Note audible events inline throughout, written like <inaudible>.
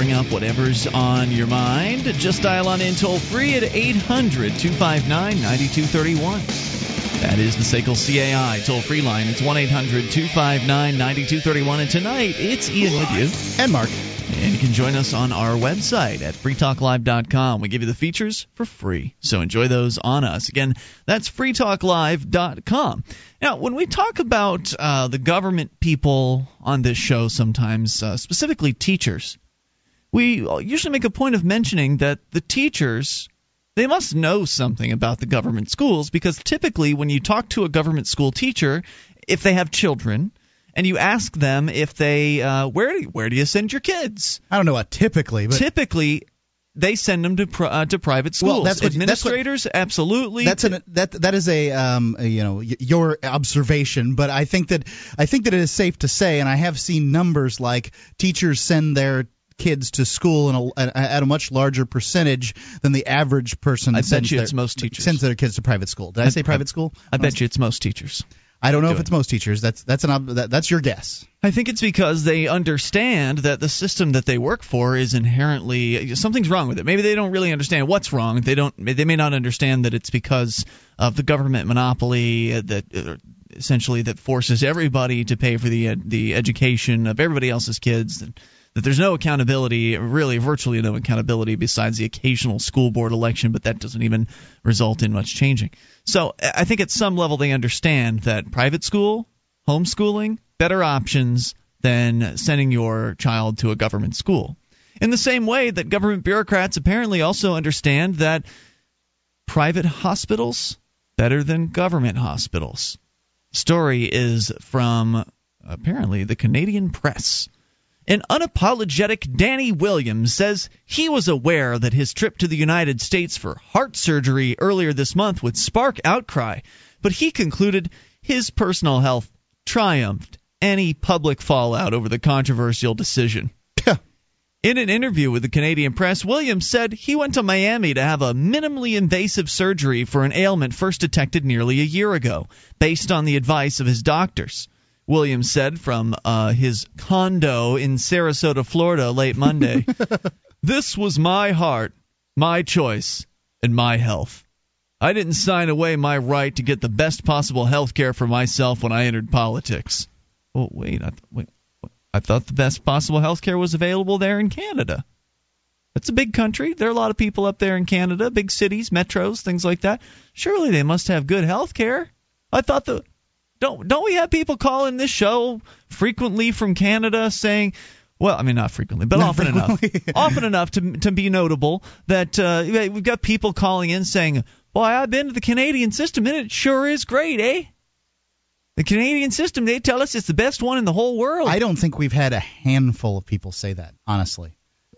bring up whatever's on your mind. Just dial on in toll free at 800 259 9231. That is the SACL CAI toll free line. It's 1 800 259 9231. And tonight, it's Ian with you. And Mark. And you can join us on our website at freetalklive.com. We give you the features for free, so enjoy those on us. Again, that's freetalklive.com. Now, when we talk about uh, the government people on this show, sometimes, uh, specifically teachers, we usually make a point of mentioning that the teachers they must know something about the government schools because typically when you talk to a government school teacher if they have children and you ask them if they uh, where do you, where do you send your kids? I don't know what typically, but typically they send them to uh, to private schools. Well, that's what, Administrators, that's what, absolutely. That's an, that that is a, um, a, you know your observation, but I think that I think that it is safe to say, and I have seen numbers like teachers send their kids to school in a, at a much larger percentage than the average person. I bet you their, it's most teachers sends their kids to private school. Did I, I say private I, school? I, I bet you it's most teachers. I don't know if it's most teachers. That's that's an that, that's your guess. I think it's because they understand that the system that they work for is inherently something's wrong with it. Maybe they don't really understand what's wrong. They don't. They may not understand that it's because of the government monopoly that essentially that forces everybody to pay for the the education of everybody else's kids. And, that there's no accountability, really virtually no accountability besides the occasional school board election, but that doesn't even result in much changing. So I think at some level they understand that private school, homeschooling, better options than sending your child to a government school. In the same way that government bureaucrats apparently also understand that private hospitals better than government hospitals. Story is from apparently the Canadian Press. An unapologetic Danny Williams says he was aware that his trip to the United States for heart surgery earlier this month would spark outcry, but he concluded his personal health triumphed any public fallout over the controversial decision. <laughs> In an interview with the Canadian Press, Williams said he went to Miami to have a minimally invasive surgery for an ailment first detected nearly a year ago, based on the advice of his doctors. Williams said from uh, his condo in Sarasota, Florida, late Monday. <laughs> this was my heart, my choice, and my health. I didn't sign away my right to get the best possible health care for myself when I entered politics. Well, wait, I, th- wait, I thought the best possible health care was available there in Canada. It's a big country. There are a lot of people up there in Canada, big cities, metros, things like that. Surely they must have good health care. I thought the don't don't we have people calling this show frequently from Canada saying, well, I mean not frequently, but Not often frequently. enough, <laughs> often enough to to be notable that uh, we've got people calling in saying, "Boy, I've been to the Canadian system and it sure is great, eh?" The Canadian system, they tell us it's the best one in the whole world. I don't think we've had a handful of people say that, honestly.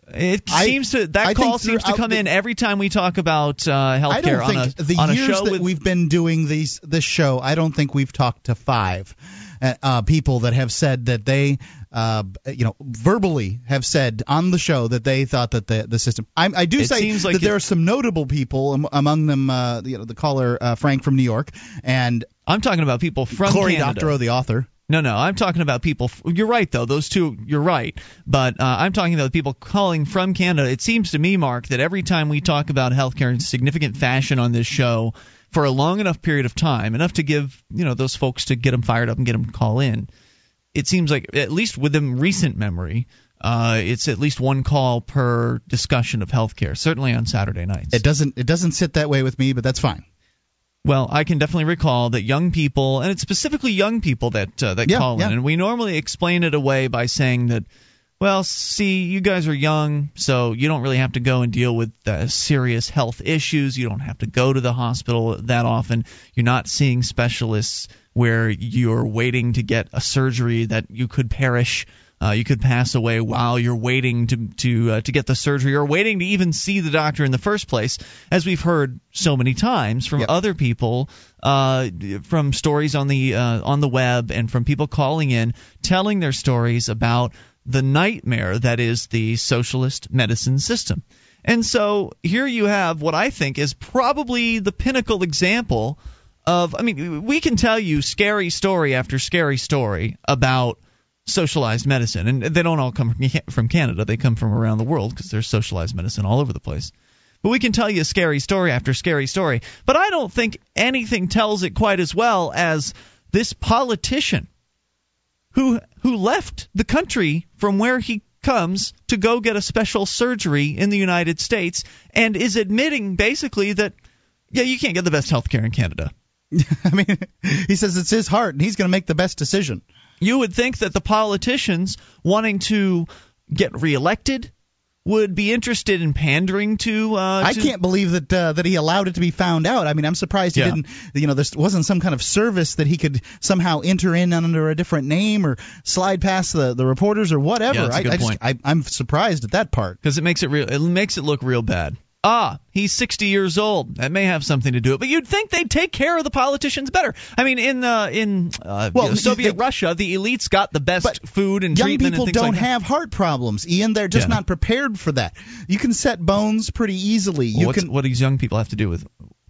It I- seems to that I call seems to come the- in every time we talk about uh, I healthcare don't on think a the on years show that with we've been doing these this show, I don't think we've talked to five uh, uh, people that have said that they, uh, you know, verbally have said on the show that they thought that the the system. I, I do say like that there are some notable people among them. Uh, you know, the caller uh, Frank from New York and I'm talking about people from Cory Canada. Doctorow, the author. No, no, I'm talking about people. You're right, though. Those two, you're right. But uh, I'm talking about people calling from Canada. It seems to me, Mark, that every time we talk about healthcare in significant fashion on this show for a long enough period of time, enough to give you know those folks to get them fired up and get them to call in, it seems like at least within recent memory. Uh, it's at least one call per discussion of healthcare, certainly on Saturday nights. It doesn't it doesn't sit that way with me, but that's fine. Well, I can definitely recall that young people, and it's specifically young people that uh, that Yeah, call yeah. in, and we normally explain it away by saying that, well, see, you guys are young, so you don't really have to go and deal with uh, serious health issues. You don't have to go to the hospital that often. You're not seeing specialists where you're waiting to get a surgery that you could perish. Uh, you could pass away while you're waiting to to uh, to get the surgery, or waiting to even see the doctor in the first place, as we've heard so many times from Yep. other people, uh, from stories on the uh, on the web, and from people calling in, telling their stories about the nightmare that is the socialist medicine system. And so here you have what I think is probably the pinnacle example of. I mean, we can tell you scary story after scary story about socialized medicine, and they don't all come from Canada. They come from around the world because there's socialized medicine all over the place. But we can tell you scary story after scary story. But I don't think anything tells it quite as well as this politician who who left the country from where he comes to go get a special surgery in the United States and is admitting basically that yeah, you can't get the best health care in Canada. <laughs> I mean, he says it's his heart and he's going to make the best decision. You would think that the politicians wanting to get reelected would be interested in pandering to. Uh, I can't believe that uh, that he allowed it to be found out. I mean, I'm surprised he Yeah. didn't. You know, there wasn't some kind of service that he could somehow enter in under a different name or slide past the, the reporters or whatever. Yeah, I, good I just, point. I, I'm surprised at that part. because it makes it real. It makes it look real bad. Ah, he's 60 years old. That may have something to do with it. But you'd think they'd take care of the politicians better. I mean, in uh, in uh, Well, you know, Soviet they- Russia, the elites got the best food and Young treatment people and don't like have heart problems, Ian. They're just Yeah. not prepared for that. You can set bones pretty easily. You What's, can what do these young people have to do with?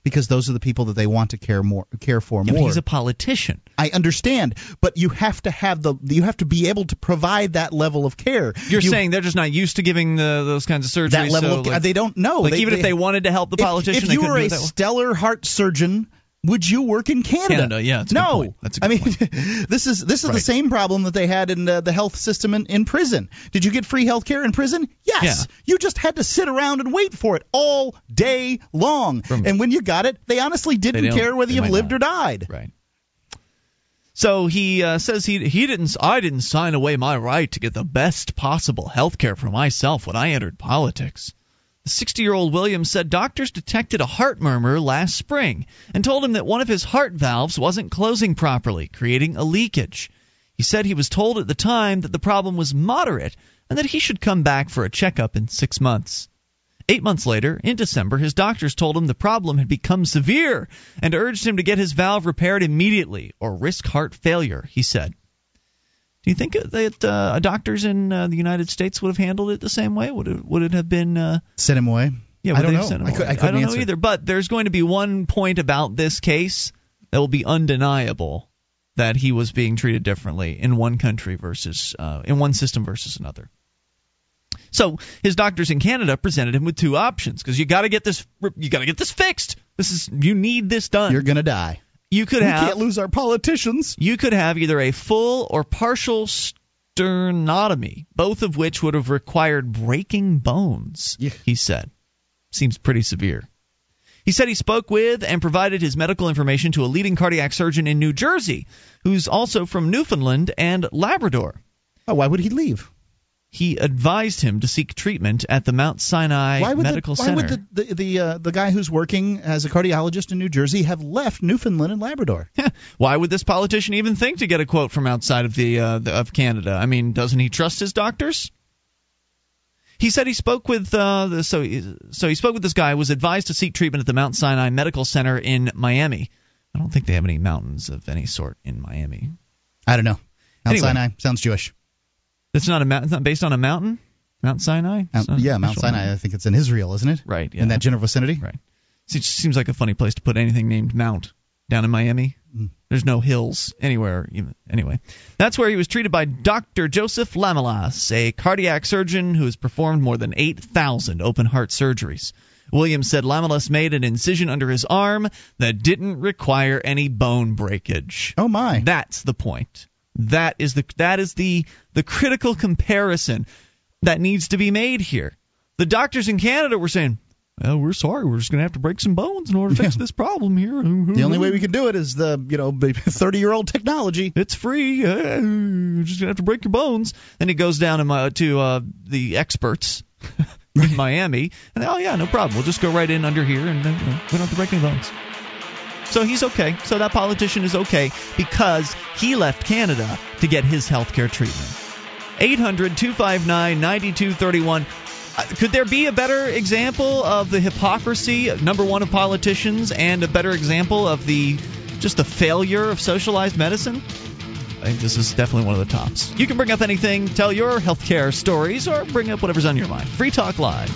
Because those are the people that they want to care more care for Yeah, more. he's a politician. I understand, but you have to have the you have to be able to provide that level of care. You're You- saying they're just not used to giving the, those kinds of surgeries. that level so, of like, they don't know. like even if they wanted to help the if- politician, if, they you were do a it that way. stellar heart surgeon. Would you work in Canada? Canada, yeah, that's a good no. point. That's a I mean, <laughs> this is this is the same problem that they had in uh, the health system in, in prison. Did you get free health care in prison? Yes. Yeah. You just had to sit around and wait for it all day long. From- and when you got it, they honestly didn't don't- care whether you lived not. or died. Right. So he uh, says he he didn't I didn't sign away my right to get the best possible health care for myself when I entered politics. The 60-year-old Williams said doctors detected a heart murmur last spring and told him that one of his heart valves wasn't closing properly, creating a leakage. He said he was told at the time that the problem was moderate and that he should come back for a checkup in 6 months. Eight months later, in December, his doctors told him the problem had become severe and urged him to get his valve repaired immediately or risk heart failure, he said. Do you think that uh, doctors in uh, the United States would have handled it the same way? Would it, would it have been. Uh, Send him away. yeah, I don't they know. have sent him I, could, away? I don't answer. know either. But there's going to be one point about this case that will be undeniable that he was being treated differently in one country versus uh, in one system versus another. So his doctors in Canada presented him with two options because you got to get this you got to get this fixed. This is you need this done. You're gonna die. You could We have can't lose our politicians. you could have either a full or partial sternotomy, both of which would have required breaking bones, Yeah. he said. Seems pretty severe. He said he spoke with and provided his medical information to a leading cardiac surgeon in New Jersey, who's also from Newfoundland and Labrador. Oh, why would he leave? He advised him to seek treatment at the Mount Sinai Why Medical the, why Center. would the the the, uh, the guy who's working as a cardiologist in New Jersey have left Newfoundland and Labrador? <laughs> Why would this politician even think to get a quote from outside of the, uh, the of Canada? I mean, doesn't he trust his doctors? He said he spoke with uh, the, so so he spoke with this guy was advised to seek treatment at the Mount Sinai Medical Center in Miami. I don't think they have any mountains of any sort in Miami. I don't know. Mount Anyway. Sinai sounds Jewish. It's not a mountain. It's not based on a mountain. Mount Sinai. Yeah, Mount Sinai. I think it's in Israel, isn't it? Right. Yeah. In that general vicinity. Right. It seems like a funny place to put anything named Mount down in Miami. Mm. There's no hills anywhere. Even. Anyway, that's where he was treated by Dr. Joseph Lamelas, a cardiac surgeon who has performed more than 8,000 open heart surgeries. Williams said Lamelas made an incision under his arm that didn't require any bone breakage. Oh my. That's the point. That is the that is the the critical comparison that needs to be made here. The doctors in Canada were saying, "Well, we're sorry, we're just going to have to break some bones in order to fix Yeah. this problem here." The only way we can do it is the you know <laughs> 30 year old technology. it's free. Uh, you're just gonna have to break your bones. Then it goes down to, my, to uh, the experts <laughs> in Miami, and oh yeah, no problem. We'll just go right in under here, and uh, you know, we don't have to break any bones. So he's okay. So that politician is okay because he left Canada to get his health care treatment. 800 259 9231. Uh, Could there be a better example of the hypocrisy, number one, of politicians, and a better example of the just the failure of socialized medicine? I think this is definitely one of the tops. You can bring up anything, tell your healthcare stories, or bring up whatever's on your mind. Free Talk Live.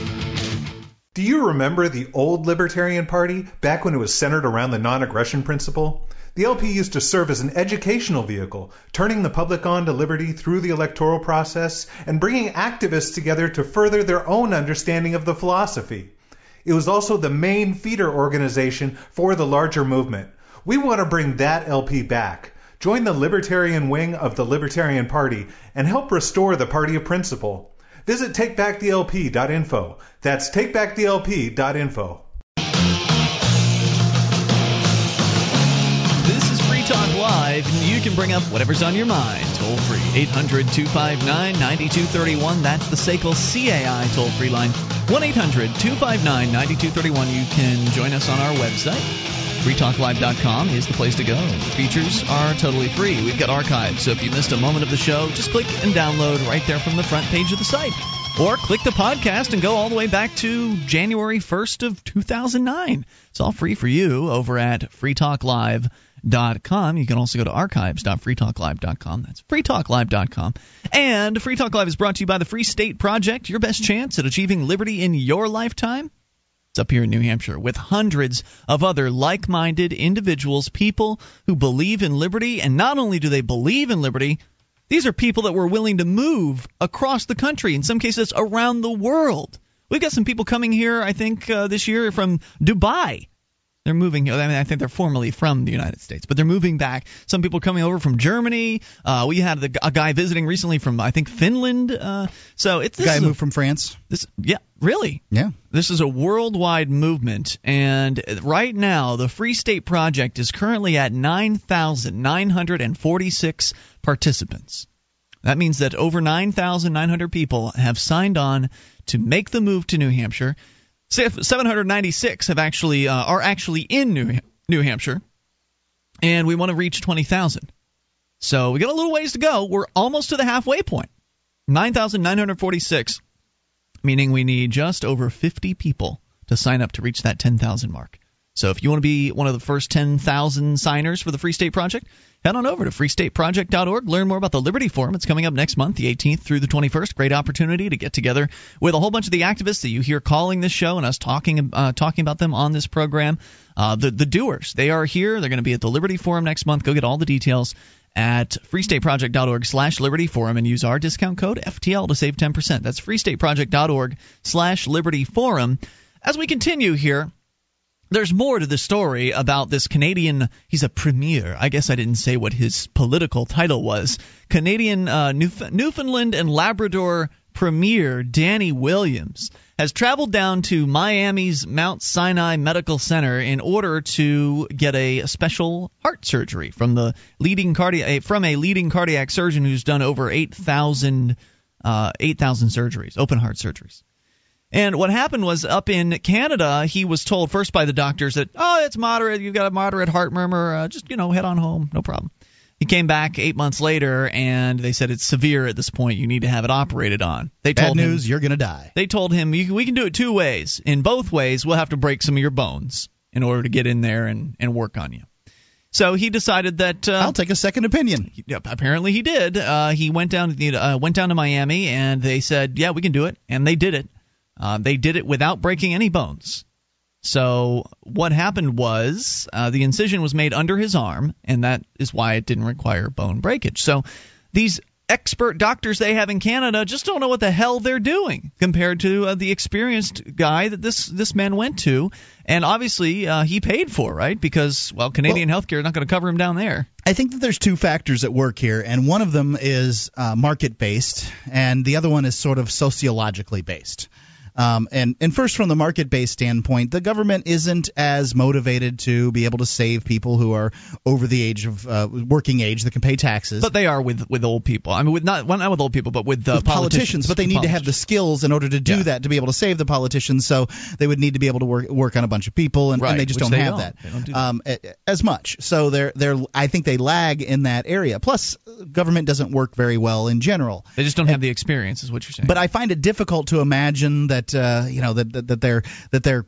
Do you remember the old Libertarian Party back when it was centered around the non aggression principle? The LP used to serve as an educational vehicle, turning the public on to liberty through the electoral process and bringing activists together to further their own understanding of the philosophy. It was also the main feeder organization for the larger movement. We want to bring that LP back. Join the libertarian wing of the Libertarian Party and help restore the party of principle. Visit takebackthelp.info. That's takebackthelp.info. This is Free Talk Live, and you can bring up whatever's on your mind. Toll free, 800 259 9231. That's the SACL CAI toll free line. 1 800 259 9231. You can join us on our website. FreeTalkLive.com is the place to go. Features are totally free. We've got archives, so if you missed a moment of the show, just click and download right there from the front page of the site. Or click the podcast and go all the way back to January 1st of 2009. It's all free for you over at freetalklive.com. You can also go to archives.freetalklive.com. That's freetalklive.com. And Free Talk Live is brought to you by the Free State Project, your best chance at achieving liberty in your lifetime. It's up here in New Hampshire with hundreds of other like minded individuals, people who believe in liberty. And not only do they believe in liberty, these are people that were willing to move across the country, in some cases around the world. We've got some people coming here, I think, uh, this year from Dubai. They're moving. I mean, I think they're formerly from the United States, but they're moving back. Some people coming over from Germany. Uh, we had the, a guy visiting recently from, I think, Finland. Uh, so it's this guy moved a, from France. This, yeah, really. Yeah. This is a worldwide movement, and right now the Free State Project is currently at 9,946 participants. That means that over 9,900 people have signed on to make the move to New Hampshire. 796 have actually uh, are actually in New New Hampshire, and we want to reach 20,000. So we got a little ways to go. We're almost to the halfway point. 9,946, meaning we need just over 50 people to sign up to reach that 10,000 mark. So if you want to be one of the first 10,000 signers for the Free State Project, head on over to freestateproject.org. Learn more about the Liberty Forum. It's coming up next month, the 18th through the 21st. Great opportunity to get together with a whole bunch of the activists that you hear calling this show and us talking uh, talking about them on this program. Uh, the the doers, they are here. They're going to be at the Liberty Forum next month. Go get all the details at freestateproject.org slash liberty forum and use our discount code FTL to save 10%. That's freestateproject.org slash liberty forum. As we continue here, there's more to the story about this Canadian. He's a premier. I guess I didn't say what his political title was. Canadian uh, Newf- Newfoundland and Labrador Premier Danny Williams has traveled down to Miami's Mount Sinai Medical Center in order to get a special heart surgery from the leading cardiac from a leading cardiac surgeon who's done over 8,000 uh, 8,000 surgeries, open heart surgeries. And what happened was up in Canada, he was told first by the doctors that, oh, it's moderate. You've got a moderate heart murmur. Uh, just, you know, head on home. No problem. He came back eight months later, and they said it's severe at this point. You need to have it operated on. They Bad told news, him, you're going to die. They told him we can do it two ways. In both ways, we'll have to break some of your bones in order to get in there and, and work on you. So he decided that uh, I'll take a second opinion. He, apparently he did. Uh, he went down to uh, went down to Miami, and they said, "Yeah, we can do it," and they did it. Uh, they did it without breaking any bones. So what happened was uh, the incision was made under his arm, and that is why it didn't require bone breakage. So these expert doctors they have in Canada just don't know what the hell they're doing compared to uh, the experienced guy that this this man went to, and obviously uh, he paid for right because well Canadian well, healthcare is not going to cover him down there. I think that there's two factors at work here, and one of them is uh, market based, and the other one is sort of sociologically based. Um, and and first, from the market based standpoint, the government isn't as motivated to be able to save people who are over the age of uh, working age that can pay taxes. But they are with with old people. I mean, with not well, not with old people, but with, uh, with politicians. But they need to have the skills in order to do yeah. that to be able to save the politicians. So they would need to be able to work work on a bunch of people, and, right, and they just don't they have don't. that, don't that. Um, as much. So they're they're I think they lag in that area. Plus, government doesn't work very well in general. They just don't and, have the experience, is what you're saying. But I find it difficult to imagine that uh, you know that that, that they're that they're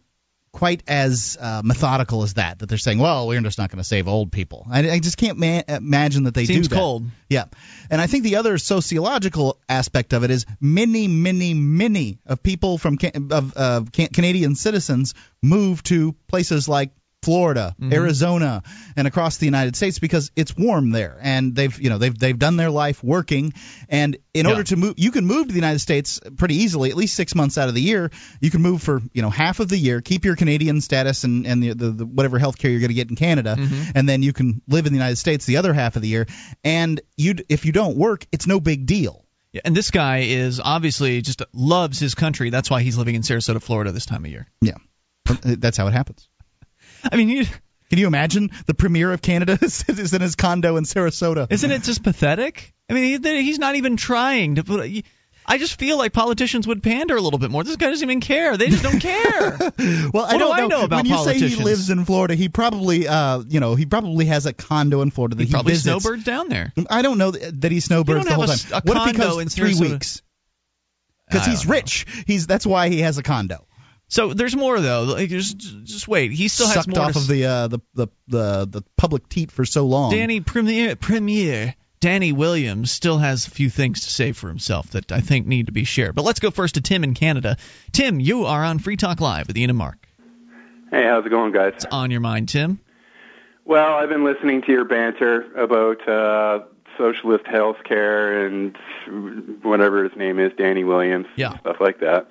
quite as uh, methodical as that. That they're saying, well, we're just not going to save old people. I, I just can't ma- imagine that they Seems do that. cold. Yeah, and I think the other sociological aspect of it is many, many, many of people from can- of uh, can- Canadian citizens move to places like Florida, Mm-hmm. Arizona, and across the United States because it's warm there, and they've you know they've they've done their life working, and in Yeah. order to move, you can move to the United States pretty easily, at least six months out of the year. You can move for you know half of the year, keep your Canadian status and and the, the, the whatever health care you're going to get in Canada, Mm-hmm. and then you can live in the United States the other half of the year, and you if you don't work, it's no big deal. Yeah, and this guy is obviously just loves his country. That's why he's living in Sarasota, Florida this time of year. Yeah, that's how it happens. I mean, you, Can you imagine the premier of Canada <laughs> is in his condo in Sarasota? isn't it just pathetic? I mean, he, he's not even trying to put. I just feel like politicians would pander a little bit more. This guy doesn't even care. They just don't care. <laughs> Well, I What do don't I know about when you say he lives in Florida, he probably, uh, you know, he probably has a condo in Florida that he he, probably visits. snowbirds down there. I don't know that he snowbirds the whole a time. a what if he comes in three weeks? Because he's don't know. rich. He's that's why he has a condo. So there's more though. Like, just, just wait. He still has Sucked more off to of the, uh, the the the the public teat for so long. Danny Premier Premier Danny Williams still has a few things to say for himself that I think need to be shared. But let's go first to Tim in Canada. Tim, you are on Free Talk Live with Ian and Mark. Hey, how's it going, guys? It's on your mind, Tim. Well, I've been listening to your banter about uh, socialist health care and whatever his name is, Danny Williams, Yeah. stuff like that.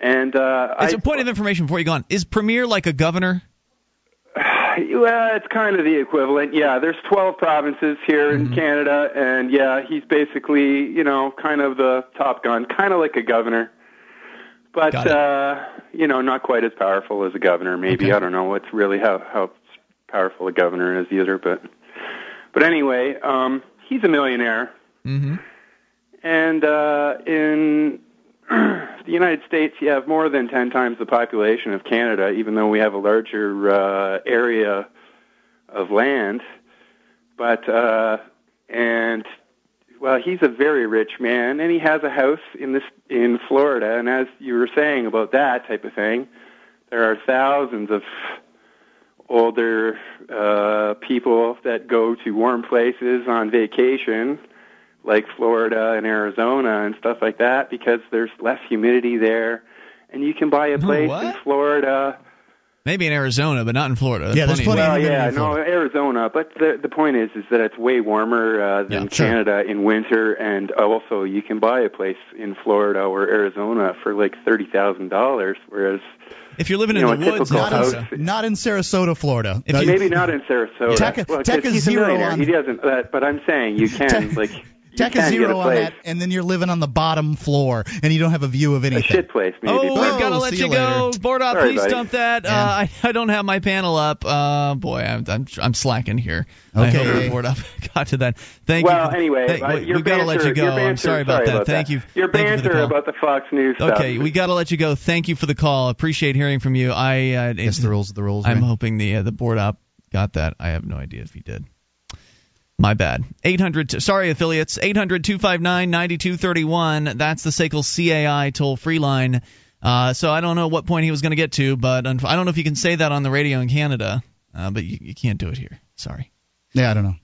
And uh, As I, a point of information before you go on, is Premier like a governor? <sighs> well, it's kind of the equivalent. Yeah, there's 12 provinces here Mm-hmm. in Canada, and yeah, he's basically, you know, kind of the top gun, kind of like a governor. But uh, you know, not quite as powerful as a governor. Maybe Okay. I don't know what's really how how powerful a governor is either. But but anyway, um, he's a millionaire, Mm-hmm. and uh, in <clears throat> the United States, you have more than 10 times the population of Canada, even though we have a larger uh, area of land. But, uh, and, well, he's a very rich man, and he has a house in this in Florida. And as you were saying about that type of thing, there are thousands of older uh, people that go to warm places on vacation like Florida and Arizona and stuff like that because there's less humidity there. And you can buy a place What? in Florida. Maybe in Arizona, but not in Florida. Yeah, there's of- plenty of- Well, humidity yeah, in no, Arizona. But the the point is, is that it's way warmer uh, than Yeah, sure. Canada in winter, and also you can buy a place in Florida or Arizona for like thirty thousand dollars, whereas If you're living You in the a woods, typical not, house- in, not in Sarasota, Florida. If No, you- maybe not in Sarasota. Tack a- well, 'cause tack a he's zero on- He doesn't. Uh, but I'm saying you <laughs> can Tack- like you Tack can a zero a on place, that, and then you're living on the bottom floor, and you don't have a view of a anything. shit place maybe. Oh, we've got to let you you go. later. Board up, please buddy. dump that. Uh, I, I don't have my panel up. Uh, boy, I'm, I'm I'm slacking here. I Okay. hope the board up <laughs> got to that. Thank well, you. Well, anyway, Thank- uh, your we've got to let you go. Banter, I'm sorry about that. Thank you. Your Thank you for the banter about the Fox News stuff. Okay, we got to let you go. Thank you for the call. Appreciate hearing from you. I uh, Yes, the rules are the rules. I'm right? hoping the uh, the board up got that. I have no idea if he did. My bad. 800 sorry affiliates 800-259-9231. That's the SACL CAI toll free line. Uh, so I don't know what point he was going to get to, but I don't know if you can say that on the radio in Canada, uh, but you, you can't do it here. Sorry. Yeah, I don't know.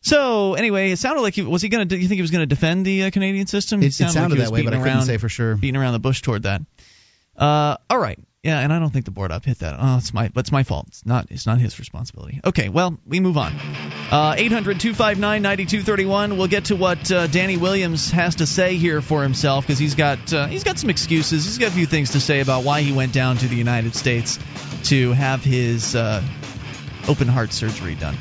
So anyway, it sounded like he was he going to. You think he was going to defend the uh, Canadian system? It, it sounded, sounded like that way, but I beating couldn't around- say for sure. beating around the bush toward that. Uh, all right. Yeah, and I don't think the board up hit that. Oh, it's my, it's my fault. It's not, it's not his responsibility. Okay, well, we move on. Uh, 800-259-9231. We'll get to what uh, Danny Williams has to say here for himself because he's got, uh, he's got some excuses. He's got a few things to say about why he went down to the United States to have his uh, open heart surgery done.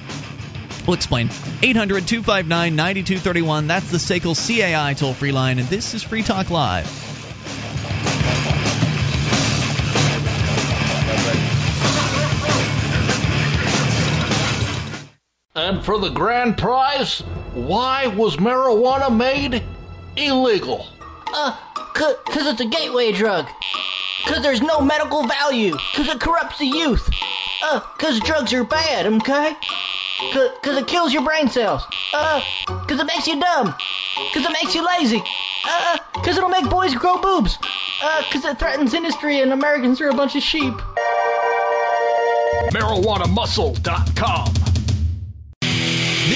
We'll explain. 800 259 9231. That's the SACL CAI toll free line, and this is Free Talk Live. And for the grand prize, why was marijuana made illegal? Uh, cause, cause it's a gateway drug. Cause there's no medical value. Cause it corrupts the youth. Uh, cause drugs are bad, okay? Cause it kills your brain cells. Uh, cause it makes you dumb. Cause it makes you lazy. Uh, cause it'll make boys grow boobs. Uh, cause it threatens industry and Americans are a bunch of sheep. MarijuanaMuscle.com.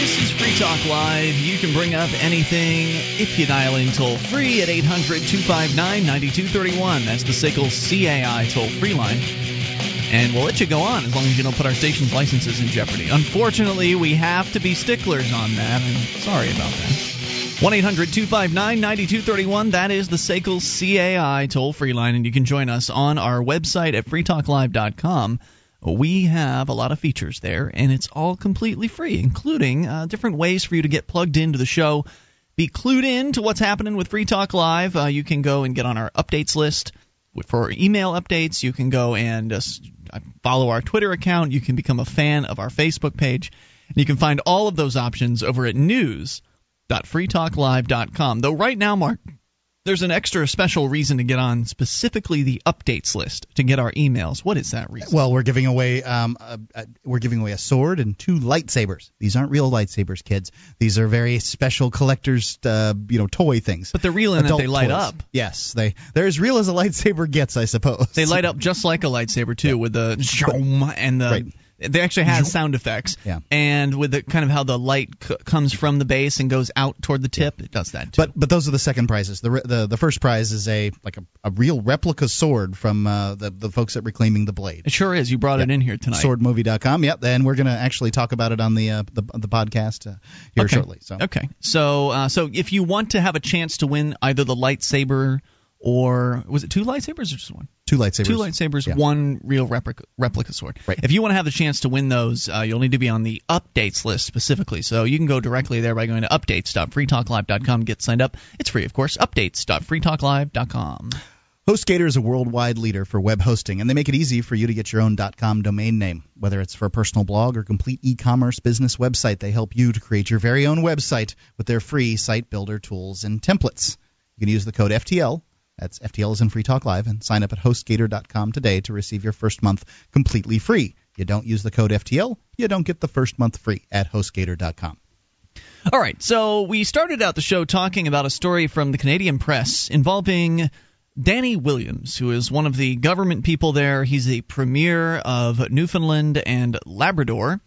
This is Free Talk Live. You can bring up anything if you dial in toll free at 800 259 9231. That's the SACL CAI toll free line. And we'll let you go on as long as you don't put our station's licenses in jeopardy. Unfortunately, we have to be sticklers on that. I'm sorry about that. 1 800 259 9231. That is the SACL CAI toll free line. And you can join us on our website at freetalklive.com. We have a lot of features there, and it's all completely free, including uh, different ways for you to get plugged into the show. Be clued in to what's happening with Free Talk Live. Uh, you can go and get on our updates list for email updates. You can go and uh, follow our Twitter account. You can become a fan of our Facebook page. And you can find all of those options over at news.freetalklive.com. Though right now, Mark, there's an extra special reason to get on specifically the updates list to get our emails. What is that reason? Well, we're giving away um, a, a, we're giving away a sword and two lightsabers. These aren't real lightsabers, kids. These are very special collectors, uh, you know, toy things. But they're real in that they light toys. up. Yes, they they're as real as a lightsaber gets, I suppose. They light up just like a lightsaber too, with the zoom and the. Right. They actually have sound effects, Yeah. and with the kind of how the light c- comes from the base and goes out toward the tip, it does that too. But but those are the second prizes. The the, the first prize is a like a, a real replica sword from uh, the the folks at Reclaiming the Blade. it sure is. You brought it in here tonight. Swordmovie.com. Yep, and we're gonna actually talk about it on the uh, the, the podcast uh, here okay. shortly. So okay, so uh, so if you want to have a chance to win either the lightsaber or was it two lightsabers or just one? two lightsabers. Two lightsabers, Yeah. one real replica, replica sword. Right. If you want to have the chance to win those, uh, you'll need to be on the updates list specifically. So you can go directly there by going to updates.freetalklive.com, get signed up. It's free, of course. Updates.freetalklive.com. HostGator is a worldwide leader for web hosting, and they make it easy for you to get your own .com domain name. Whether it's for a personal blog or complete e-commerce business website, they help you to create your very own website with their free site builder tools and templates. You can use the code FTL. That's FTL is in Free Talk Live, and sign up at HostGator.com today to receive your first month completely free. You don't use the code FTL, you don't get the first month free at HostGator.com. All right, so we started out the show talking about a story from the Canadian press involving Danny Williams, who is one of the government people there. He's the premier of Newfoundland and Labrador.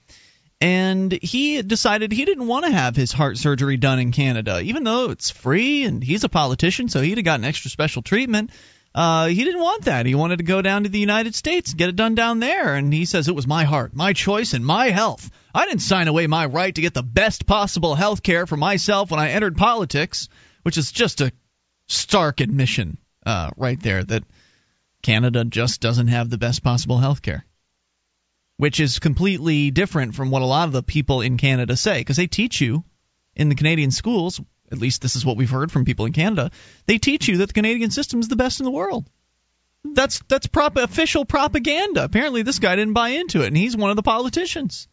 And he decided he didn't want to have his heart surgery done in Canada, even though it's free and he's a politician, so he'd have gotten extra special treatment. Uh, he didn't want that. He wanted to go down to the United States and get it done down there. And he says it was my heart, my choice, and my health. I didn't sign away my right to get the best possible health care for myself when I entered politics, which is just a stark admission uh, right there that Canada just doesn't have the best possible health care. Which is completely different from what a lot of the people in Canada say, because they teach you in the Canadian schools, at least this is what we've heard from people in Canada, they teach you that the Canadian system is the best in the world. That's that's prop- official propaganda. Apparently, this guy didn't buy into it, and he's one of the politicians.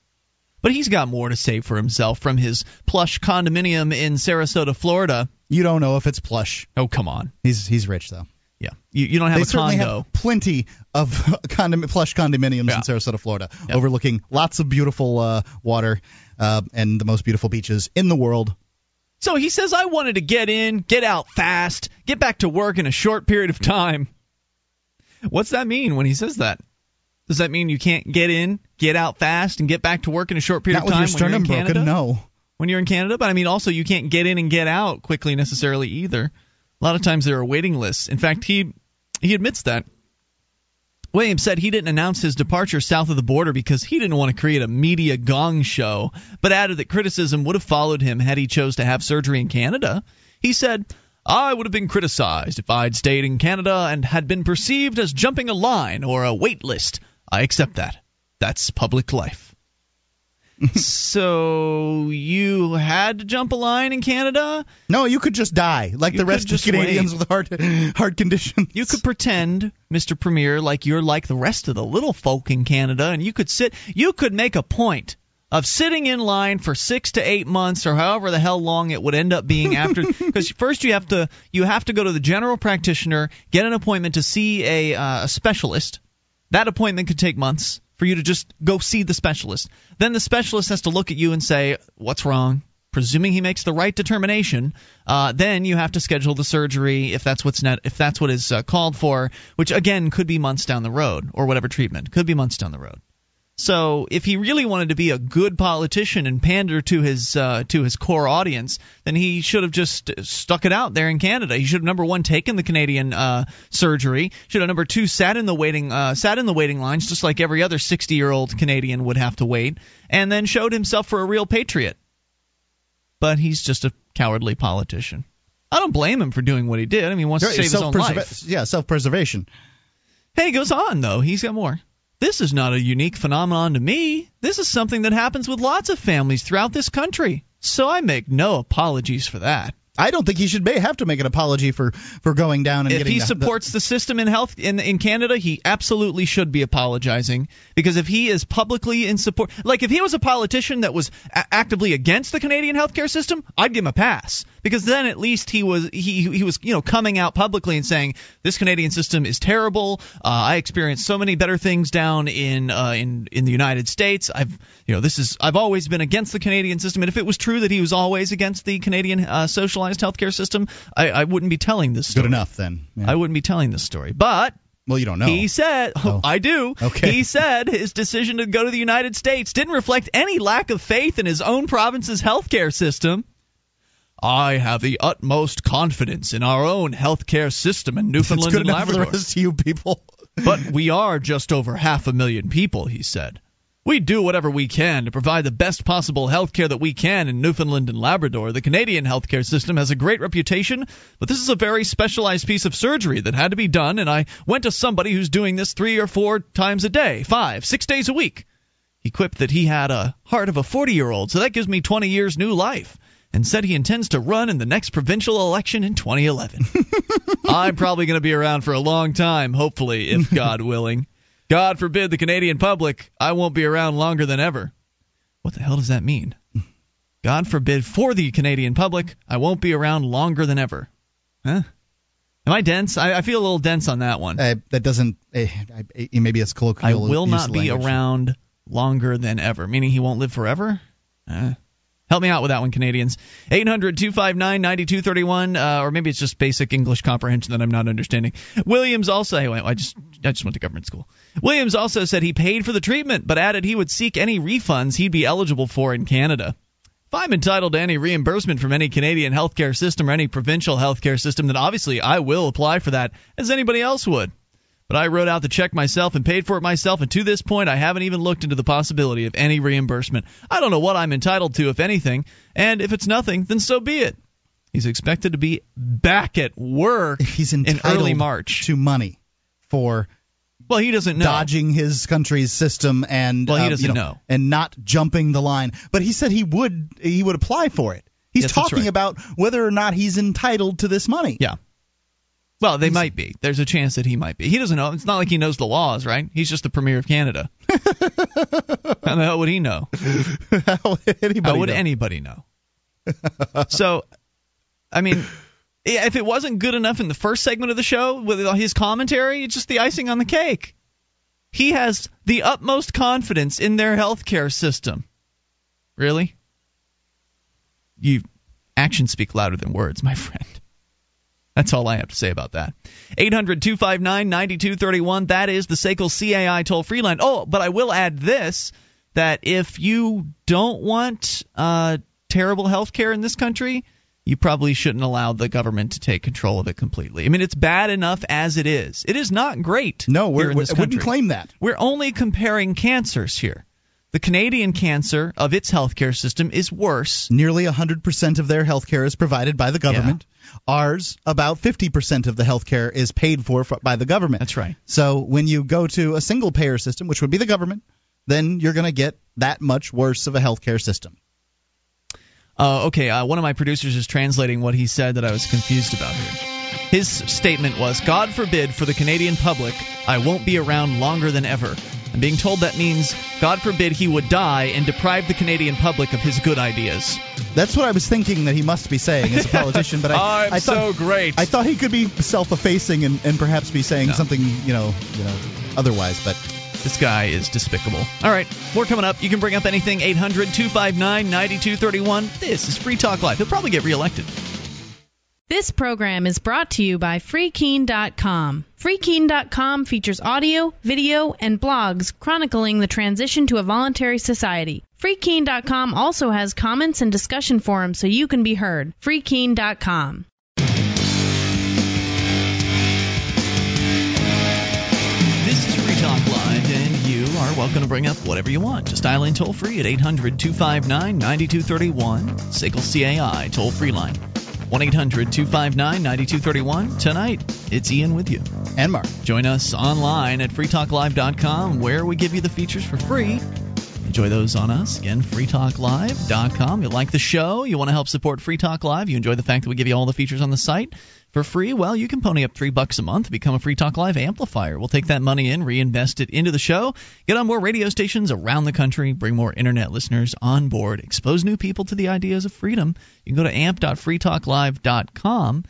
But he's got more to say for himself from his plush condominium in Sarasota, Florida. You don't know if it's plush. Oh, come on. He's he's rich though. Yeah, you, you don't have they a certainly condo. have plenty of <laughs> condom- plush condominiums Yeah. in Sarasota, Florida, Yeah. overlooking lots of beautiful uh, water uh, and the most beautiful beaches in the world. So he says, I wanted to get in, get out fast, get back to work in a short period of time. What's that mean when he says that? Does that mean you can't get in, get out fast, and get back to work in a short period Not of with time your sternum when you're in broken. Canada? No. When you're in Canada, but I mean also you can't get in and get out quickly necessarily either. A lot of times there are waiting lists. In fact, he he admits that. Williams said he didn't announce his departure south of the border because he didn't want to create a media gong show, but added that criticism would have followed him had he chose to have surgery in Canada. He said, I would have been criticized if I'd stayed in Canada and had been perceived as jumping a line or a wait list. I accept that. That's public life. <laughs> so you had to jump a line in Canada? No, you could just die like You the rest of Canadians wait. with heart heart conditions. You could pretend, Mr. Premier, like you're like the rest of the little folk in Canada, and you could sit. You could make a point of sitting in line for six to eight months, or however the hell long it would end up being after. <laughs> Because first you have to you have to go to the general practitioner, get an appointment to see a uh, a specialist. That appointment could take months. For you to just go see the specialist. Then the specialist has to look at you and say, What's wrong? Presuming he makes the right determination, uh, then you have to schedule the surgery if that's what's net, if that's what is uh, called for, which again could be months down the road, or whatever treatment could be months down the road. So if he really wanted to be a good politician and pander to his uh, to his core audience, then he should have just stuck it out there in Canada. He should have number one taken the Canadian uh, surgery. Should have number two sat in the waiting uh, sat in the waiting lines just like every other 60 year old Canadian would have to wait, and then showed himself for a real patriot. But he's just a cowardly politician. I don't blame him for doing what he did. I mean, he wants to save his own life. Yeah, self-preservation. Hey, he goes on though. He's got more. This is not a unique phenomenon to me. This is something that happens with lots of families throughout this country. So I make no apologies for that. I don't think he should may have to make an apology for, for going down and if getting he the- supports the system in health in in Canada, he absolutely should be apologizing because if he is publicly in support, like if he was a politician that was a- actively against the Canadian healthcare system, I'd give him a pass because then at least he was he he was you know coming out publicly and saying this Canadian system is terrible. Uh, I experienced so many better things down in uh, in in the United States. I've you know this is I've always been against the Canadian system, and if it was true that he was always against the Canadian uh, socialized healthcare system, I, I wouldn't be telling this story. good enough then. Yeah. I wouldn't be telling this story. But well, you don't know. he said, Oh. <laughs> I do. Okay. He said his decision to go to the United States didn't reflect any lack of faith in his own province's healthcare system. I have the utmost confidence in our own healthcare system in Newfoundland good and enough for the Labrador. rest of you people. <laughs> but we are just over half a million people, he said. We do whatever we can to provide the best possible health care that we can in Newfoundland and Labrador. The Canadian healthcare system has a great reputation, but this is a very specialized piece of surgery that had to be done, and I went to somebody who's doing this three or four times a day, five, six days a week. He quipped that he had a heart of a 40 year old, so that gives me 20 years new life, and said he intends to run in the next provincial election in 2011. <laughs> I'm probably going to be around for a long time, hopefully, if <laughs> God willing. God forbid the Canadian public, I won't be around longer than ever. What the hell does that mean? God forbid for the Canadian public, I won't be around longer than ever. Huh? Am I dense? I, I feel a little dense on that one. Uh, that doesn't. Uh, I- maybe it's colloquial. I will not be language. around longer than ever, meaning he won't live forever? Uh, help me out with that one, Canadians. 800 259 9231, uh, or maybe it's just basic English comprehension that I'm not understanding. Williams also, I just, I just went to government school. Williams also said he paid for the treatment, but added he would seek any refunds he'd be eligible for in Canada. If I'm entitled to any reimbursement from any Canadian healthcare system or any provincial healthcare system, then obviously I will apply for that as anybody else would. But I wrote out the check myself and paid for it myself, and to this point, I haven't even looked into the possibility of any reimbursement. I don't know what I'm entitled to, if anything, and if it's nothing, then so be it. He's expected to be back at work <laughs> He's in early March. to money for well, he doesn't know. dodging his country's system and Well, he um, doesn't you know. and not jumping the line. But he said he would he would apply for it. He's Yes, talking right. about whether or not he's entitled to this money. Yeah. Well, they might be. There's a chance that he might be. He doesn't know. It's not like he knows the laws, right? He's just the premier of Canada. <laughs> How the hell would he know? How would anybody How would know? anybody know? so, I mean, if it wasn't good enough in the first segment of the show with his commentary, it's just the icing on the cake. He has the utmost confidence in their healthcare system. Really? You actions speak louder than words, my friend. That's all I have to say about that. 800 259 9231. That is the SACL CAI toll free line. Oh, but I will add this that if you don't want uh, terrible health care in this country, you probably shouldn't allow the government to take control of it completely. I mean, it's bad enough as it is. It is not great. No, we wouldn't claim that. We're only comparing cancers here. The Canadian cancer of its healthcare system is worse. Nearly 100% of their healthcare is provided by the government. Ours, about 50% of the healthcare is paid for f- by the government. That's right. So when you go to a single payer system, which would be the government, then you're going to get that much worse of a healthcare system. Uh, okay, uh, one of my producers is translating what he said that I was confused about here. His statement was God forbid for the Canadian public, I won't be around longer than ever. I'm being told that means, God forbid he would die and deprive the Canadian public of his good ideas. That's what I was thinking that he must be saying as a politician, but I, <laughs> I'm I thought, so great. I thought he could be self-effacing and, and perhaps be saying No. something, you know, you know, otherwise. But This guy is despicable. All right, more coming up. You can bring up anything 800 259 9231. This is Free Talk Live. He'll probably get reelected. This program is brought to you by FreeKeene.com. FreeKeene.com features audio, video, and blogs chronicling the transition to a voluntary society. FreeKeene.com also has comments and discussion forums so you can be heard. FreeKeene.com. This is Free Talk Live, and you are welcome to bring up whatever you want. Just dial in toll free at 800 259 9231, SACL CAI toll free line. 1 800 259 9231. Tonight, it's Ian with you. And Mark. Join us online at freetalklive.com where we give you the features for free. Enjoy those on us. Again, freetalklive.com. You like the show? You want to help support Free Talk Live? You enjoy the fact that we give you all the features on the site for free? Well, you can pony up three bucks a month, become a Free Talk Live amplifier. We'll take that money in, reinvest it into the show, get on more radio stations around the country, bring more internet listeners on board, expose new people to the ideas of freedom. You can go to amp.freetalklive.com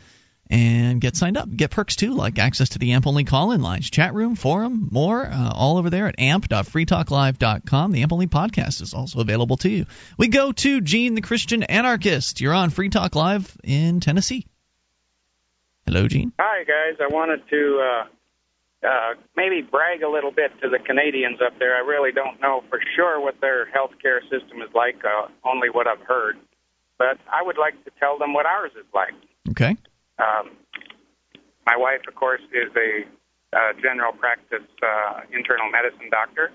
and get signed up. Get perks too, like access to the AMP only call in lines, chat room, forum, more, uh, all over there at amp.freetalklive.com. The AMP only podcast is also available to you. We go to Gene the Christian Anarchist. You're on Free Talk Live in Tennessee. Hello, Gene. Hi, guys. I wanted to uh, uh, maybe brag a little bit to the Canadians up there. I really don't know for sure what their health care system is like, uh, only what I've heard. But I would like to tell them what ours is like. Okay. Um, my wife, of course, is a uh, general practice uh, internal medicine doctor,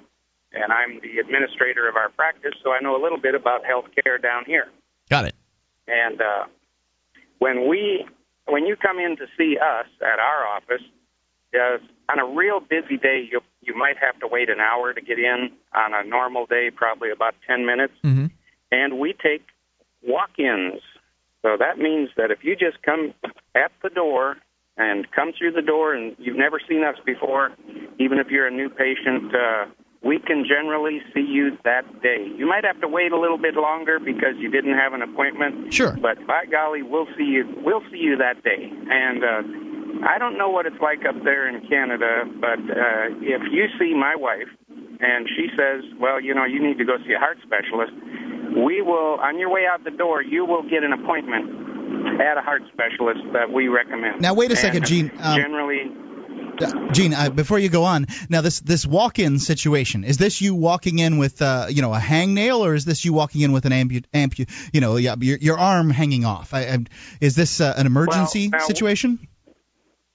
and I'm the administrator of our practice, so I know a little bit about health care down here. Got it. And uh, when we, when you come in to see us at our office, uh, on a real busy day, you you might have to wait an hour to get in. On a normal day, probably about ten minutes. Mm-hmm. And we take walk-ins. So that means that if you just come at the door and come through the door and you've never seen us before, even if you're a new patient, uh, we can generally see you that day. You might have to wait a little bit longer because you didn't have an appointment. Sure. But by golly, we'll see you. We'll see you that day. And uh, I don't know what it's like up there in Canada, but uh, if you see my wife and she says, "Well, you know, you need to go see a heart specialist," we will. On your way out the door, you will get an appointment at a heart specialist that we recommend. Now, wait a And second, Gene. Um, generally, Gene, uh, before you go on, now this this walk-in situation is this you walking in with uh, you know a hangnail, or is this you walking in with an ampu, ampu you know your, your arm hanging off? I, I, is this uh, an emergency Well, situation?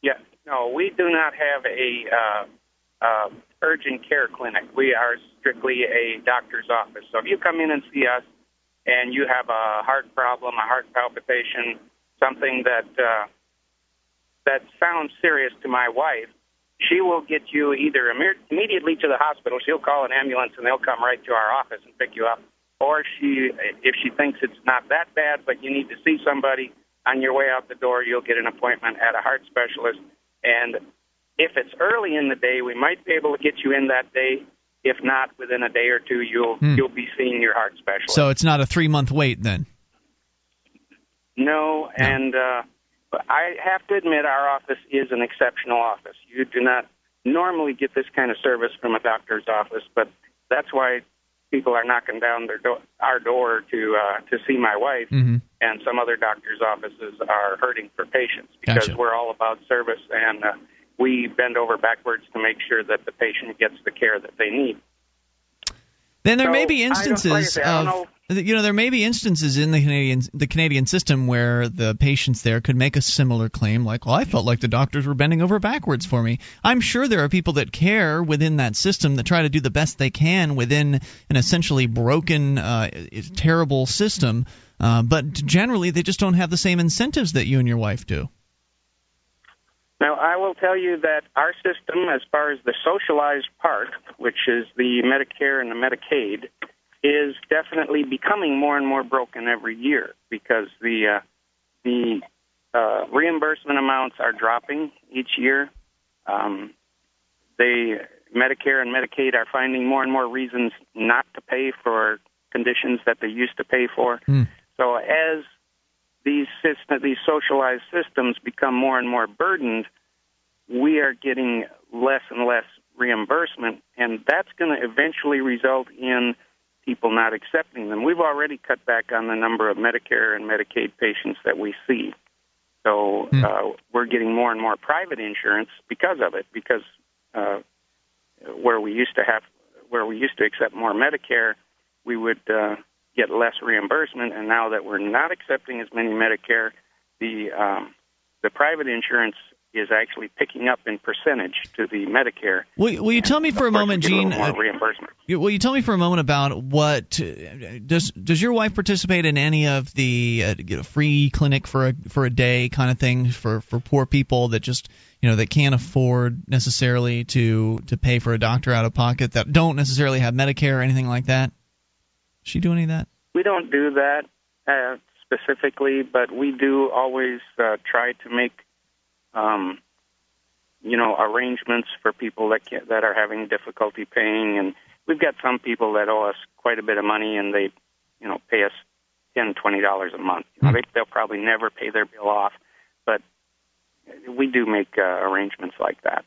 Yeah, no, we do not have a uh, uh, urgent care clinic. We are strictly a doctor's office. So if you come in and see us and you have a heart problem, a heart palpitation, something that uh, that sounds serious to my wife, she will get you either imme- immediately to the hospital. She'll call an ambulance and they'll come right to our office and pick you up. Or she, if she thinks it's not that bad, but you need to see somebody on your way out the door, you'll get an appointment at a heart specialist. And if it's early in the day, we might be able to get you in that day. If not, within a day or two, you'll Hmm. you'll be seeing your heart specialist. So it's not a three month wait then. No, and uh, I have to admit our office is an exceptional office. You do not normally get this kind of service from a doctor's office, but that's why people are knocking down their do- our door to uh, to see my wife, Mm-hmm. and some other doctors' offices are hurting for patients because Gotcha. we're all about service and uh, we bend over backwards to make sure that the patient gets the care that they need. Then there So, may be I don't- like I instances say, I of you know there may be instances in the Canadian the Canadian system where the patients there could make a similar claim like well I felt like the doctors were bending over backwards for me. I'm sure there are people that care within that system that try to do the best they can within an essentially broken uh, terrible system uh, but generally they just don't have the same incentives that you and your wife do. Now, I will tell you that our system, as far as the socialized part, which is the Medicare and the Medicaid, is definitely becoming more and more broken every year because the uh, the uh, reimbursement amounts are dropping each year. Um, they Medicare and Medicaid are finding more and more reasons not to pay for conditions that they used to pay for. Hmm. So as these system, these socialized systems become more and more burdened, we are getting less and less reimbursement, and that's going to eventually result in people not accepting them. We've already cut back on the number of Medicare and Medicaid patients that we see. So uh, we're getting more and more private insurance because of it. Because uh, where we used to have, where we used to accept more Medicare, we would uh, get less reimbursement. And now that we're not accepting as many Medicare, the um, the private insurance is actually picking up in percentage to the Medicare. Will, will you tell me for a moment, get a Gene? uh, reimbursement. Will you tell me for a moment about what uh, does does your wife participate in any of the uh, you know, free clinic for a for a day kind of thing for for poor people that just you know that can't afford necessarily to to pay for a doctor out of pocket that don't necessarily have Medicare or anything like that? Does she do any of that? We don't do that uh, specifically, but we do always uh, try to make, um, you know, arrangements for people that can, that are having difficulty paying. And we've got some people that owe us quite a bit of money, and they, you know, pay us ten, twenty dollars a month. You know, they, they'll probably never pay their bill off, but we do make uh, arrangements like that.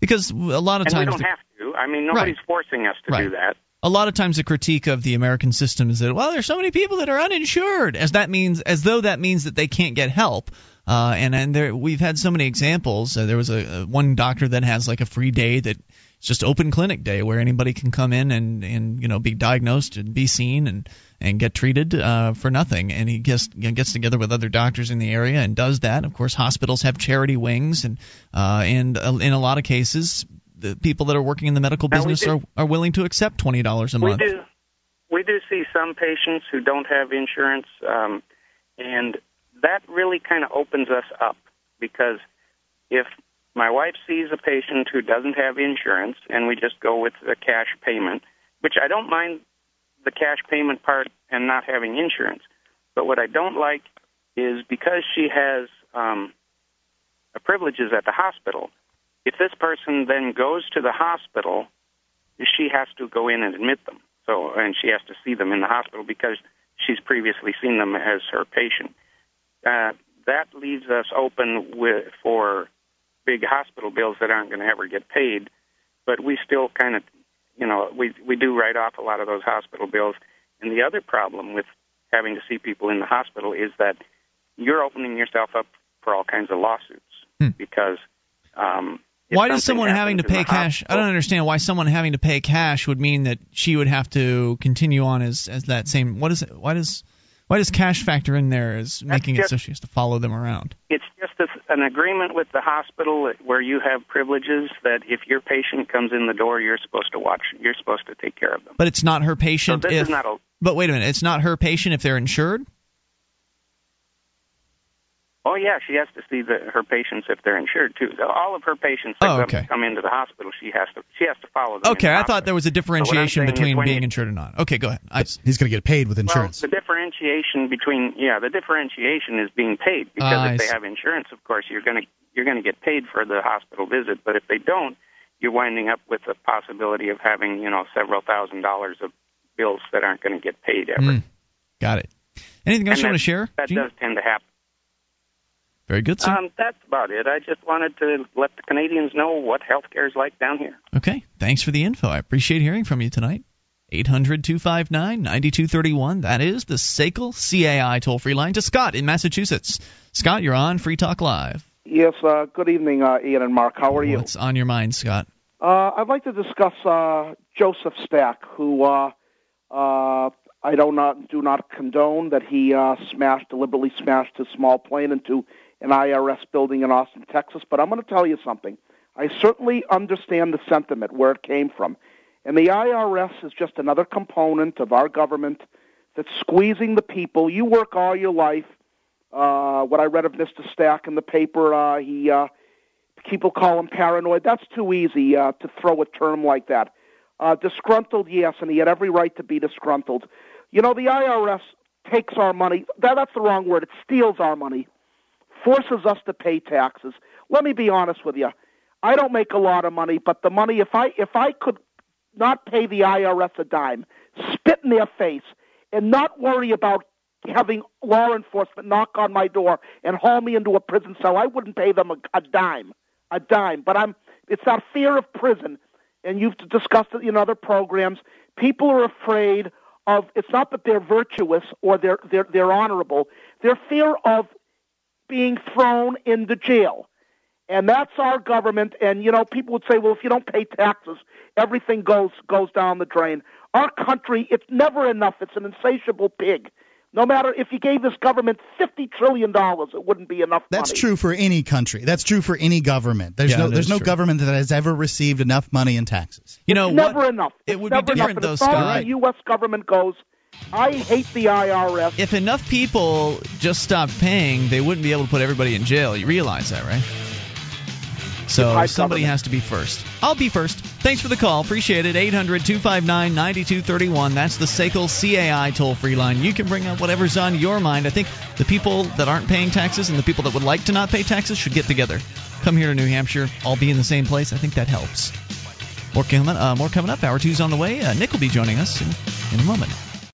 Because a lot of And we times don't the- have to. I mean, nobody's Right. forcing us to Right. do that. A lot of times the critique of the American system is that well, there's so many people that are uninsured, as that means as though that means that they can't get help. Uh, and and there we've had so many examples. Uh, there was a, a one doctor that has like a free day that it's just open clinic day where anybody can come in and and you know be diagnosed and be seen and and get treated uh, for nothing. And he gets gets together with other doctors in the area and does that. Of course, hospitals have charity wings, and uh, and uh, in a lot of cases, the people that are working in the medical business do- are are willing to accept twenty dollars a We month. do. We do see some patients who don't have insurance, um, and that really kind of opens us up because if my wife sees a patient who doesn't have insurance and we just go with the cash payment, which I don't mind the cash payment part and not having insurance, but what I don't like is because she has um, privileges at the hospital. If this person then goes to the hospital she has to go in and admit them. So, and she has to see them in the hospital because she's previously seen them as her patient. Uh, that leaves us open with for big hospital bills that aren't going to ever get paid. But we still kind of, you know, we we do write off a lot of those hospital bills. And the other problem with having to see people in the hospital is that you're opening yourself up for all kinds of lawsuits because. Um, Why does someone having to pay cash? I don't understand why someone having to pay cash would mean that she would have to continue on as as that same. What is it? Why does why does cash factor in there as making it so she has to follow them around? It's just a, an agreement with the hospital where you have privileges that if your patient comes in the door, you're supposed to watch. You're supposed to take care of them. But it's not her patient so this if. is not a. but wait a minute, it's not her patient if they're insured. Oh yeah, she has to see the, her patients if they're insured too. So all of her patients that Oh, come- okay. come into the hospital, she has to she has to follow them. Okay, I hospital. thought there was a So what I'm differentiation saying between being you- insured or not. Okay, go ahead. I, He's going to get paid with insurance. Well, the differentiation between yeah, the differentiation is being paid because I if they see. have insurance, of course, you're going to you're going to get paid for the hospital visit. But if they don't, you're winding up with the possibility of having you know several thousand dollars of bills that aren't going to get paid ever. Mm, got it. Anything else And you want to share? That Gene? does tend to happen. Very good, sir. Um, that's about it. I just wanted to let the Canadians know what healthcare is like down here. Okay, thanks for the info. I appreciate hearing from you tonight. 800 259 9231. That is the SACL CAI toll free line to Scott in Massachusetts. Scott, you're on Free Talk Live. Yes, uh, good evening, uh, Ian and Mark. How are you? What's on your mind, Scott? Uh, I'd like to discuss uh, Joseph Stack, who uh, uh, I do not do not condone that he uh, smashed deliberately smashed his small plane into an IRS building in Austin, Texas. But I'm going to tell you something. I certainly understand the sentiment where it came from, and the IRS is just another component of our government that's squeezing the people. You work all your life. Uh, what I read of Mr. Stack in the paper, uh, he uh, people call him paranoid. That's too easy uh, to throw a term like that. Uh, disgruntled, yes, and he had every right to be disgruntled. You know, the IRS takes our money. That, that's the wrong word. It steals our money, forces us to pay taxes. Let me be honest with you. I don't make a lot of money, but the money, if I if I could not pay the IRS a dime, spit in their face, and not worry about having law enforcement knock on my door and haul me into a prison cell, I wouldn't pay them a, a dime, a dime. But I'm It's that fear of prison, and you've discussed it in other programs. People are afraid of. It's not that they're virtuous or they're they're they're honorable. Their fear of being thrown into jail. And that's our government. And you know, people would say, well, if you don't pay taxes, everything goes goes down the drain. Our country, it's never enough. It's an insatiable pig. No matter if you gave this government fifty trillion dollars, it wouldn't be enough. That's money. true for any country. That's true for any government. There's Yeah, no there's no true. government that has ever received enough money in taxes. You know, never what, enough. it It's would be different, enough. though, And Scott. as the U.S. government goes, I hate the IRS. if enough people just stopped paying, they wouldn't be able to put everybody in jail. You realize that, right? So somebody has to be first. I'll be first. Thanks for the call. Appreciate it. 800 259 9231. That's the SACL CAI toll free line. You can bring up whatever's on your mind. I think the people that aren't paying taxes and the people that would like to not pay taxes should get together. Come here to New Hampshire, all be in the same place. I think that helps. More coming, uh, more coming up. Hour two's on the way. Uh, Nick will be joining us in, in a moment.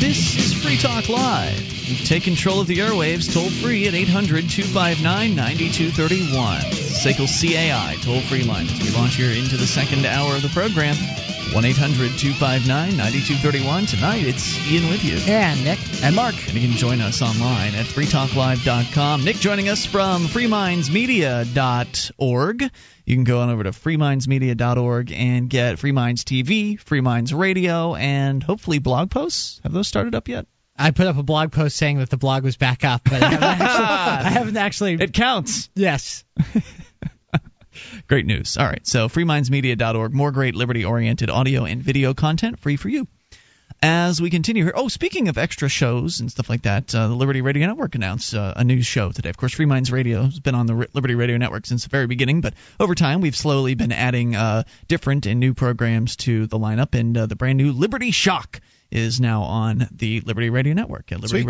This is Free Talk Live. Take control of the airwaves toll free at 800 259 9231. SACL CAI toll free line as we launch here into the second hour of the program. 1 800 259 9231. Tonight it's Ian with you. And Nick. And Mark. And you can join us online at freetalklive.com. Nick joining us from freemindsmedia.org. You can go on over to freemindsmedia.org and get Free Minds TV, Free Minds Radio, and hopefully blog posts. Have those started up yet? I put up a blog post saying that the blog was back up, but I haven't <laughs> actually. I haven't actually It counts. yes. <laughs> <laughs> Great news. All right. So, freemindsmedia.org, more great liberty oriented audio and video content free for you. As we continue here, oh, speaking of extra shows and stuff like that, uh, the Liberty Radio Network announced uh, a new show today. Of course, Free Minds Radio has been on the Liberty Radio Network since the very beginning, but over time we've slowly been adding uh, different and new programs to the lineup, and uh, the brand new Liberty Shock is now on the Liberty Radio Network at Sweet.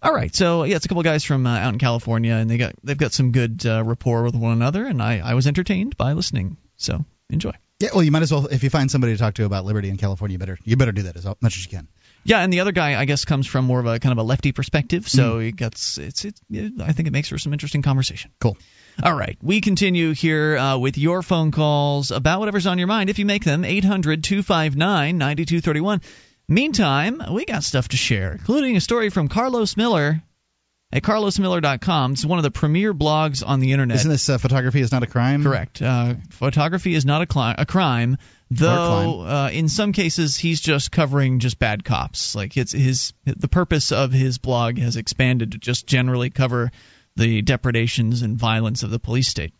All right, so yeah, it's a couple guys from uh, out in California, and they got they've got some good uh, rapport with one another, and I, I was entertained by listening. So enjoy. Yeah, well, you might as well if you find somebody to talk to about liberty in California, you better you better do that as much as you can. Yeah, and the other guy, I guess, comes from more of a kind of a lefty perspective, so he gets it's it, it. I think it makes for some interesting conversation. Cool. All right, we continue here uh, with your phone calls about whatever's on your mind. If you make them, 800 259 9231. Meantime, we got stuff to share, including a story from Carlos Miller at carlosmiller.com. It's one of the premier blogs on the internet. Isn't this uh, photography is not a crime? Correct. Uh, photography is not a, cli- a crime, though. Uh, in some cases, he's just covering just bad cops. Like it's his the purpose of his blog has expanded to just generally cover the depredations and violence of the police state.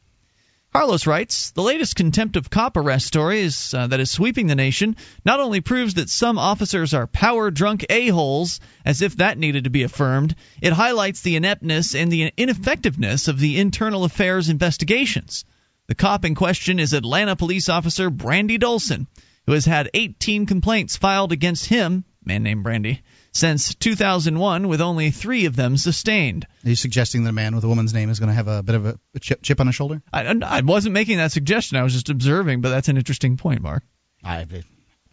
Carlos writes, the latest contempt of cop arrest story is, uh, that is sweeping the nation not only proves that some officers are power drunk a-holes, as if that needed to be affirmed, it highlights the ineptness and the ineffectiveness of the internal affairs investigations. The cop in question is Atlanta police officer Brandy Dolson, who has had 18 complaints filed against him, man named Brandy, since 2001, with only three of them sustained. Are you suggesting that a man with a woman's name is going to have a bit of a chip, chip on his shoulder? I, I wasn't making that suggestion. I was just observing, but that's an interesting point, Mark. I,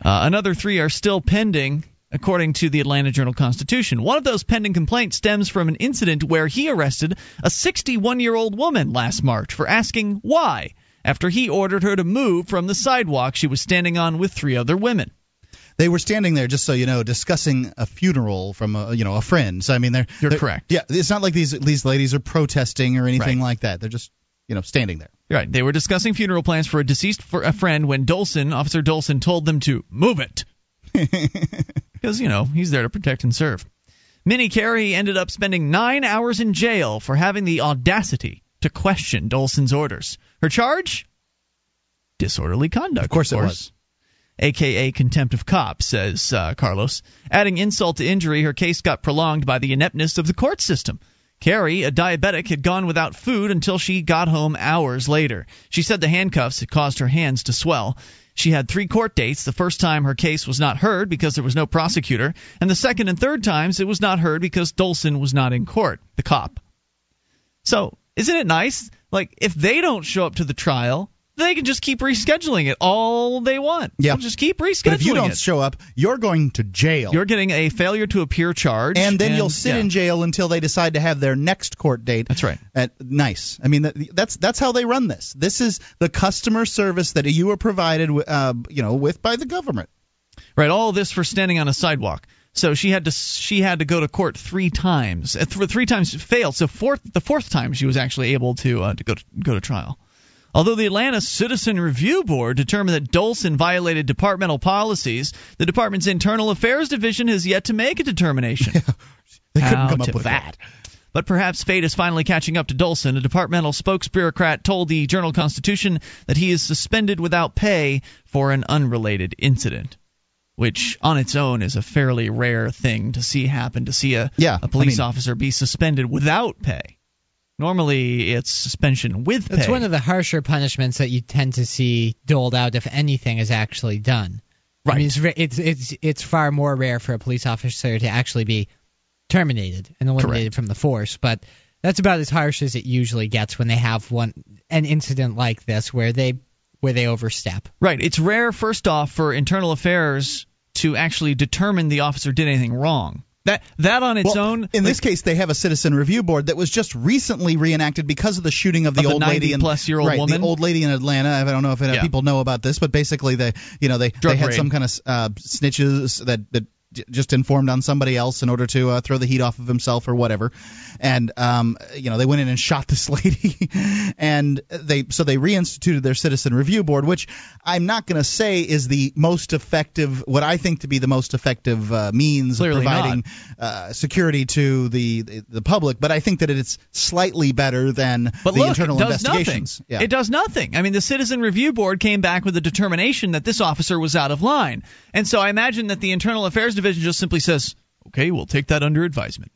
Uh, another three are still pending, according to the Atlanta Journal Constitution. One of those pending complaints stems from an incident where he arrested a 61 year old woman last March for asking why, after he ordered her to move from the sidewalk she was standing on with three other women. They were standing there, just so you know, discussing a funeral from a you know a friend. So I mean, they're You're they're- correct. Yeah, it's not like these these ladies are protesting or anything Right. like that. They're just you know standing there. Right. They were discussing funeral plans for a deceased for a friend when Dolson, Officer Dolson, told them to move it. <laughs> Because, you know, he's there to protect and serve. Minnie Carey ended up spending nine hours in jail for having the audacity to question Dolson's orders. Her charge? Disorderly conduct. Of course it was. AKA contempt of cops, says uh, Carlos. Adding insult to injury, her case got prolonged by the ineptness of the court system. Carey, a diabetic, had gone without food until she got home hours later. She said the handcuffs had caused her hands to swell. She had three court dates. The first time her case was not heard because there was no prosecutor, and the second and third times it was not heard because Dolson was not in court, the cop. So, isn't it nice? Like, if they don't show up to the trial, they can just keep rescheduling it all they want. Yeah. They'll just keep rescheduling But if you don't it. show up, you're going to jail. You're getting a failure to appear charge, and then you'll sit yeah. in jail until they decide to have their next court date. That's right. At, nice. I mean, that, that's that's how they run this. This is the customer service that you are provided, uh, you know, with by the government. Right, all this for standing on a sidewalk. So she had to she had to go to court three times. Uh, three times failed. So fourth the fourth time she was actually able to uh, to go to, go to trial. Although the Atlanta Citizen Review Board determined that Dolson violated departmental policies, the department's Internal Affairs Division has yet to make a determination. <laughs> They couldn't How come up with that. But perhaps fate is finally catching up to Dolson. A departmental spokesbureaucrat told the Journal Constitution that he is suspended without pay for an unrelated incident, which on its own is a fairly rare thing to see happen. To see a, Yeah, a police I mean- officer be suspended without pay. Normally, it's suspension with pay. It's one of the harsher punishments that you tend to see doled out if anything is actually done. Right. I mean, it's, it's it's it's far more rare for a police officer to actually be terminated and eliminated from the force, but that's about as harsh as it usually gets when they have one an incident like this where they where they overstep. Right. It's rare, first off, for internal affairs to actually determine the officer did anything wrong. That that on its Well, own. in this case, they have a citizen review board that was just recently reenacted because of the shooting of the Of the old lady in 90-plus-year-old right, woman? the old lady in Atlanta. I don't know if uh, Yeah. people know about this, but basically, they you know they Drug they had raid. some kind of uh, snitches that that just informed on somebody else in order to uh, throw the heat off of himself or whatever, and um, you know they went in and shot this <laughs> lady, and they so they reinstituted their citizen review board, which I'm not going to say is the most effective, what I think to be the most effective uh, means Clearly of providing uh, security to the, the the public, but I think that it's slightly better than But the look, internal it does investigations. Nothing. It does nothing. I mean, the Citizen Review Board came back with a determination that this officer was out of line. And so I imagine that the Internal Affairs Division just simply says, okay, we'll take that under advisement.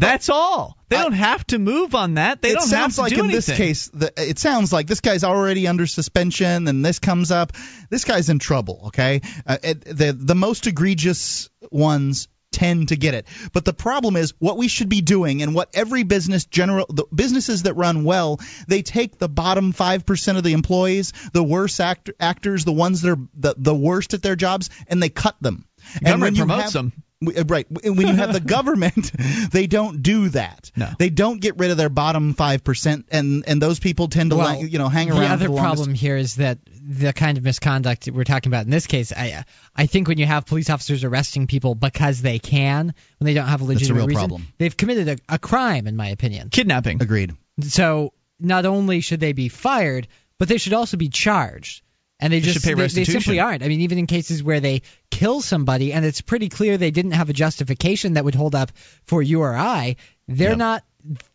That's all. They don't have to move on that. They don't have to like do anything. It sounds like in this case, the, it sounds like this guy's already under suspension, and this comes up. This guy's in trouble. Okay, uh, it, the the most egregious ones tend to get it. But the problem is what we should be doing, and what every business general the businesses that run well, they take the bottom five percent of the employees, the worst act, actors, the ones that are the, the worst at their jobs, and they cut them. and Government when you promotes have, them. W- uh, Right. When you have the <laughs> government, <laughs> they don't do that. No. They don't get rid of their bottom five percent, and and those people tend to Well, like, you know hang around. The other the problem here is that the kind of misconduct we're talking about in this case, I I think when you have police officers arresting people because they can, when they don't have a That's a legitimate real reason, problem. they've committed a, a crime, in my opinion. Kidnapping. Agreed. So not only should they be fired, but they should also be charged. And they They just pay they, they simply aren't. I mean, even in cases where they kill somebody and it's pretty clear they didn't have a justification that would hold up for you or I, they're Yep. not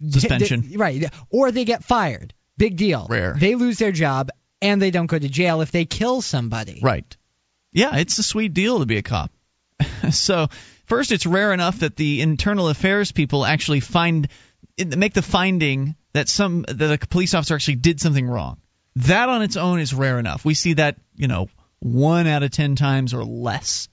Suspension. they- right? Or they get fired. Big deal. Rare. They lose their job and they don't go to jail if they kill somebody. Right. Yeah, it's a sweet deal to be a cop. <laughs> so, first, it's rare enough that the internal affairs people actually find make the finding that some that a police officer actually did something wrong. That on its own is rare enough. We see that, you know, 1 out of 10 times or less.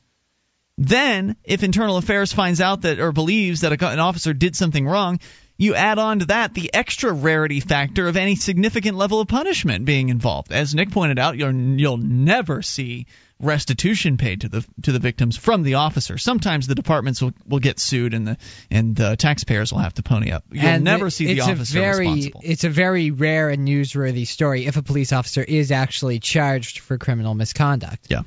Then, if internal affairs finds out that or believes that an officer did something wrong, you add on to that the extra rarity factor of any significant level of punishment being involved. As Nick pointed out, you'll never see restitution paid to the to the victims from the officer. Sometimes the departments will, will get sued and the and the taxpayers will have to pony up. You'll and never it- see the it's officer a very, responsible. It's a very rare and newsworthy story if a police officer is actually charged for criminal misconduct. Yeah.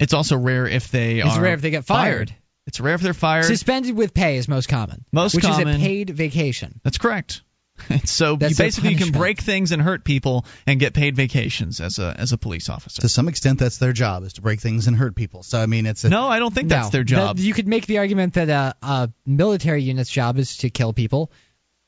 It's also rare if they It's are rare if they get fired. It's rare if they're fired. Suspended with pay is most common. Most which common. is a paid vacation. That's correct. <laughs> so That's you basically you can break things and hurt people and get paid vacations as a as a police officer. To some extent, that's their job is to break things and hurt people. So I mean, it's a, No, I don't think that's their job. That- you could make the argument that a, a military unit's job is to kill people,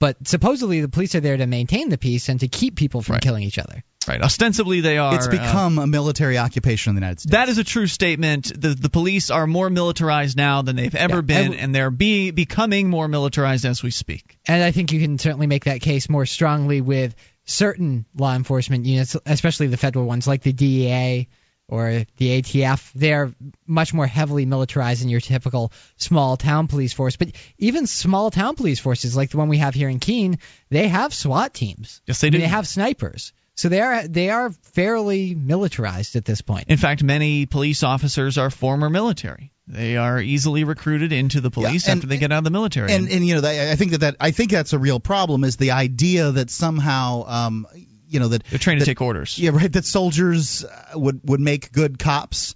but supposedly the police are there to maintain the peace and to keep people from killing each other. Right. Ostensibly, they are. it's uh, become a military occupation in the United States. that is a true statement. The the police are more militarized now than they've ever Yeah, been, and- and they're be, becoming more militarized as we speak. And I think you can certainly make that case more strongly with certain law enforcement units, especially the federal ones like the DEA or the ATF. They're much more heavily militarized than your typical small town police force. But even small town police forces, like the one we have here in Keene, they have SWAT teams. Yes, they I mean, do. They have snipers. So they are they are fairly militarized at this point. In fact, many police officers are former military. They are easily recruited into the police and- after they get out of the military. and and you know that, I think that, that I think that's a real problem is the idea that somehow um you know that they're trained that- to take orders. yeah right that soldiers uh, would would make good cops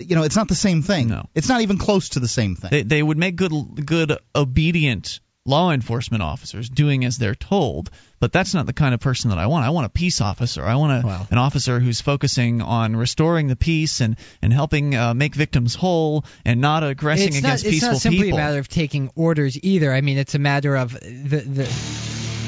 you know it's not the same thing No. it's not even close to the same thing They they would make good good obedient law enforcement officers doing as they're told. But that's not the kind of person that I want. I want a peace officer. I want a, Well. an officer who's focusing on restoring the peace and and helping uh, make victims whole and not aggressing it's against not, peaceful It's not simply people. a matter of taking orders either. I mean, it's a matter of the the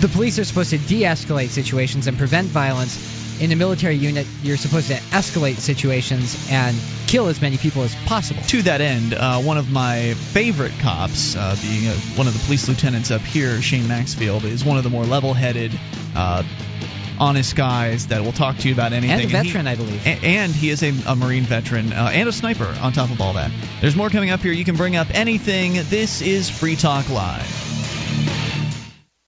the police are supposed to de-escalate situations and prevent violence. In a military unit, you're supposed to escalate situations and kill as many people as possible. To that end, uh, one of my favorite cops, uh, being a, one of the police lieutenants up here, Shane Maxfield, is one of the more level-headed, uh, honest guys that will talk to you about anything. And a he- veteran, I believe. A- and he is a, a Marine veteran uh, and a sniper on top of all that. There's more coming up here. You can bring up anything. This is Free Talk Live.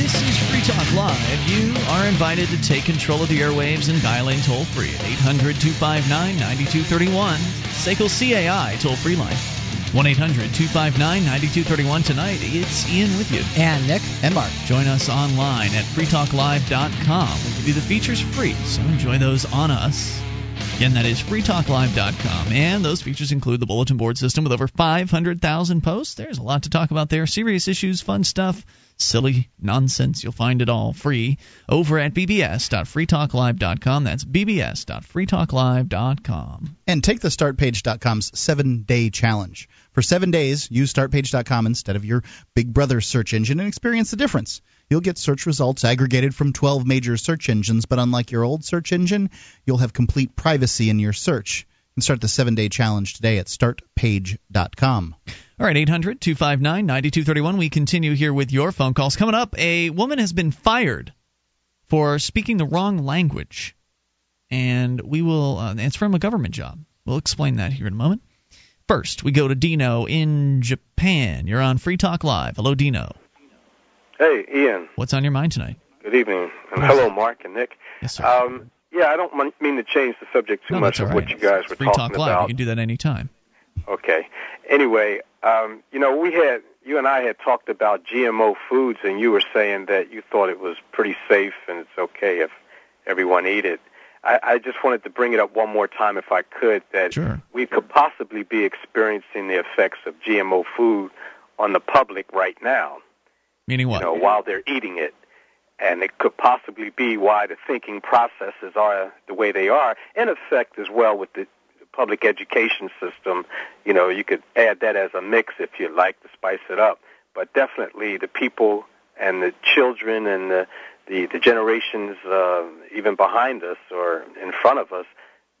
This is Free Talk Live. You are invited to take control of the airwaves and dial in toll free at 800 259 9231. SACL CAI toll free line. 1 800 259 9231. Tonight, it's Ian with you. And Nick. and Mark Join us online at freetalklive.com. We give you the features free, so enjoy those on us. Again, that is freetalklive.com. And those features include the bulletin board system with over 500,000 posts. There's a lot to talk about there. Serious issues, fun stuff, silly nonsense. You'll find it all free over at bbs.freetalklive.com. That's bbs.freetalklive.com. and take the startpage.com's 7 day challenge for 7 days use startpage.com instead of your big brother search engine and experience the difference You'll get search results aggregated from 12 major search engines, but unlike your old search engine, you'll have complete privacy in your search. You can start the seven day challenge today at startpage.com. All right, 800 259 9231. We continue here with your phone calls. Coming up, a woman has been fired for speaking the wrong language. And we will, uh, it's from a government job. We'll explain that here in a moment. First, we go to Dino in Japan. You're on Free Talk Live. Hello, Dino. Hey, Ian. What's on your mind tonight? Good evening. And hello, Mark and Nick. Yes, sir. Um, yeah, I don't mean to change the subject too No, much of all what you guys were Free talking Talk Live. You can do that anytime. Okay. Anyway, um, you know, we had you and I had talked about GMO foods, and you were saying that you thought it was pretty safe and it's okay if everyone ate it. I, I just wanted to bring it up one more time, if I could, that Sure. we could possibly be experiencing the effects of GMO food on the public right now. Meaning what? You know, while they're eating it. And it could possibly be why the thinking processes are the way they are. In effect, as well, with the public education system, you know, you could add that as a mix if you like to spice it up. But definitely the people and the children and the, the, the generations uh, even behind us or in front of us,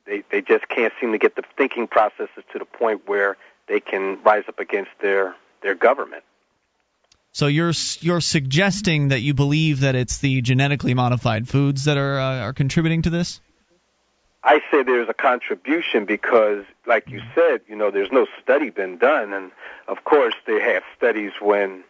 they, they just can't seem to get the thinking processes to the point where they can rise up against their, their government. So you're you're suggesting that you believe that it's the genetically modified foods that are uh, are contributing to this? I say there's a contribution because, like you said, you know, there's no study been done, and of course they have studies when,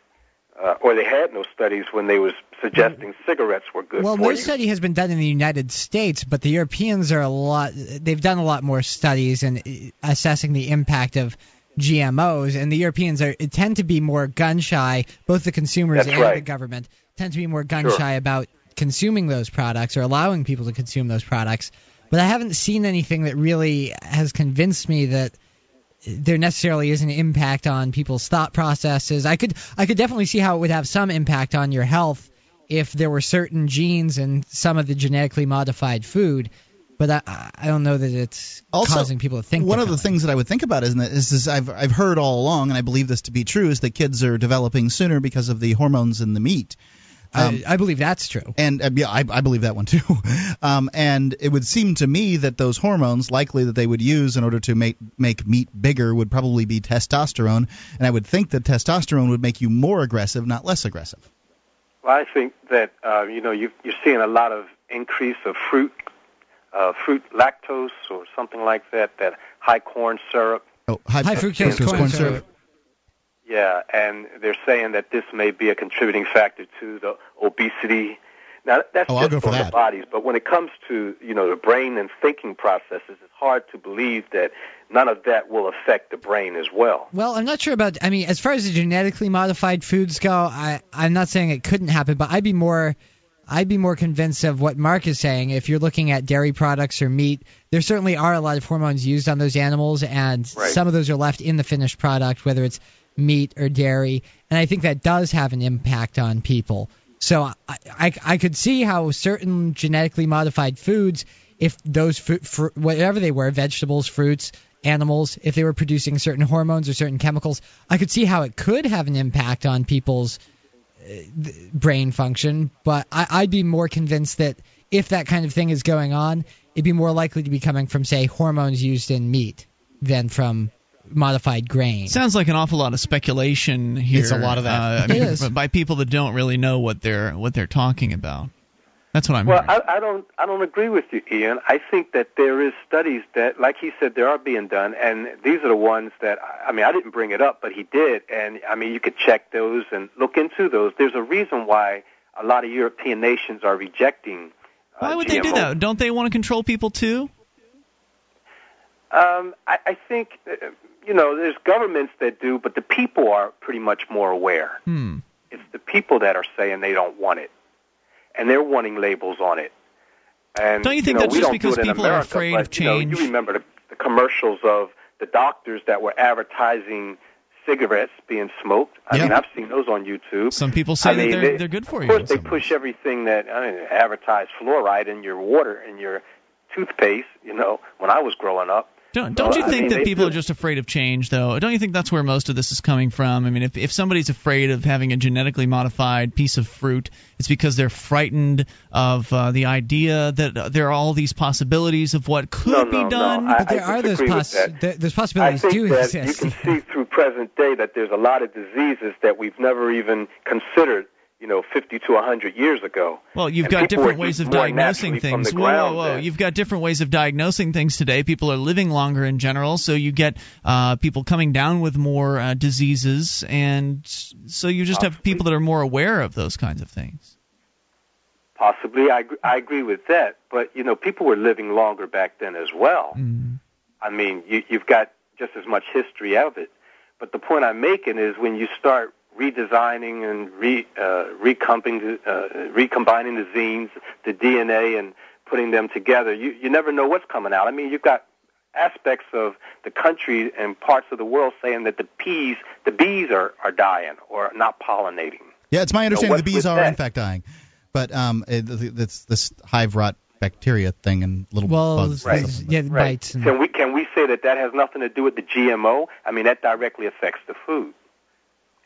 uh, or they had no studies when they was suggesting cigarettes were good Well, for no you. study has been done in the United States, but the Europeans are a lot. They've done a lot more studies and assessing the impact of GMOs, and the Europeans are tend to be more gun shy. Both the consumers That's and the government tend to be more gun Sure. shy about consuming those products or allowing people to consume those products. But I haven't seen anything that really has convinced me that there necessarily is an impact on people's thought processes. I could I could definitely see how it would have some impact on your health if there were certain genes in some of the genetically modified food, but I I don't know that it's Also, causing people to think. one of the things that I would think about is, is, is I've I've heard all along, and I believe this to be true, is that kids are developing sooner because of the hormones in the meat. Um, I, I believe that's true. And uh, yeah, I, I believe that one <laughs> too. Um, and it would seem to me that those hormones, likely that they would use in order to make make meat bigger, would probably be testosterone. And I would think that testosterone would make you more aggressive, not less aggressive. Well, I think that uh, you know you, you're seeing a lot of increase of fruit, uh, fruit lactose or something like that. That high corn syrup. Oh, high, High fructose corn syrup. Yeah, and they're saying that this may be a contributing factor to the obesity. Now that's Oh, I'll just for for the bodies, but when it comes to you know the brain and thinking processes, it's hard to believe that none of that will affect the brain as well. Well, I'm not sure about. I mean, as far as the genetically modified foods go, I I'm not saying it couldn't happen, but I'd be more. I'd be more convinced of what Mark is saying. If you're looking at dairy products or meat, there certainly are a lot of hormones used on those animals, and Right. some of those are left in the finished product, whether it's meat or dairy. And I think that does have an impact on people. So I, I, I could see how certain genetically modified foods, if those fru- fr- whatever they were, vegetables, fruits, animals, if they were producing certain hormones or certain chemicals, I could see how it could have an impact on people's brain function. But I, I'd be more convinced that if that kind of thing is going on, it'd be more likely to be coming from, say, hormones used in meat than from modified grain. Sounds like an awful lot of speculation here. It's a lot of that. Uh, I mean, is. by people that don't really know what they're what they're talking about. That's what I'm Well. I, I don't I don't agree with you, Ian. I think that there is studies that, like he said, there are being done, and these are the ones that I mean I didn't bring it up, but he did, and I mean you could check those and look into those. There's a reason why a lot of European nations are rejecting. Uh, Why would they do that? Don't they want to control people too? Um, I, I think uh, you know there's governments that do, but the people are pretty much more aware. Hmm. It's the people that are saying they don't want it, and they're wanting labels on it. And Don't you think know, that's just because in people are afraid but, of You, know, change? you remember the, the commercials of the doctors that were advertising cigarettes being smoked. I Yeah. mean, I've seen those on YouTube. Some people say I mean, that they're they- they're good for you. Of course, they push everything that I mean, advertise fluoride in your water and your toothpaste. You know, when I was growing up. Don't don't you So, I think mean, that people do. are just afraid of change though? Don't you think that's where most of this is coming from? I mean, if if somebody's afraid of having a genetically modified piece of fruit, it's because they're frightened of uh, the idea that uh, there are all these possibilities of what could No, be no, no. done. I- but there are those disagree with poss- th- those I possibilities think do that exist. you can see through present day that there's a lot of diseases that we've never even considered, you know, 50 to 100 years ago. Well, you've And got different ways of diagnosing things. Whoa, whoa, whoa! You've got different ways of diagnosing things today. People are living longer in general, so you get uh, people coming down with more uh, diseases, and so you just have people that are more aware of those kinds of things. Possibly, I, I agree with that. But, you know, people were living longer back then as well. Mm. I mean, you, you've got just as much history of it. But the point I'm making is when you start redesigning and re, uh, recombining, uh, recombining the genes, the DNA, and putting them together, you, you never know what's coming out. I mean, you've got aspects of the country and parts of the world saying that the bees, the bees are, are dying or not pollinating. Yeah, it's my understanding what's the bees are that? in fact dying, but um, it, it's this hive rot bacteria thing and little well, bugs. Right. and there's- stuff like yeah, that. bites. And, Can we can we say that that has nothing to do with the GMO? I mean, that directly affects the food,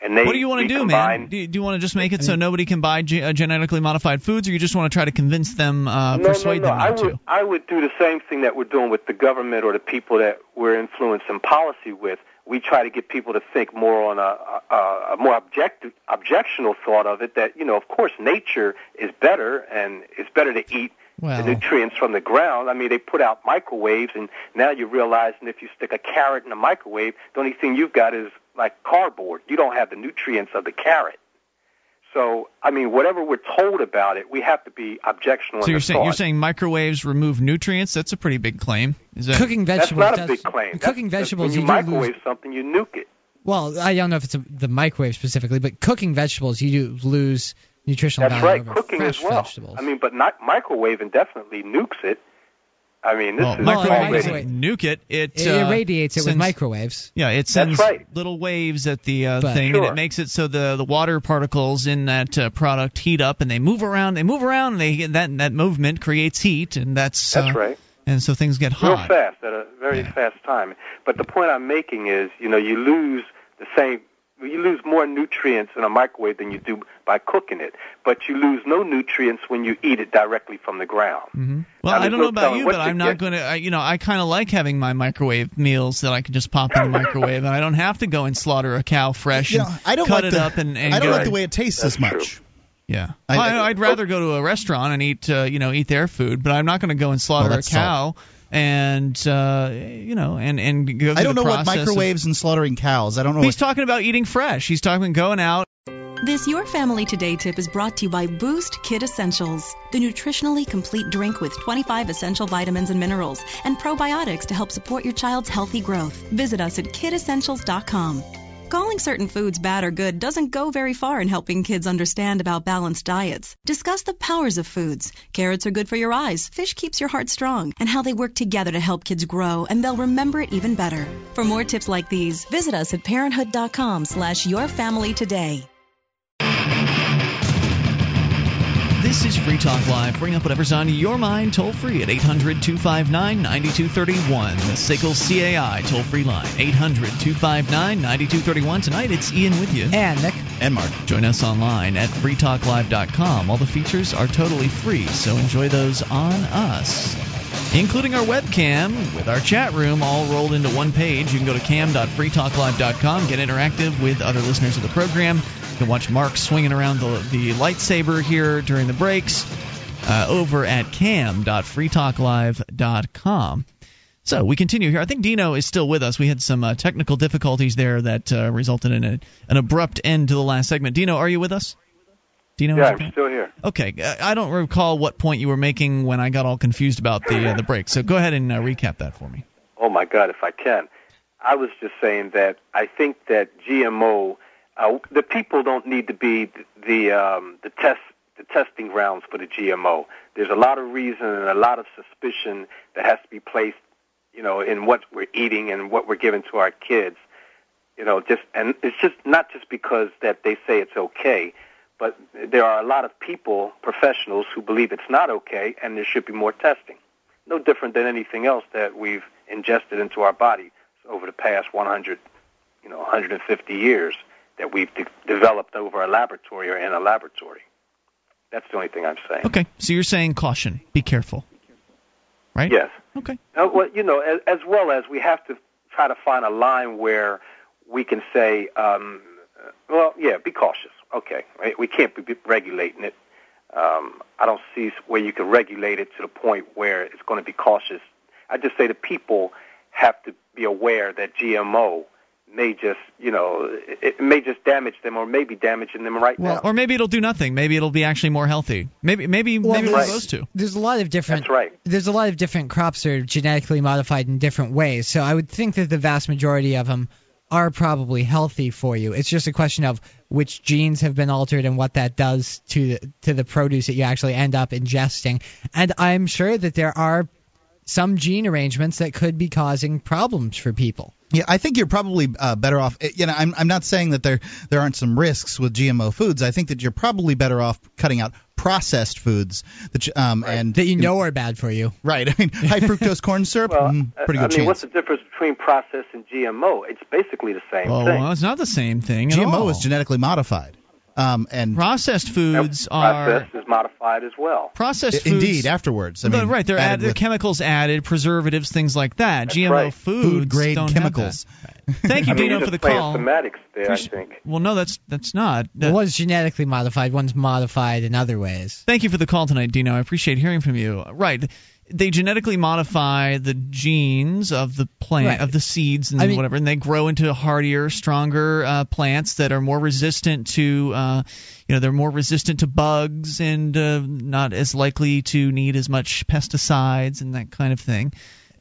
And they what do you want to do, recombine- man? Do you, do you want to just make it so nobody can buy ge- uh, genetically modified foods, or you just want to try to convince them, uh, no, persuade no, no. them I would, to? I would do the same thing that we're doing with the government or the people that we're influencing policy with. We try to get people to think more on a, a, a more objective, objectional thought of it. That you know, of course, nature is better, and it's better to eat Well- the nutrients from the ground. I mean, they put out microwaves, and now you're realizing if you stick a carrot in a microwave, the only thing you've got is like cardboard. You don't have the nutrients of the carrot. So, I mean, whatever we're told about it, we have to be objectional So in you're saying you're thought. saying microwaves remove nutrients? That's a pretty big claim. Is that Cooking That's vegetables. not a does- big claim. Cooking That's- vegetables, when you, you do lose- microwave something, you nuke it. Well, I don't know if it's a, the microwave specifically, but cooking vegetables, you do lose nutritional That's value right. over Cooking fresh as well. vegetables. I mean, but not microwaving definitely nukes it. I mean, this well, is microwave already. doesn't nuke it. It, it uh, irradiates it with sends- microwaves. Yeah, it sends right. little waves at the uh, But- thing, and it makes it so the the water particles in that uh, product heat up, and they move around. They move around, and they that that movement creates heat, and that's That's uh, right. And so things get Real hot. fast at a very fast time. But the point I'm making is, you know, you lose the same. You lose more nutrients in a microwave than you do by cooking it, but you lose no nutrients when you eat it directly from the ground. hmm Well, Now, I don't no know about you, but I'm not going to. You know, I kind of like having my microwave meals that I can just pop in the microwave, and I don't have to go and slaughter a cow fresh You and know, I don't cut like it the, up and, and I don't go. like the way it tastes as much. Yeah, I- I, I- I'd rather go to a restaurant and eat, uh, you know, eat their food, but I'm not going to go and slaughter Well, a that's cow and, uh, you know, and and go through I don't know what process of- microwaves and slaughtering cows. I don't know. He's what, talking about eating fresh. He's talking going out. This Your Family Today tip is brought to you by Boost Kid Essentials, the nutritionally complete drink with 25 essential vitamins and minerals and probiotics to help support your child's healthy growth. Visit us at kidessentials.com. Calling certain foods bad or good doesn't go very far in helping kids understand about balanced diets. Discuss the powers of foods. Carrots are good for your eyes, fish keeps your heart strong, and how they work together to help kids grow, and they'll remember it even better. For more tips like these, visit us at parenthood.com slash yourfamilytoday. This is Free Talk Live. Bring up whatever's on your mind toll free at 800 259 9231. The SACL CAI toll free line. 800 259 9231. Tonight it's Ian with you. And Nick. and Mark. Join us online at freetalklive.com. All the features are totally free, so enjoy those on us. Including our webcam with our chat room all rolled into one page. You can go to cam.freetalklive.com, get interactive with other listeners of the program. You can watch Mark swinging around the, the lightsaber here during the breaks uh, over at cam.freetalklive.com. So we continue here. I think Dino is still with us. We had some uh, technical difficulties there that uh, resulted in a, an abrupt end to the last segment. Dino, are you with us? Dino, Yeah, I'm still here. Okay, I don't recall what point you were making when I got all confused about the uh, the break. So go ahead and uh, recap that for me. Oh my God, if I can. I was just saying that I think that GMO, uh, the people don't need to be the the, um, the test the testing grounds for the GMO. There's a lot of reason and a lot of suspicion that has to be placed, you know, in what we're eating and what we're giving to our kids. You know, just and it's just not just because that they say it's okay, but there are a lot of people, professionals, who believe it's not okay, and there should be more testing. No different than anything else that we've ingested into our body over the past 100, you know, 150 years that we've de- developed over a laboratory or in a laboratory. That's the only thing I'm saying. Okay, so you're saying caution, be careful, right? Yes. Okay. Uh, well, you know, as, as well as we have to try to find a line where we can say, um, uh, well, yeah, be cautious. Okay, right? We can't be regulating it. Um, I don't see where you can regulate it to the point where it's going to be cautious. I just say the people have to be aware that GMO may just, you know, it, it may just damage them or may be damaging them right Well, now. or maybe it'll do nothing. Maybe it'll be actually more healthy. Maybe maybe Well, maybe one there's- of those two. There's a lot of different. That's right. There's a lot of different crops that are genetically modified in different ways. So I would think that the vast majority of them are probably healthy for you. It's just a question of which genes have been altered and what that does to to the produce that you actually end up ingesting. And I'm sure that there are some gene arrangements that could be causing problems for people. Yeah, I think you're probably uh, better off. You know, I'm I'm not saying that there there aren't some risks with GMO foods. I think that you're probably better off cutting out processed foods that um, and that you know are bad for you. Right. <laughs> I mean, high fructose corn <laughs> syrup. Well, mm, pretty I mean, chance. what's the difference between processed and GMO? It's basically the same Oh, thing. well, it's not the same thing. at GMO all. is genetically modified. Um, and processed foods are Processed is modified as well. processed I- foods. indeed afterwards. I But mean, right, they're added added, with chemicals added, preservatives, things like that. GMO right. foods food grade don't chemicals. Have that. Thank you, <laughs> I mean, Dino, you're for the call. semantics there, I think. Well, no, that's that's not. Well, one's genetically modified, one's modified in other ways. Thank you for the call tonight, Dino. I appreciate hearing from you. Right. They genetically modify the genes of the plant Right. of the seeds and I mean- whatever, and they grow into hardier, stronger uh, plants that are more resistant to, uh, you know, they're more resistant to bugs and uh, not as likely to need as much pesticides and that kind of thing.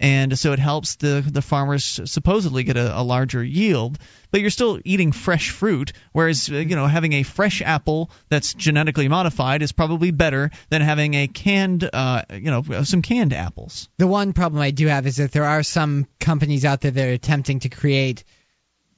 And so it helps the the farmers supposedly get a, a larger yield, but you're still eating fresh fruit. Whereas uh, you know having a fresh apple that's genetically modified is probably better than having a canned, uh, you know, some canned apples. The one problem I do have is that there are some companies out there that are attempting to create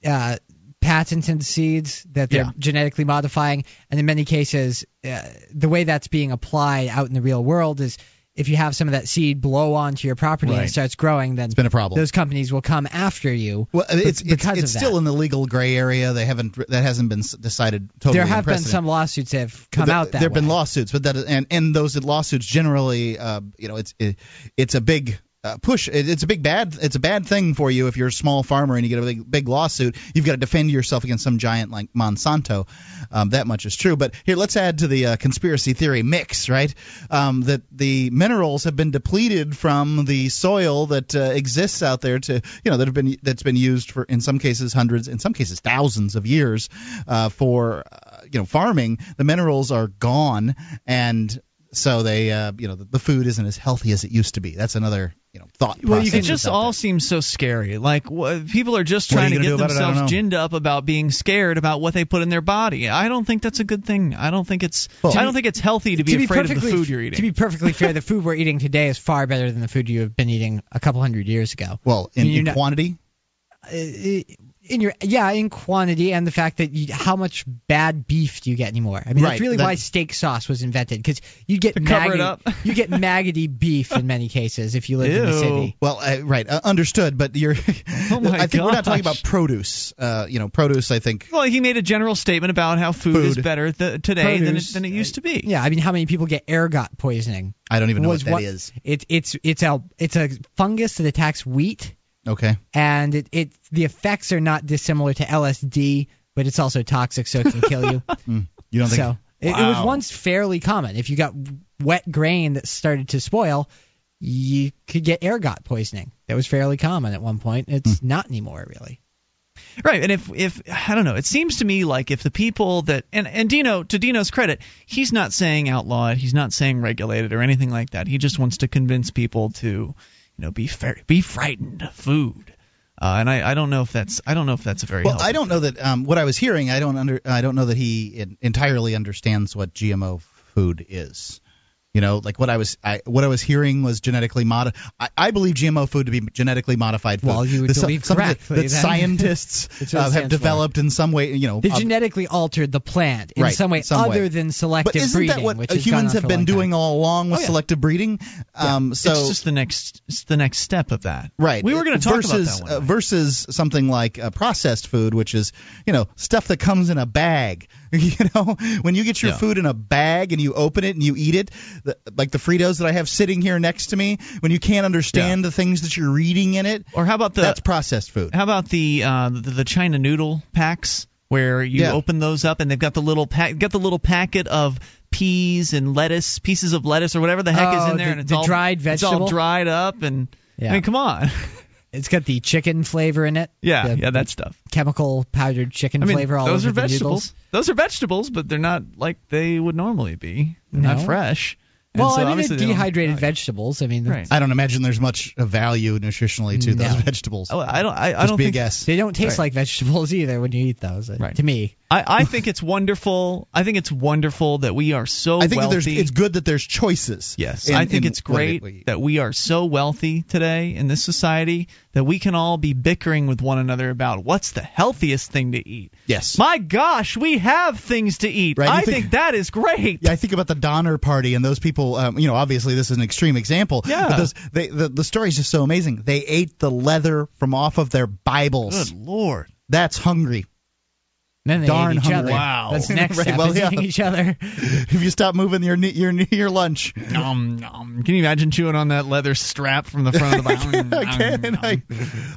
uh, patented seeds that they're Yeah. genetically modifying, and in many cases, uh, the way that's being applied out in the real world is if you have some of that seed blow onto your property and it starts growing, then It's been a problem. those companies will come after you. Well, it's it's, because it's of still in the legal gray area. They haven't that hasn't been decided totally. there have been some lawsuits that have come There- out that there have been lawsuits, but that and and those lawsuits generally, uh, you know, it's it, it's a big. Uh, push it, it's a big bad it's a bad thing for you if you're a small farmer and you get a big, big lawsuit. You've got to defend yourself against some giant like Monsanto. Um, that much is true but here let's add to the uh, conspiracy theory mix right? Um, that the minerals have been depleted from the soil that uh, exists out there to you know that have been that's been used for in some cases hundreds in some cases thousands of years uh, for uh, you know farming. The minerals are gone and so they uh, you know the, the food isn't as healthy as it used to be that's another you know thought Well, you process can just all there. seems so scary. Like wh- people are just What are trying to get do about it? I don't themselves ginned up about being scared about what they put in their body. I don't think that's a good thing. I don't think it's. Well, I don't think it's healthy to be afraid of the food you're eating. To be perfectly fair, the food we're eating today is far better than the food you have been eating a couple hundred years ago. well I in, mean, in not- quantity in your yeah, in quantity and the fact that you, how much bad beef do you get anymore? I mean, Right, that's really that- why steak sauce was invented because you get To maggoty, up. <laughs> you get maggoty beef in many cases if you live in the city. Well, uh, right, uh, understood. But you're. <laughs> Oh my I think we're not talking about produce. Uh, you know, produce. I think. Well, he made a general statement about how food, is better th- today than it, than it used to be. Yeah, I mean, how many people get ergot poisoning? I don't even know what that one- is. It, it's it's a it's a fungus that attacks wheat, Okay. and it, it the effects are not dissimilar to LSD, but it's also toxic, so it can kill you. <laughs> You don't think? So it, it was once fairly common. If you got wet grain that started to spoil, you could get ergot poisoning. That was fairly common at one point. It's Hmm. not anymore, really. Right, and if if I don't know, it seems to me like if the people that and and Dino to Dino's credit, he's not saying outlaw it, he's not saying regulate it or anything like that. He just wants to convince people to, you know, be fair, be frightened of food. Uh, and I, I don't know if that's I don't know if that's a very Well, I don't know that. Um, what I was hearing, I don't under. I don't know that he entirely understands what GMO food is. You know, like what I was, I, what I was hearing was genetically mod. I, I believe GMO food to be genetically modified food. Well, you would The- believe that, correctly that scientists That's what it uh, have developed in some way. You know, They uh, genetically altered the plant in Right, some way some way. other than selective but isn't breeding, that what which has gone humans have been time. doing all along with Oh, yeah. selective breeding? Um, so it's just the next the next step of that. Right. We were going to talk versus, about that one. uh, versus something like uh, processed food, which is you know stuff that comes in a bag. <laughs> you know, when you get your Yeah. food in a bag and you open it and you eat it, the, like the Fritos that I have sitting here next to me, when you can't understand the things that you're reading in it, or how about the that's processed food. How about the uh, the, the China noodle packs where you Yeah. open those up and they've got the little pack, got the little packet of peas and lettuce, pieces of lettuce or whatever the heck is Oh, in there, the- and it's the all dried It's all dried up, and Yeah. I mean, come on. <laughs> It's got the chicken flavor in it. Yeah, the, yeah, that stuff. chemical powdered chicken I mean, flavor all those over are the vegetables. noodles. Those are vegetables, but they're not like they would normally be. They're not fresh. And Well, so I mean, obviously they're dehydrated vegetables. I mean, Right. I don't imagine there's much value nutritionally to those vegetables. Oh, I don't. I, I Just don't be think a guess. they don't taste Right. like vegetables either when you eat those. uh, Right. To me, I, I think it's wonderful. I think it's wonderful that we are so I think wealthy. there's, it's good that there's choices. Yes, in- I think it's great it- that we are so wealthy today in this society that we can all be bickering with one another about what's the healthiest thing to eat. Yes. My gosh, we have things to eat. Right, I think- think, that is great. Yeah, I think about the Donner Party and those people. Um, you know, obviously this is an extreme example. Yeah. But those, they, the the story is just so amazing. They ate the leather from off of their Bibles. Good lord. That's hungry. Then they Darn ate each hungry. other. Wow. That's <laughs> next Right, step well, is yeah. eating each other. <laughs> if you stop moving your your your lunch. Nom, nom. Can you imagine chewing on that leather strap from the front of the <laughs> Bible? I can. I,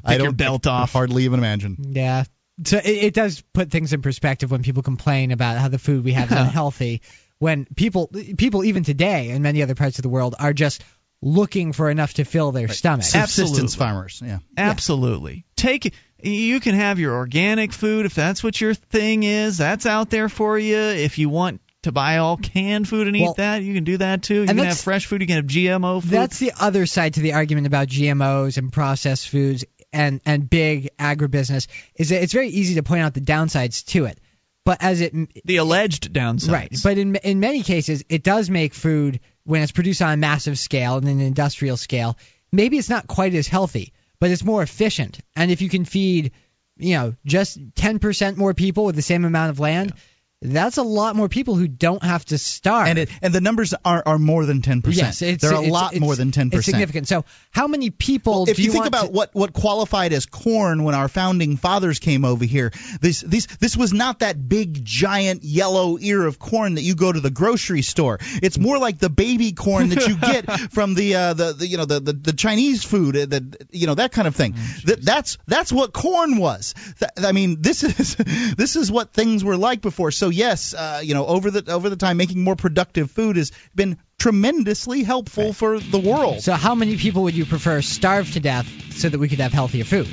I don't your belt off. Hardly even imagine. Yeah. So it, it does put things in perspective when people complain about how the food we have is unhealthy. When people, people even today in many other parts of the world are just looking for enough to fill their stomach. Subsistence Absolutely. farmers. Yeah. Absolutely. Take you can have your organic food if that's what your thing is. That's out there for you. If you want to buy all canned food and eat Well, that, you can do that too. You can have fresh food. You can have GMO food. That's the other side to the argument about GMOs and processed foods and and big agribusiness is that it's very easy to point out the downsides to it. But as it the alleged downsides. Right. But in in many cases, it does make food when it's produced on a massive scale and an industrial scale. Maybe it's not quite as healthy, but it's more efficient. And if you can feed, you know, just 10% more people with the same amount of land, that's a lot more people who don't have to starve. And it and the numbers are, are more than ten percent. Yes, it's, they're a it's- lot it's- more than 10%. It's significant. So, how many people? if do you, think about to- what, what qualified as corn when our founding fathers came over here, this this this was not that big giant yellow ear of corn that you go to the grocery store. It's more like the baby corn that you get <laughs> from the uh, the, the you know the, the, the Chinese food, uh, the you know that kind of thing. that that's that's what corn was. Th- I mean, this is <laughs> this is what things were like before. So yes, uh, you know over the over the time, making more productive food has been tremendously helpful for the world. So, how many people would you prefer starve to death so that we could have healthier food?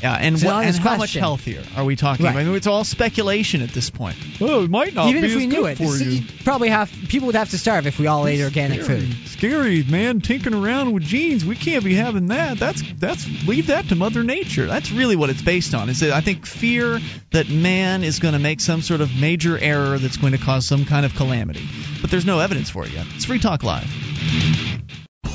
Yeah, and, It's an what, and honest how much healthier are we talking Right. about? I mean, it's all speculation at this point. Oh, it might not be. Even be if we as knew it, for you. probably have people would have to starve if we all ate organic Scary. food. Scary, man, tinkering around with genes. We can't be having that. That's that's leave that to Mother Nature. That's really what it's based on. Is that I think fear that man is going to make some sort of major error that's going to cause some kind of calamity. But there's no evidence for it yet. It's Free Talk Live.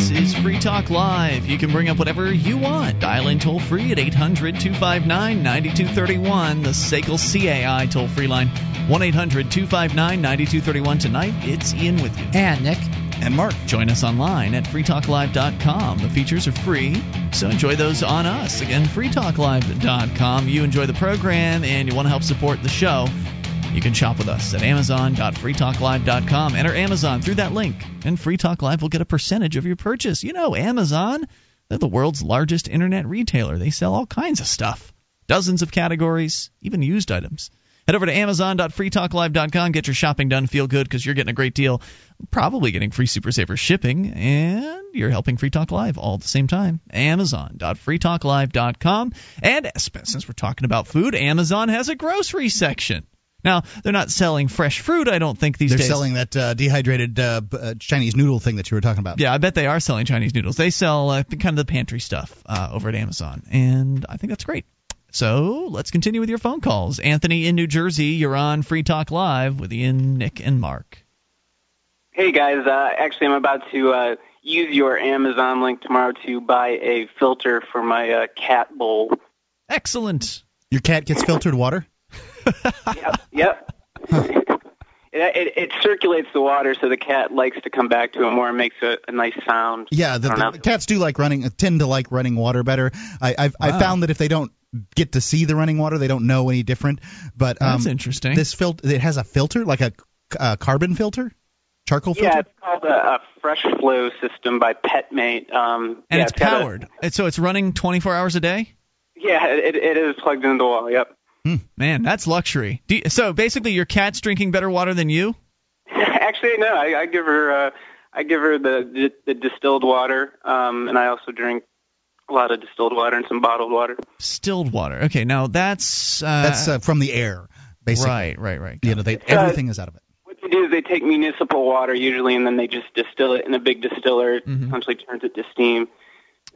This is Free Talk Live. You can bring up whatever you want. Dial in toll free at 800 259 9231, the SACL CAI toll free line. 1 800 259 9231. Tonight, it's Ian with you. And Nick. And Mark. Join us online at freetalklive.com. The features are free, so enjoy those on us. Again, freetalklive.com. You enjoy the program and you want to help support the show. You can shop with us at amazon.freetalklive.com. Enter Amazon through that link, and Free Talk Live will get a percentage of your purchase. You know, Amazon, they're the world's largest internet retailer. They sell all kinds of stuff, dozens of categories, even used items. Head over to amazon.freetalklive.com, get your shopping done, feel good because you're getting a great deal, probably getting free Super Saver shipping, and you're helping Free Talk Live all at the same time. Amazon.freetalklive.com. And since we're talking about food, Amazon has a grocery section. Now, they're not selling fresh fruit, I don't think, these days. They're selling that uh, dehydrated uh, uh, Chinese noodle thing that you were talking about. Yeah, I bet they are selling Chinese noodles. They sell uh, kind of the pantry stuff uh, over at Amazon, and I think that's great. So let's continue with your phone calls. Anthony in New Jersey, you're on Free Talk Live with Ian, Nick, and Mark. Hey guys, uh, actually I'm about to uh, use your Amazon link tomorrow to buy a filter for my uh, cat bowl. Excellent. Your cat gets filtered water. Yep. <laughs> it, it, it circulates the water, so the cat likes to come back to it more and makes a, a nice sound. Yeah, the, the cats do like running, tend to like running water better. I, I've I Wow. found that if they don't get to see the running water, they don't know any different. But um, That's interesting. This filter, it has a filter, like a uh, carbon filter, charcoal filter. Yeah, it's called a, a Fresh Flow system by PetMate. Um, And yeah, it's got a- powered. And so it's running 24 hours a day? Yeah, it, it is plugged into the wall. Yep. Man, that's luxury. Do you, so basically, your cat's drinking better water than you. <laughs> Actually, no. I, I give her uh, I give her the the distilled water, um, and I also drink a lot of distilled water and some bottled water. Distilled water. Okay, now that's uh, That's uh, from the air, basically. Right, right, right. You know, they, uh, everything is out of it. What they do is they take municipal water usually, and then they just distill it in a big distiller. Mhm. Essentially turns it to steam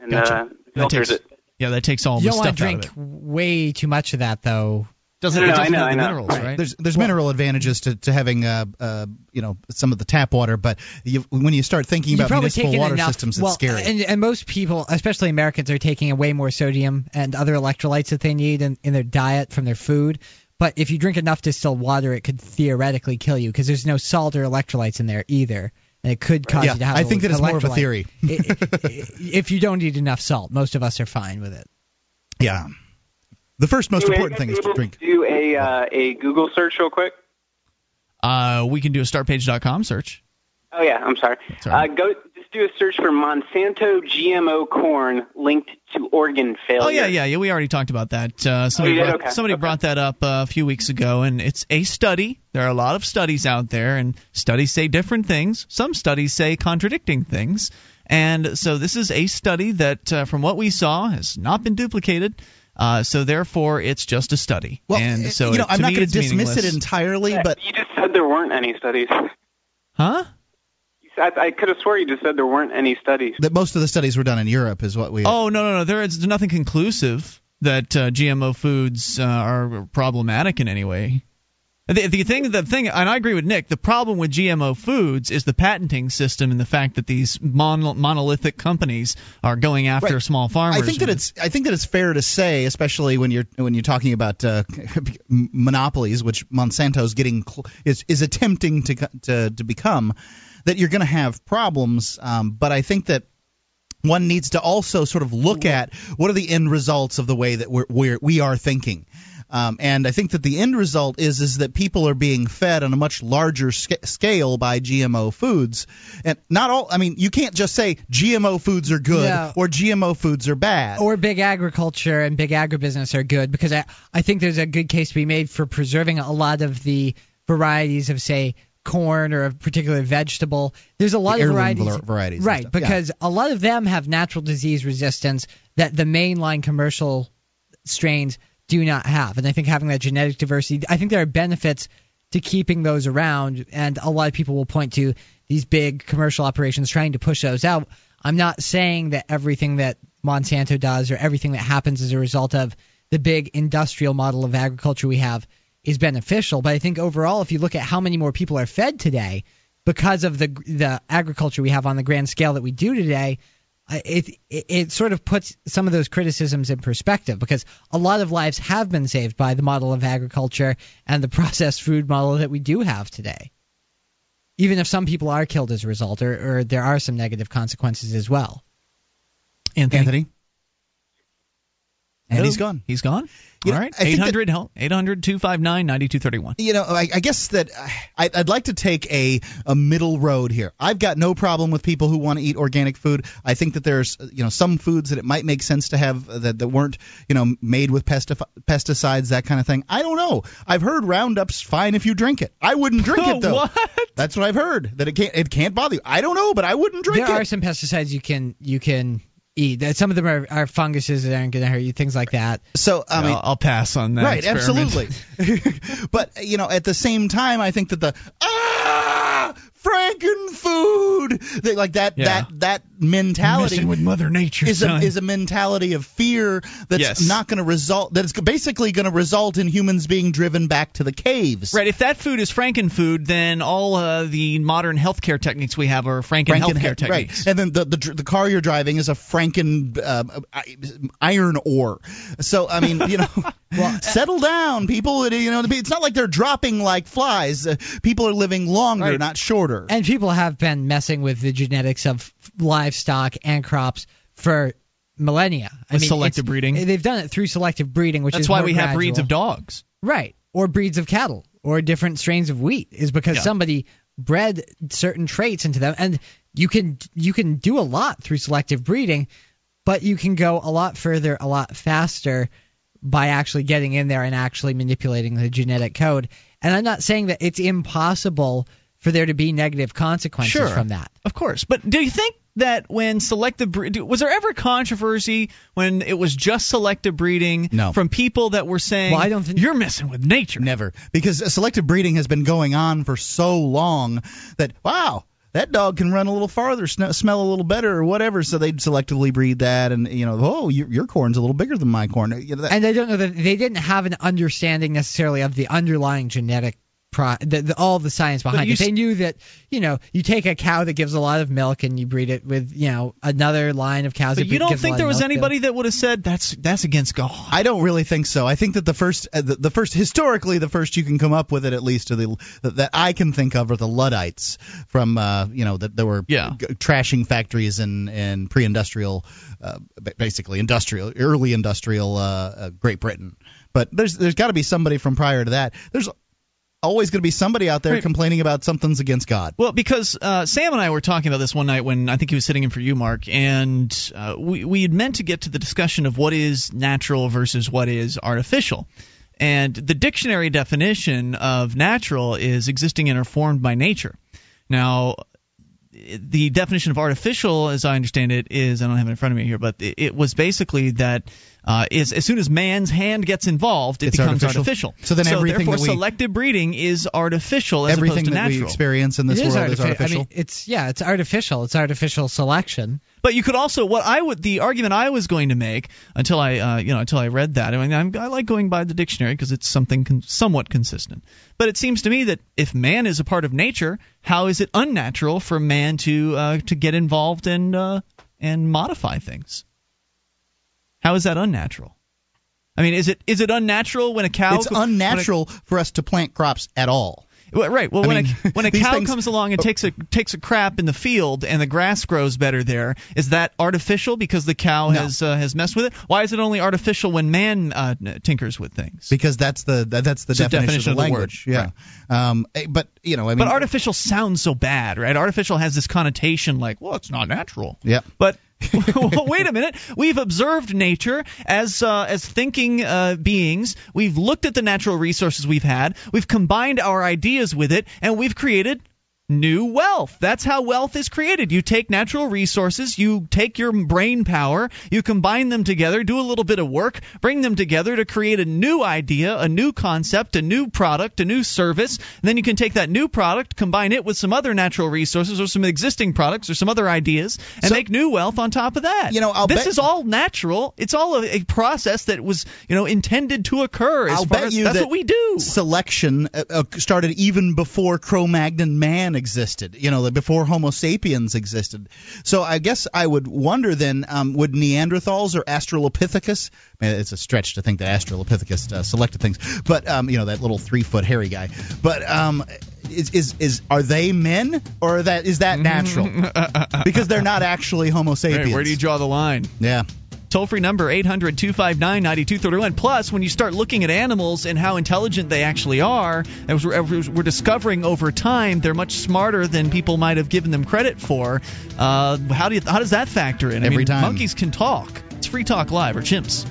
and Gotcha. uh, filters takes, it. Yeah, that takes all you the don't want stuff to out drink way too much of that, though. Doesn't No, it no, doesn't I know, have the I know. minerals, Right. right? There's there's mineral advantages to, to having uh, uh, you know some of the tap water, but you, when you start thinking about municipal water enough, systems, well, it's scary. And, and most people, especially Americans, are taking way more sodium and other electrolytes that they need in, in their diet from their food. But if you drink enough distilled water, it could theoretically kill you because there's no salt or electrolytes in there either. And it could cause Yeah, you to have I think that it's more of a theory. <laughs> I- I- if you don't eat enough salt, most of us are fine with it. yeah. The first most Anyway, important thing is to drink. Do a uh, a Google search real quick. Uh, we can do a startpage.com search. Oh yeah, I'm sorry. all right. Uh, go just do a search for Monsanto GMO corn linked to organ failure. Oh yeah, yeah, yeah. We already talked about that. Uh, somebody Oh, you did? brought, Okay. somebody Okay. brought that up uh, a few weeks ago, and it's a study. There are a lot of studies out there, and studies say different things. Some studies say contradicting things, and so this is a study that, uh, from what we saw, has not been duplicated. Uh, so therefore, it's just a study. Well, and so you know, it- I'm not going to dismiss it entirely, but You just said there weren't any studies. Huh? You said- I, I could have swore you just said there weren't any studies. that most of the studies were done in Europe, is what we. Oh no, no, no. There is nothing conclusive that uh, GMO foods uh, are problematic in any way. The, the thing, the thing, and I agree with Nick. The problem with GMO foods is the patenting system and the fact that these mon- monolithic companies are going after Right. small farmers. I think that it's I think that it's fair to say, especially when you're when you're talking about uh, <laughs> monopolies, which Monsanto's getting cl- is is attempting to to to become, that you're going to have problems. Um, but I think that one needs to also sort of look at what are the end results of the way that we're, we're we are thinking. Um, and I think that the end result is is that people are being fed on a much larger sca- scale by GMO foods, and not all. I mean, you can't just say GMO foods are good Yeah. or GMO foods are bad. Or big agriculture and big agribusiness are good because I, I think there's a good case to be made for preserving a lot of the varieties of, say, corn or a particular vegetable. There's a lot The of varieties. var- varieties Right, stuff, yeah. because a lot of them have natural disease resistance that the mainline commercial strains do not have. And I think having that genetic diversity, I think there are benefits to keeping those around. And a lot of people will point to these big commercial operations trying to push those out. I'm not saying that everything that Monsanto does or everything that happens as a result of the big industrial model of agriculture we have is beneficial. But I think overall, if you look at how many more people are fed today because of the the agriculture we have on the grand scale that we do today, uh, it, it it sort of puts some of those criticisms in perspective because a lot of lives have been saved by the model of agriculture and the <laughs> processed food model that we do have today. Even if some people are killed as a result, or, or there are some negative consequences as well. Anthony. Anthony. And Hello? he's gone. He's gone. You All know, right. I think that- 800 help. 800 259 9231. you know, I, I guess that uh, I, I'd like to take a, a middle road here. I've got no problem with people who want to eat organic food. I think that there's, uh, you know, some foods that it might make sense to have uh, that, that weren't, you know, made with pestif- pesticides, that kind of thing. I don't know. I've heard Roundup's fine if you drink it. I wouldn't drink it <laughs> though. What? That's what I've heard. That it can't it can't bother you. I don't know, but I wouldn't drink there it. There are some pesticides you can you can eat. That- Some of them are, are funguses that aren't going to hurt you, things like that. So I mean, I'll, I'll pass on that. right, experiment. absolutely. <laughs> <laughs> but you know, at the same time, I think that the ah Frankenfood, they, like that Yeah. that that mentality Messing with Mother Nature, is a is a mentality of fear that's Yes. not going to result. That's basically going to result in humans being driven back to the caves. Right. If that food is Frankenfood, then all uh, the modern healthcare techniques we have are Franken, Franken- healthcare right, techniques. and then the, the the car you're driving is a Franken uh, iron ore. So I mean, you know, <laughs> <laughs> settle down, people. You know, it's not like they're dropping like flies. Uh, people are living longer, Right. not shorter. And people have been messing with the genetics of livestock and crops for millennia. I With mean, selective breeding. They've done it through selective breeding, which That's is why we have breeds of dogs. Right. Or breeds of cattle or different strains of wheat is because Yeah. somebody bred certain traits into them and you can you can do a lot through selective breeding but you can go a lot further, a lot faster by actually getting in there and actually manipulating the genetic code. And I'm not saying that it's impossible for there to be negative consequences Sure. from that. Of course. But do you think that when selective bre- was there ever controversy when it was just selective breeding No. from people that were saying Well, I don't think you're messing with nature? Never, because uh, selective breeding has been going on for so long that wow, that dog can run a little farther, sn- smell a little better, or whatever. So they'd selectively breed that, and you know, oh, your, your corn's a little bigger than my corn. You know, that- And I don't know that they didn't have an understanding necessarily of the underlying genetic. Pro, the, the, all the science behind you it. They knew that you know you take a cow that gives a lot of milk and you breed it with you know another line of cows. But that you don't think there of was milk. anybody that would have said that's that's against God? I don't really think so. I think that the first, uh, the, the first historically, the first you can come up with it at least, are the that, that I can think of are the Luddites from, uh, you know, that there were Yeah. g- trashing factories in in pre-industrial, uh, basically industrial, early industrial uh, uh, Great Britain. But there's there's got to be somebody from prior to that. There's always going to be somebody out there Right. complaining about something's against God. Well, because uh, Sam and I were talking about this one night when I think he was sitting in for you, Mark, and uh, we we had meant to get to the discussion of what is natural versus what is artificial. And the dictionary definition of natural is existing and are formed by nature. Now, the definition of artificial, as I understand it, is I don't have it in front of me here, but it, it was basically that uh, is as soon as man's hand gets involved, it It's becomes artificial. So then everything therefore, that we- selective breeding is artificial as opposed to natural. that we natural. experience in this It is world is artifi- artificial. I mean, it's yeah, it's artificial. It's artificial selection. But you could also what I would the argument I was going to make until I uh, you know until I read that. I mean I'm, I like going by the dictionary because it's something con- somewhat consistent. But it seems to me that if man is a part of nature, how is it unnatural for man to uh, to get involved and uh, and modify things? How is that unnatural? I mean, is it is it unnatural when a cow? it's a- unnatural for us to plant crops at all. Right. Well, I when mean, a <laughs> when a cow things- comes along and takes a takes a crap in the field and the grass grows better there, is that artificial because the cow No. has uh, has messed with it? Why is it only artificial when man uh, tinkers with things? because that's the that, that's the definition, definition of the of the word. language. Yeah. Um, eh, but you know, I mean, but artificial sounds so bad, right? Artificial has this connotation like, well, it's not natural. Yeah. But well, <laughs> wait a minute. We've observed nature as uh, as thinking uh, beings. We've looked at the natural resources we've had. We've combined our ideas with it, and we've created new wealth. That's how wealth is created. You take natural resources, you take your brain power, you combine them together, do a little bit of work, bring them together to create a new idea, a new concept, a new product, a new service. And then you can take that new product, combine it with some other natural resources or some existing products or some other ideas and So- make new wealth on top of that. You know, I'll this bet- is all natural. It's all a, a process that was, you know, intended to occur. As I'll bet as, you that's that what we do. Selection uh, uh, started even before Cro-Magnon man existed. You know, before Homo sapiens existed. So I guess I would wonder then, um, would Neanderthals or Australopithecus? I mean, it's a stretch to think that Australopithecus uh, selected things, but um, you know that little three-foot hairy guy. But um, is is is are they men or that is that natural? <laughs> because they're not actually Homo sapiens. Hey, where do you draw the line? Yeah. Toll free number 800 259 9231. Plus, when you start looking at animals and how intelligent they actually are, as we're, as we're discovering over time, they're much smarter than people might have given them credit for. Uh, how, do you, how does that factor in? I Every mean, time. Monkeys can talk. It's Free Talk Live or chimps.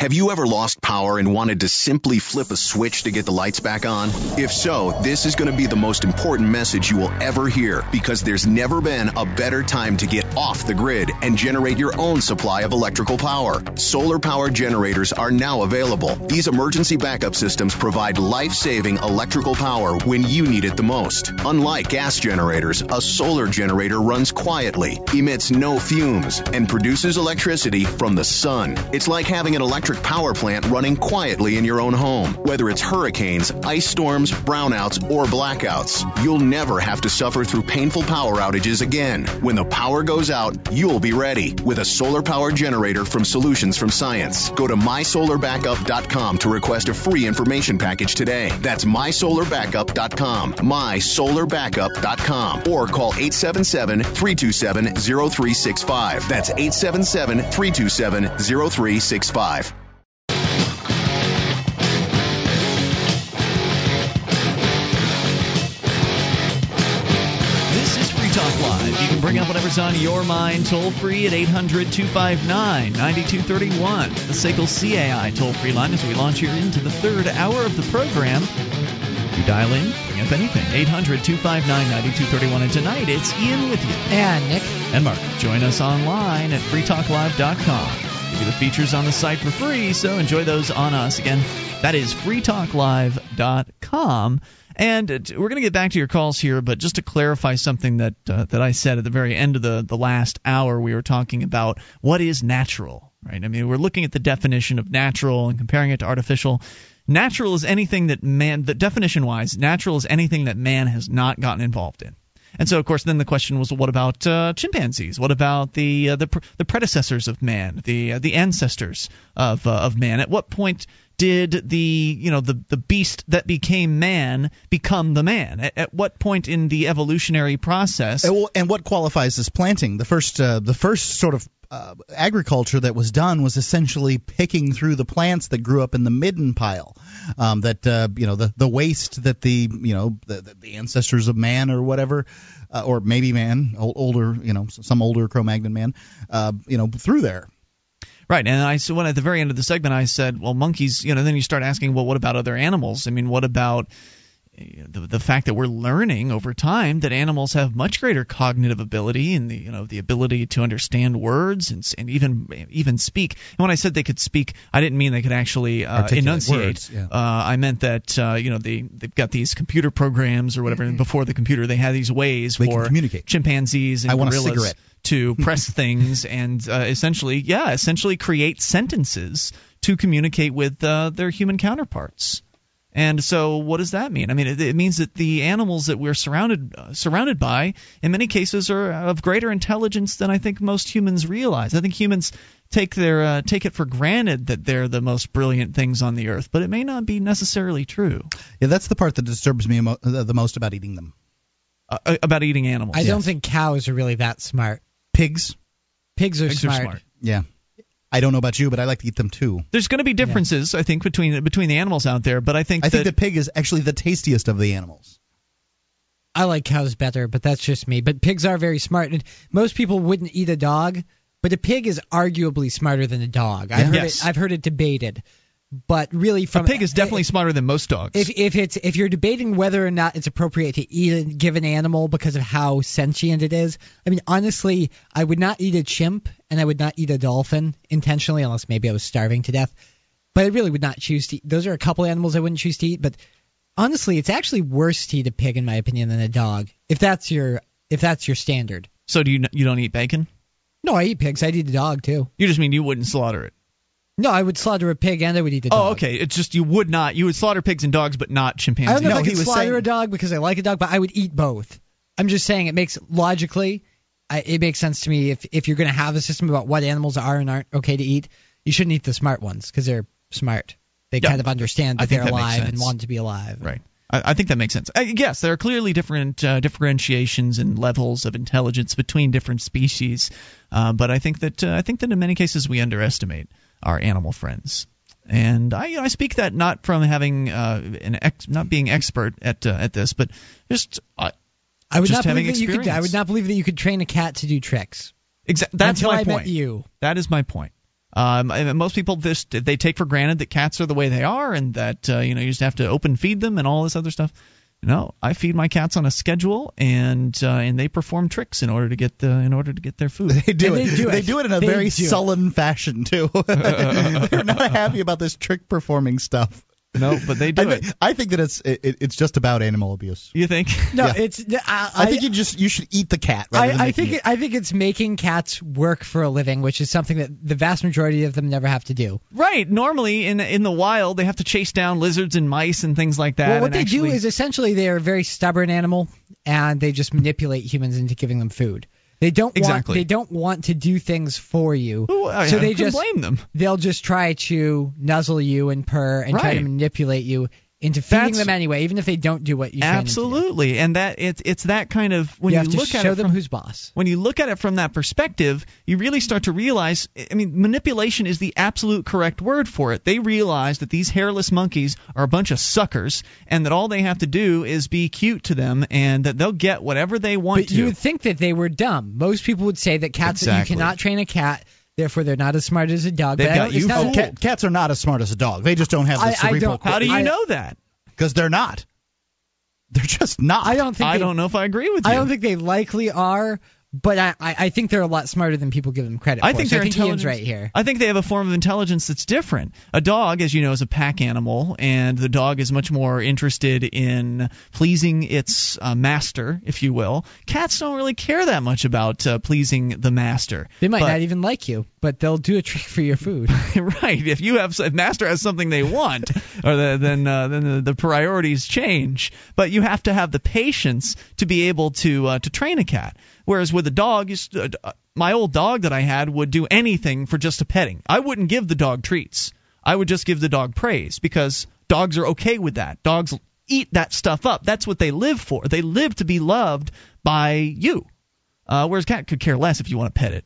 Have you ever lost power and wanted to simply flip a switch to get the lights back on? If so, this is going to be the most important message you will ever hear because there's never been a better time to get off the grid and generate your own supply of electrical power. Solar power generators are now available. These emergency backup systems provide life-saving electrical power when you need it the most. Unlike gas generators, a solar generator runs quietly, emits no fumes, and produces electricity from the sun. It's like having an electric electric power plant running quietly in your own home. Whether it's hurricanes, ice storms, brownouts, or blackouts, you'll never have to suffer through painful power outages again. When the power goes out, you'll be ready with a solar power generator from Solutions from Science. Go to mysolarbackup.com to request a free information package today. That's mysolarbackup.com, mysolarbackup.com, or call 877 327 0365. That's 877 327 0365. Bring up whatever's on your mind toll free at 800 259 9231. The SACL CAI toll free line as we launch here into the third hour of the program. You dial in, bring up anything. 800 259 9231. And tonight it's Ian with you. And Nick. And Mark. Join us online at freetalklive.com. Give you the features on the site for free, so enjoy those on us. Again, that is freetalklive.com. And we're going to get back to your calls here, but just to clarify something that uh, that I said at the very end of the, the last hour, we were talking about what is natural, right? I mean, we're looking at the definition of natural and comparing it to artificial. Natural is anything that man, the definition wise, natural is anything that man has not gotten involved in. And so, of course, then the question was, what about uh, chimpanzees? What about the uh, the, pr- the predecessors of man, the uh, the ancestors of uh, of man? At what point did the you know the the beast that became man become the man? At, at what point in the evolutionary process? And, and what qualifies as planting? The first uh, the first sort of uh, agriculture that was done was essentially picking through the plants that grew up in the midden pile. Um, that uh, you know the the waste that the you know the, the ancestors of man or whatever, uh, or maybe man, older you know some older Cro-Magnon man, uh, you know through there. Right, and I so when at the very end of the segment I said, well, monkeys, you know, then you start asking, well, what about other animals? I mean, what about the, the fact that we're learning over time that animals have much greater cognitive ability and the you know the ability to understand words and, and even even speak. And when I said they could speak, I didn't mean they could actually uh, enunciate. Words, yeah. uh, I meant that uh, you know they they've got these computer programs or whatever. And before the computer, they had these ways They for communicate. chimpanzees and I want a gorillas cigarette. to <laughs> press things and uh, essentially, yeah, essentially create sentences to communicate with uh, their human counterparts. And so, what does that mean? I mean, it, it means that the animals that we're surrounded uh, surrounded by, in many cases, are of greater intelligence than I think most humans realize. I think humans take their uh, take it for granted that they're the most brilliant things on the earth, but it may not be necessarily true. Yeah, that's the part that disturbs me emo- the the most about eating them. Uh, about eating animals. I don't think cows are really that smart. Pigs. Pigs are, Pigs are smart. smart. Yeah. I don't know about you, but I like to eat them too. There's going to be differences, I think, between between the animals out there, but I think I that think the pig is actually the tastiest of the animals. I like cows better, but that's just me. But pigs are very smart, and most people wouldn't eat a dog, but a pig is arguably smarter than a dog. I've heard Yes. it. I've heard it debated, but really, from a pig is definitely smarter than most dogs. If if it's if you're debating whether or not it's appropriate to eat a given animal because of how sentient it is, I mean honestly, I would not eat a chimp and I would not eat a dolphin intentionally unless maybe I was starving to death. But I really would not choose to. Eat. Those are a couple animals I wouldn't choose to eat. But honestly, it's actually worse to eat a pig in my opinion than a dog. If that's your if that's your standard. so do you you don't eat bacon? No, I eat pigs. I'd eat a dog too. You just mean you wouldn't slaughter it. No, I would slaughter a pig and I would eat a dog. Oh, okay. It's just you would not. You would slaughter pigs and dogs, but not chimpanzees. I don't know if I he could slaughter saying- a dog because I like a dog, but I would eat both. I'm just saying it makes logically, I, it makes sense to me if if you're going to have a system about what animals are and aren't okay to eat, you shouldn't eat the smart ones because they're smart. They Yeah. kind of understand I that think they're that makes alive and sense. want to be alive. Right. I, I think that makes sense. I, yes, there are clearly different uh, differentiations and levels of intelligence between different species, uh, but I think that uh, I think that in many cases we underestimate our animal friends. And I, I speak that not from having uh, an ex, not being expert at uh, at this, but just uh, I would just not having believe that you could. I would not believe that you could train a cat to do tricks. Exactly. that's until my I point. met you. That is my point. Um, and most people just they take for granted that cats are the way they are, and that uh, you know you just have to open feed them and all this other stuff. No, I feed my cats on a schedule, and uh, and they perform tricks in order to get the in order to get their food. They do And it. they do it. They do it in a They very do it. sullen fashion too. <laughs> They're not happy about this trick performing stuff. No, but they do I, it. I think that it's it, it's just about animal abuse. You think? <laughs> No, Yeah. it's. I, I, think you just you should eat the cat. Rather I, I think it. it, I think it's making cats work for a living, which is something that the vast majority of them never have to do. Right. Normally in in the wild they have to chase down lizards and mice and things like that. well, what they actually, do is essentially they are a very stubborn animal, and they just manipulate humans into giving them food. They don't Exactly. want they don't want to do things for you, Well, so they can just blame them. they'll just try to nuzzle you and purr and try to manipulate you into feeding them anyway, even if they don't do what you train them to do. Absolutely, and that it's it's that kind of when You you, look at show it them from, who's boss. When you look at it from that perspective, you really start to realize. I mean, manipulation is the absolute correct word for it. They realize that these hairless monkeys are a bunch of suckers, and that all they have to do is be cute to them, and that they'll get whatever they want But to. you would think that they were dumb. Most people would say that cats Exactly. you cannot train a cat, therefore they're not as smart as a dog. They've got you it's fooled. Cat- cats are not as smart as a dog. They just don't have the I- I cerebral. don't- How do you I- know that? Because they're not. They're just not. I don't think I they- don't know if I agree with you. I don't think they likely are, but I, I, I think they're a lot smarter than people give them credit I for. think so they're I intelligent. right here. I think they have a form of intelligence that's different. A dog, as you know, is a pack animal, and the dog is much more interested in pleasing its uh, master, if you will. Cats don't really care that much about uh, pleasing the master. They might But- not even like you, but they'll do a trick for your food. <laughs> right. If you have if master has something they want, <laughs> or the, then uh, then the, the priorities change. But you have to have the patience to be able to uh, to train a cat. Whereas with a dog, you, uh, uh, my old dog that I had would do anything for just a petting. I wouldn't give the dog treats. I would just give the dog praise because dogs are okay with that. Dogs eat that stuff up. That's what they live for. They live to be loved by you. Uh, whereas cat could care less if you want to pet it.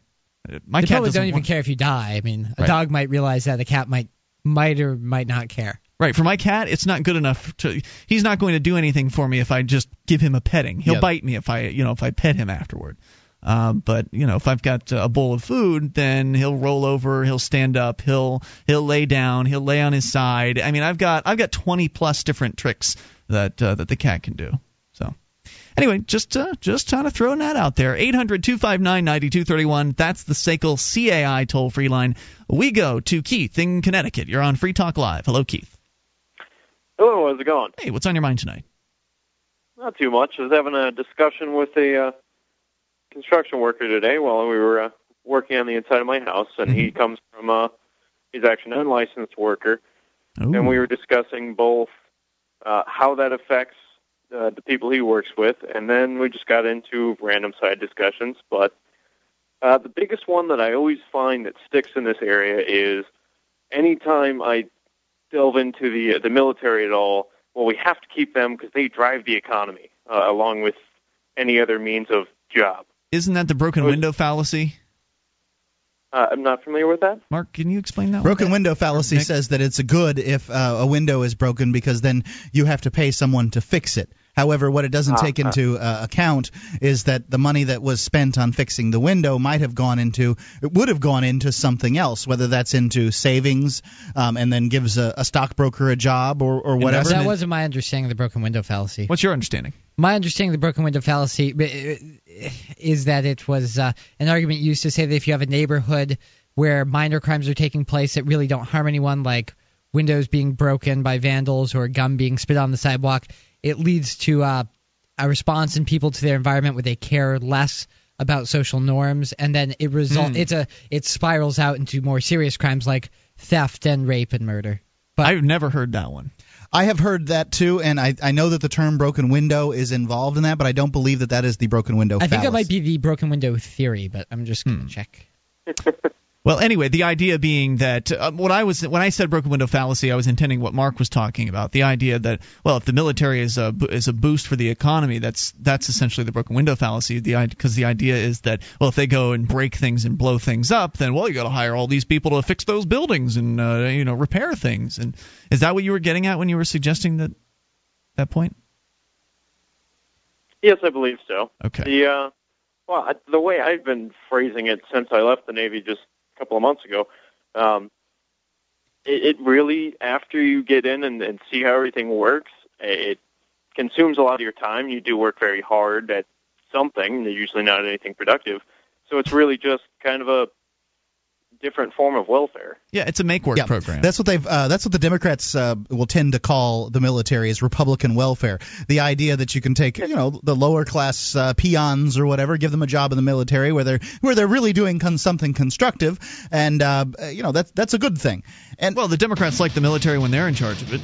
Uh, My they cat probably doesn't don't even want- care if you die. I mean, a Right. dog might realize that a cat might might or might not care. Right, for my cat, it's not good enough to. He's not going to do anything for me if I just give him a petting. He'll Yeah. bite me if I, you know, if I pet him afterward. Um, but you know, if I've got a bowl of food, then he'll roll over, he'll stand up, he'll he'll lay down, he'll lay on his side. I mean, I've got I've got 20 plus different tricks that uh, that the cat can do. Anyway, just uh, just kind of throwing that out there. 800-259-9231. That's the SACL CAI toll free line. We go to Keith in Connecticut. You're on Free Talk Live. Hello, Keith. Hello, how's it going? Hey, what's on your mind tonight? Not too much. I was having a discussion with a uh, construction worker today while we were uh, working on the inside of my house, and he comes from a, he's actually an unlicensed worker, and we were discussing both uh, how that affects uh, the people he works with, and then we just got into random side discussions. But uh, the biggest one that I always find that sticks in this area is anytime I delve into the the military at all, well, we have to keep them because they drive the economy uh, along with any other means of job. Isn't that the broken window fallacy? Uh, I'm not familiar with that. Mark, can you explain that? Broken window fallacy says that it's a good if uh, a window is broken because then you have to pay someone to fix it. However, what it doesn't Ah, take ah. into uh, account is that the money that was spent on fixing the window might have gone into, it would have gone into something else, whether that's into savings um, and then gives a, a stockbroker a job or, or whatever. That wasn't my understanding of the broken window fallacy. What's your understanding? My understanding of the broken window fallacy uh, is that it was uh, an argument used to say that if you have a neighborhood where minor crimes are taking place that really don't harm anyone, like windows being broken by vandals or gum being spit on the sidewalk, it leads to uh, a response in people to their environment where they care less about social norms, and then it result Hmm. it's a it spirals out into more serious crimes like theft and rape and murder. But I've never heard that one. I have heard that too, and I, I know that the term broken window is involved in that, but I don't believe that that is the broken window I think fallacy. that might be the broken window theory, but I'm just gonna check. <laughs> Well, anyway, the idea being that uh, what I was when I said broken window fallacy, I was intending what Mark was talking about. The idea that well, if the military is a is a boost for the economy, that's that's essentially the broken window fallacy. The because the idea is that well, if they go and break things and blow things up, then well, you got to hire all these people to fix those buildings and uh, you know repair things. And is that what you were getting at when you were suggesting that that point? Yes, I believe so. Okay. The uh, well, the way I've been phrasing it since I left the Navy just a couple of months ago, um, it, it really after you get in and, and see how everything works, it consumes a lot of your time. You do work very hard at something, usually not anything productive. So it's really just kind of a different form of welfare. Yeah, it's a make work Yeah, program. That's what they've. Uh, that's what the Democrats uh, will tend to call the military is Republican welfare. The idea that you can take, you know, the lower class uh, peons or whatever, give them a job in the military where they're where they're really doing con- something constructive, and uh, you know that's that's a good thing. And well, the Democrats like the military when they're in charge of it,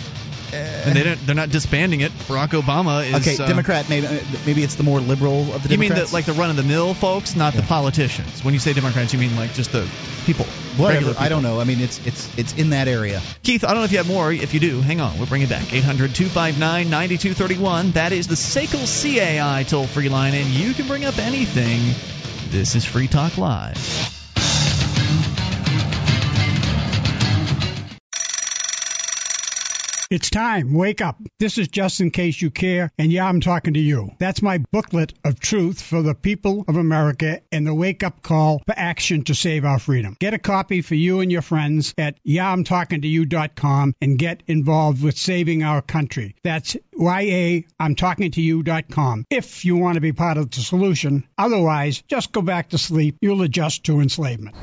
and they don't, they're not disbanding it. Barack Obama is okay, uh, Democrat. Maybe maybe it's the more liberal of the Democrats. You mean the, like the run of the mill folks, not the politicians? When you say Democrats, you mean like just the people Whatever. I don't know. I mean, it's it's it's in that area. Keith, I don't know if you have more. If you do, hang on. We'll bring it back. 800 259 9231. That is the SACL CAI toll free line, and you can bring up anything. This is Free Talk Live. It's time. Wake up. This is just in case you care, and yeah, I'm talking to you. That's my booklet of truth for the people of America and the wake up call for action to save our freedom. Get a copy for you and your friends at yeahimtalkingtoyou.com and get involved with saving our country. That's YA, if you want to be part of the solution. Otherwise, just go back to sleep. You'll adjust to enslavement.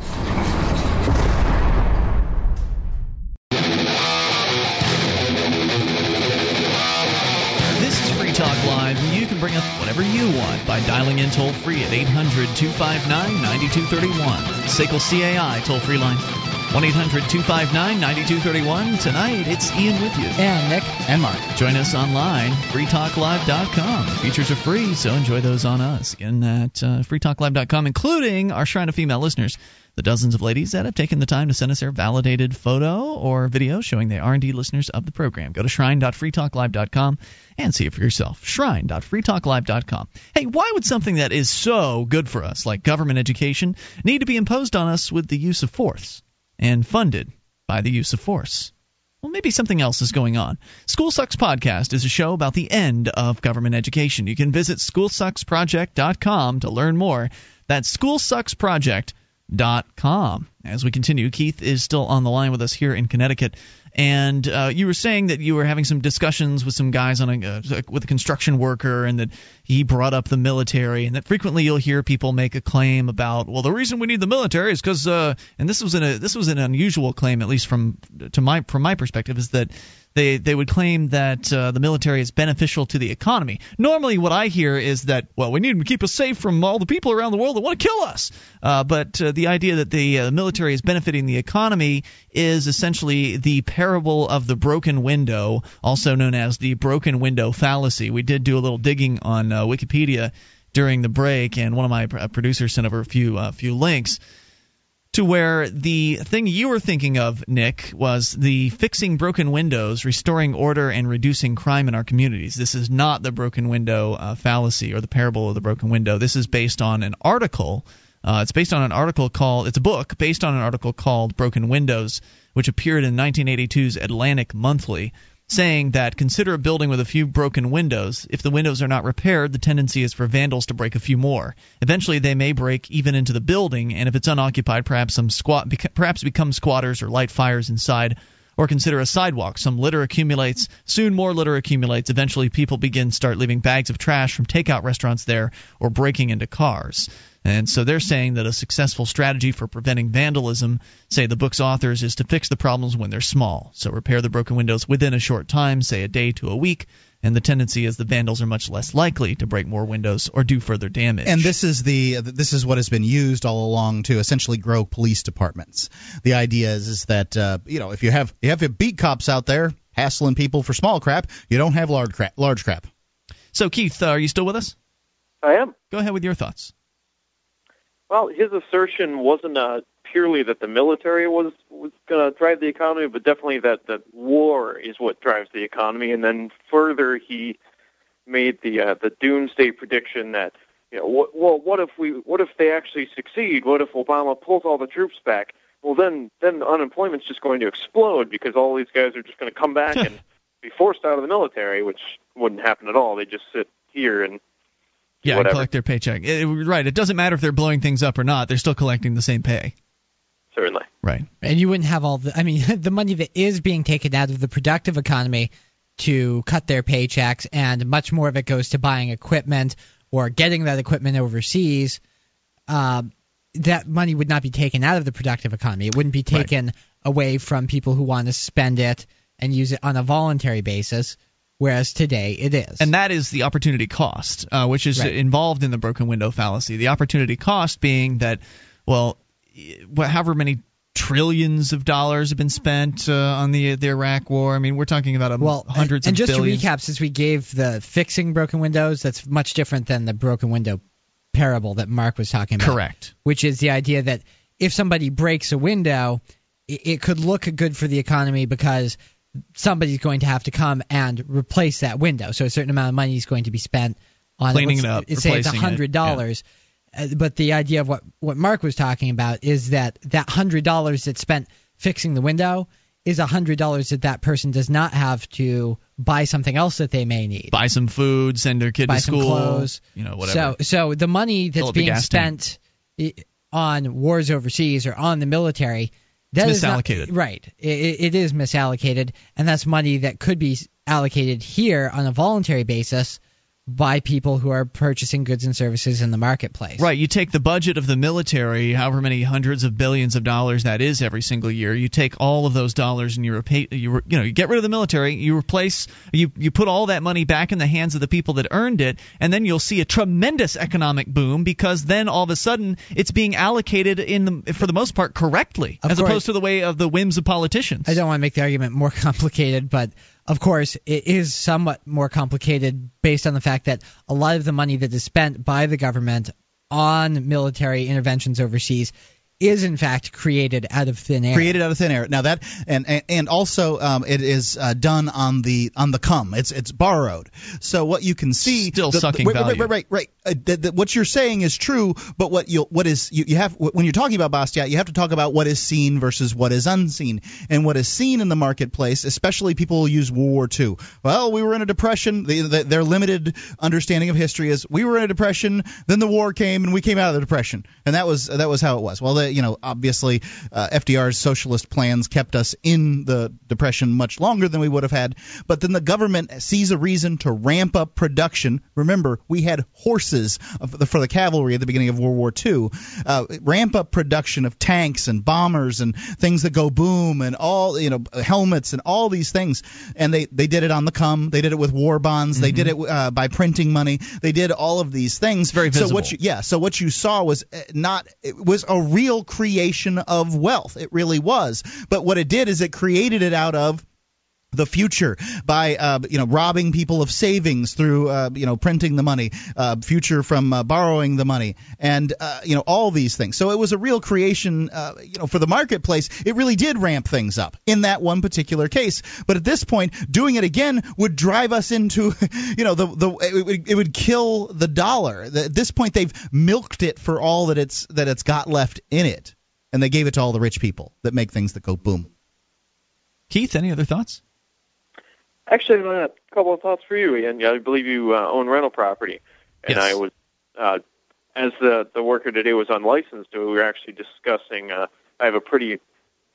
Whatever you want by dialing in toll free at 800 259 9231. SACL CAI toll free line 1 800 259 9231. Tonight, it's Ian with you. And Nick. And Mark. Join us online, freetalklive.com. Features are free, so enjoy those on us. Again, at uh, freetalklive.com, including our Shrine of Female listeners, the dozens of ladies that have taken the time to send us their validated photo or video showing they are indeed listeners of the program. Go to shrine.freetalklive.com and see it for yourself. Shrine.freetalklive.com. Hey, why would something that is so good for us, like government education, need to be imposed on us with the use of force and funded by the use of force? Well, maybe something else is going on. School Sucks Podcast is a show about the end of government education. You can visit schoolsucksproject.com to learn more. That's schoolsucksproject.com. As we continue, Keith is still on the line with us here in Connecticut. And uh, you were saying that you were having some discussions with some guys on a uh, with a construction worker, and that he brought up the military, and that frequently you'll hear people make a claim about, well, the reason we need the military is because, uh, and this was an a, this was an unusual claim, at least from to my from my perspective, is that they they would claim that uh, the military is beneficial to the economy. Normally, what I hear is that well, we need to keep us safe from all the people around the world that want to kill us. Uh, but uh, the idea that the uh, military is benefiting the economy is essentially the parable of the broken window, also known as the broken window fallacy. We did do a little digging on uh, Wikipedia during the break, and one of my producers sent over a few uh, few links to where the thing you were thinking of, Nick, was the fixing broken windows, restoring order, and reducing crime in our communities. This is not the broken window uh, fallacy or the parable of the broken window. This is based on an article. Uh, it's based on an article called, it's a book based on an article called Broken Windows, which appeared in 1982's Atlantic Monthly saying that consider a building with a few broken windows. If the windows are not repaired, the tendency is for vandals to break a few more. Eventually, they may break even into the building, and if it's unoccupied, perhaps some squat, perhaps become squatters or light fires inside. Or consider a sidewalk. Some litter accumulates. Soon more litter accumulates. Eventually, people begin start leaving bags of trash from takeout restaurants there or breaking into cars. And so they're saying that a successful strategy for preventing vandalism, say the book's authors, is to fix the problems when they're small. So repair the broken windows within a short time, say a day to a week, and the tendency is the vandals are much less likely to break more windows or do further damage. And this is the this is what has been used all along to essentially grow police departments. The idea is is that uh, you know if you have you have your beat cops out there hassling people for small crap, you don't have large crap. Large crap. So Keith, uh, are you still with us? I am. Go ahead with your thoughts. Well, his assertion wasn't uh, purely that the military was was going to drive the economy, but definitely that that war is what drives the economy. And then further, he made the uh, the doomsday prediction that you know, what, well, what if we, what if they actually succeed? What if Obama pulls all the troops back? Well, then then unemployment's just going to explode because all these guys are just going to come back <laughs> and be forced out of the military, which wouldn't happen at all. They just sit here and Yeah, and collect their paycheck. It- right. It doesn't matter if they're blowing things up or not. They're still collecting the same pay. Certainly. Right. And you wouldn't have all the. I mean, <laughs> the money that is being taken out of the productive economy to cut their paychecks, and much more of it goes to buying equipment or getting that equipment overseas. Um, that money would not be taken out of the productive economy. It wouldn't be taken away from people who want to spend it and use it on a voluntary basis, whereas today it is. And that is the opportunity cost, uh, which is Right. involved in the broken window fallacy. The opportunity cost being that, well, however many trillions of dollars have been spent uh, on the the Iraq War. I mean, we're talking about a, well, hundreds and of just billions. to recap, since we gave the fixing broken windows, that's much different than the broken window parable that Mark was talking about. Correct. Which is the idea that if somebody breaks a window, it, it could look good for the economy because somebody's going to have to come and replace that window. So a certain amount of money is going to be spent on Cleaning it up, Say it's it, hundred dollars. Uh, Uh, but the idea of what what Mark was talking about is that that hundred dollars that's spent fixing the window is a hundred dollars that that person does not have to buy something else that they may need. Buy some food, send their kid buy to some school, clothes, you know, whatever. So so the money that's being gas tank. spent on wars overseas or on the military that It's is not- misallocated. right. It, it is misallocated, and that's money that could be allocated here on a voluntary basis by people who are purchasing goods and services in the marketplace. Right, you take the budget of the military, however many hundreds of billions of dollars that is every single year. You take all of those dollars and you repay, you you know, you get rid of the military, you replace, you you put all that money back in the hands of the people that earned it, and then you'll see a tremendous economic boom because then all of a sudden it's being allocated in the for the most part correctly, Of as course. opposed to the way of the whims of politicians. I don't want to make the argument more <laughs> complicated, but of course it is somewhat more complicated based on the fact that a lot of the money that is spent by the government on military interventions overseas is in fact created out of thin air. created out of thin air. Now that and and, and also um, it is uh, done on the on the come. It's it's borrowed. So what you can see Still the- sucking wait, wait, value. Right, right, right. Uh, that, that what you're saying is true, but what you what is you, you have when you're talking about Bastiat, you have to talk about what is seen versus what is unseen, and what is seen in the marketplace. Especially people who use World War II. Well, we were in a depression. The, the, their limited understanding of history is we were in a depression, then the war came, and we came out of the depression, and that was that was how it was. Well, the, you know, obviously uh, FDR's socialist plans kept us in the depression much longer than we would have had, but then the government sees a reason to ramp up production. Remember, we had horses of the- for the cavalry at the beginning of World War II. Uh, ramp up production of tanks and bombers and things that go boom and all you know helmets and all these things. And they they did it on the come. They did it with war bonds. They did it uh, by printing money. They did all of these things. very So visible. what you, yeah. So what you saw was uh, not it was a real creation of wealth. It really was. But what it did is it created it out of the future by uh, you know robbing people of savings through uh, you know printing the money, uh, future from uh, borrowing the money, and uh, you know all these things. So it was a real creation, uh, you know, for the marketplace. It really did ramp things up in that one particular case. But at this point, doing it again would drive us into, <laughs> you know, the the it would, it would kill the dollar. At this point, they've milked it for all that it's that it's got left in it, and they gave it to all the rich people that make things that go boom. Keith, any other thoughts? Actually, I have a couple of thoughts for you, Ian. I believe you uh, own rental property, and Yes. I was, uh, as the the worker today was unlicensed, we were actually discussing. Uh, I have a pretty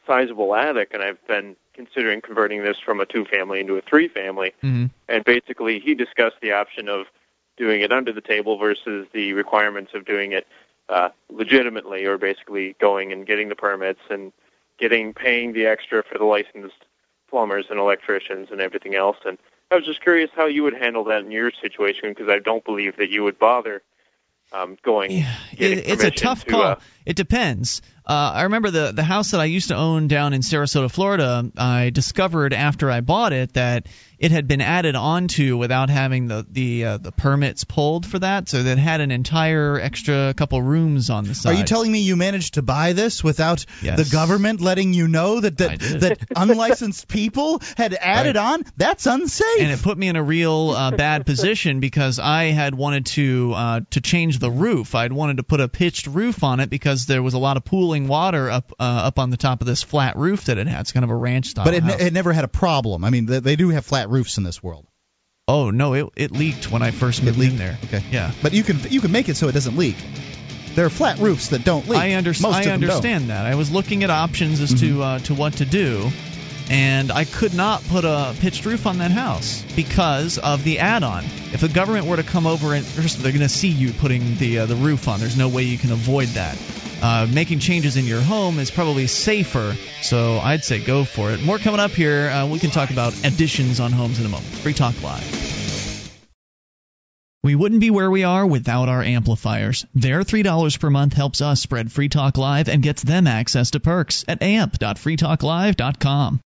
sizable attic, and I've been considering converting this from a two family into a three family. Mm-hmm. And basically, he discussed the option of doing it under the table versus the requirements of doing it uh, legitimately, or basically going and getting the permits and getting paying the extra for the licensed plumbers and electricians and everything else. And I was just curious how you would handle that in your situation because I don't believe that you would bother um, going. getting It, it's a tough to, call. Uh, it depends. Uh, I remember the the house that I used to own down in Sarasota, Florida. I discovered after I bought it that it had been added onto without having the the uh, the permits pulled for that, so that had an entire extra couple rooms on the side. Are you telling me you managed to buy this without Yes. the government letting you know that that, that unlicensed people had added on? That's unsafe. and it put me in a real uh, bad <laughs> position because I had wanted to uh, to change the roof. I'd wanted to put a pitched roof on it because there was a lot of pooling water up uh, up on the top of this flat roof that it had. It's kind of a ranch style. but it, house. ne- it never had a problem. I mean, they, they do have flat roofs in this world. Oh no, it it leaked when I first moved in there. Okay. Yeah. But you can you can make it so it doesn't leak. There are flat roofs that don't leak. I, under- Most I of them don't. understand that. I was looking at options as to uh, to what to do, and I could not put a pitched roof on that house because of the add-on. If the government were to come over and first they're going to see you putting the uh, the roof on. There's no way you can avoid that. Uh, making changes in your home is probably safer, so I'd say go for it. More coming up here. Uh, we can talk about additions on homes in a moment. Free Talk Live. We wouldn't be where we are without our amplifiers. Their $3 per month helps us spread Free Talk Live and gets them access to perks at amp.freetalklive.com.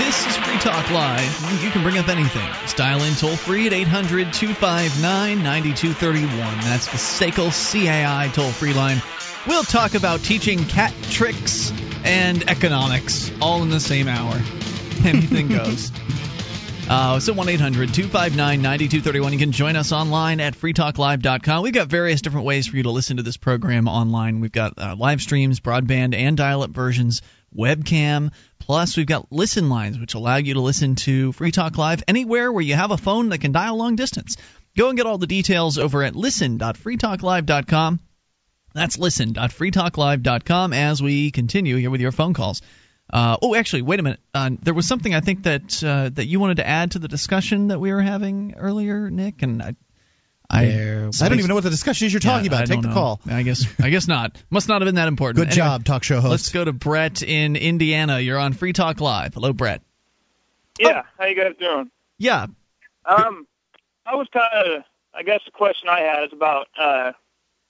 This is Free Talk Live. You can bring up anything. Dial in toll free at 800 259 9231. That's the SACL CAI toll free line. We'll talk about teaching cat tricks and economics all in the same hour. <laughs> Anything goes. Uh, so 1 800 259 9231. You can join us online at freetalklive.com. We've got various different ways for you to listen to this program online. We've got uh, live streams, broadband, and dial up versions, webcam. Plus, we've got listen lines, which allow you to listen to Free Talk Live anywhere where you have a phone that can dial long distance. Go and get all the details over at listen.freetalklive.com. That's listen.freetalklive.com as we continue here with your phone calls. Uh, oh, actually, wait a minute. Uh, there was something I think that uh, that you wanted to add to the discussion that we were having earlier, Nick, and I. I, I don't even know what the discussion is you're talking Yeah, I about. Take the know. call. I guess I guess not. Must not have been that important. Good job, talk show host. Let's go to Brett in Indiana. You're on Free Talk Live. Hello, Brett. Yeah, how you guys doing? Yeah. Um, I was kind of, I guess the question I had is about uh,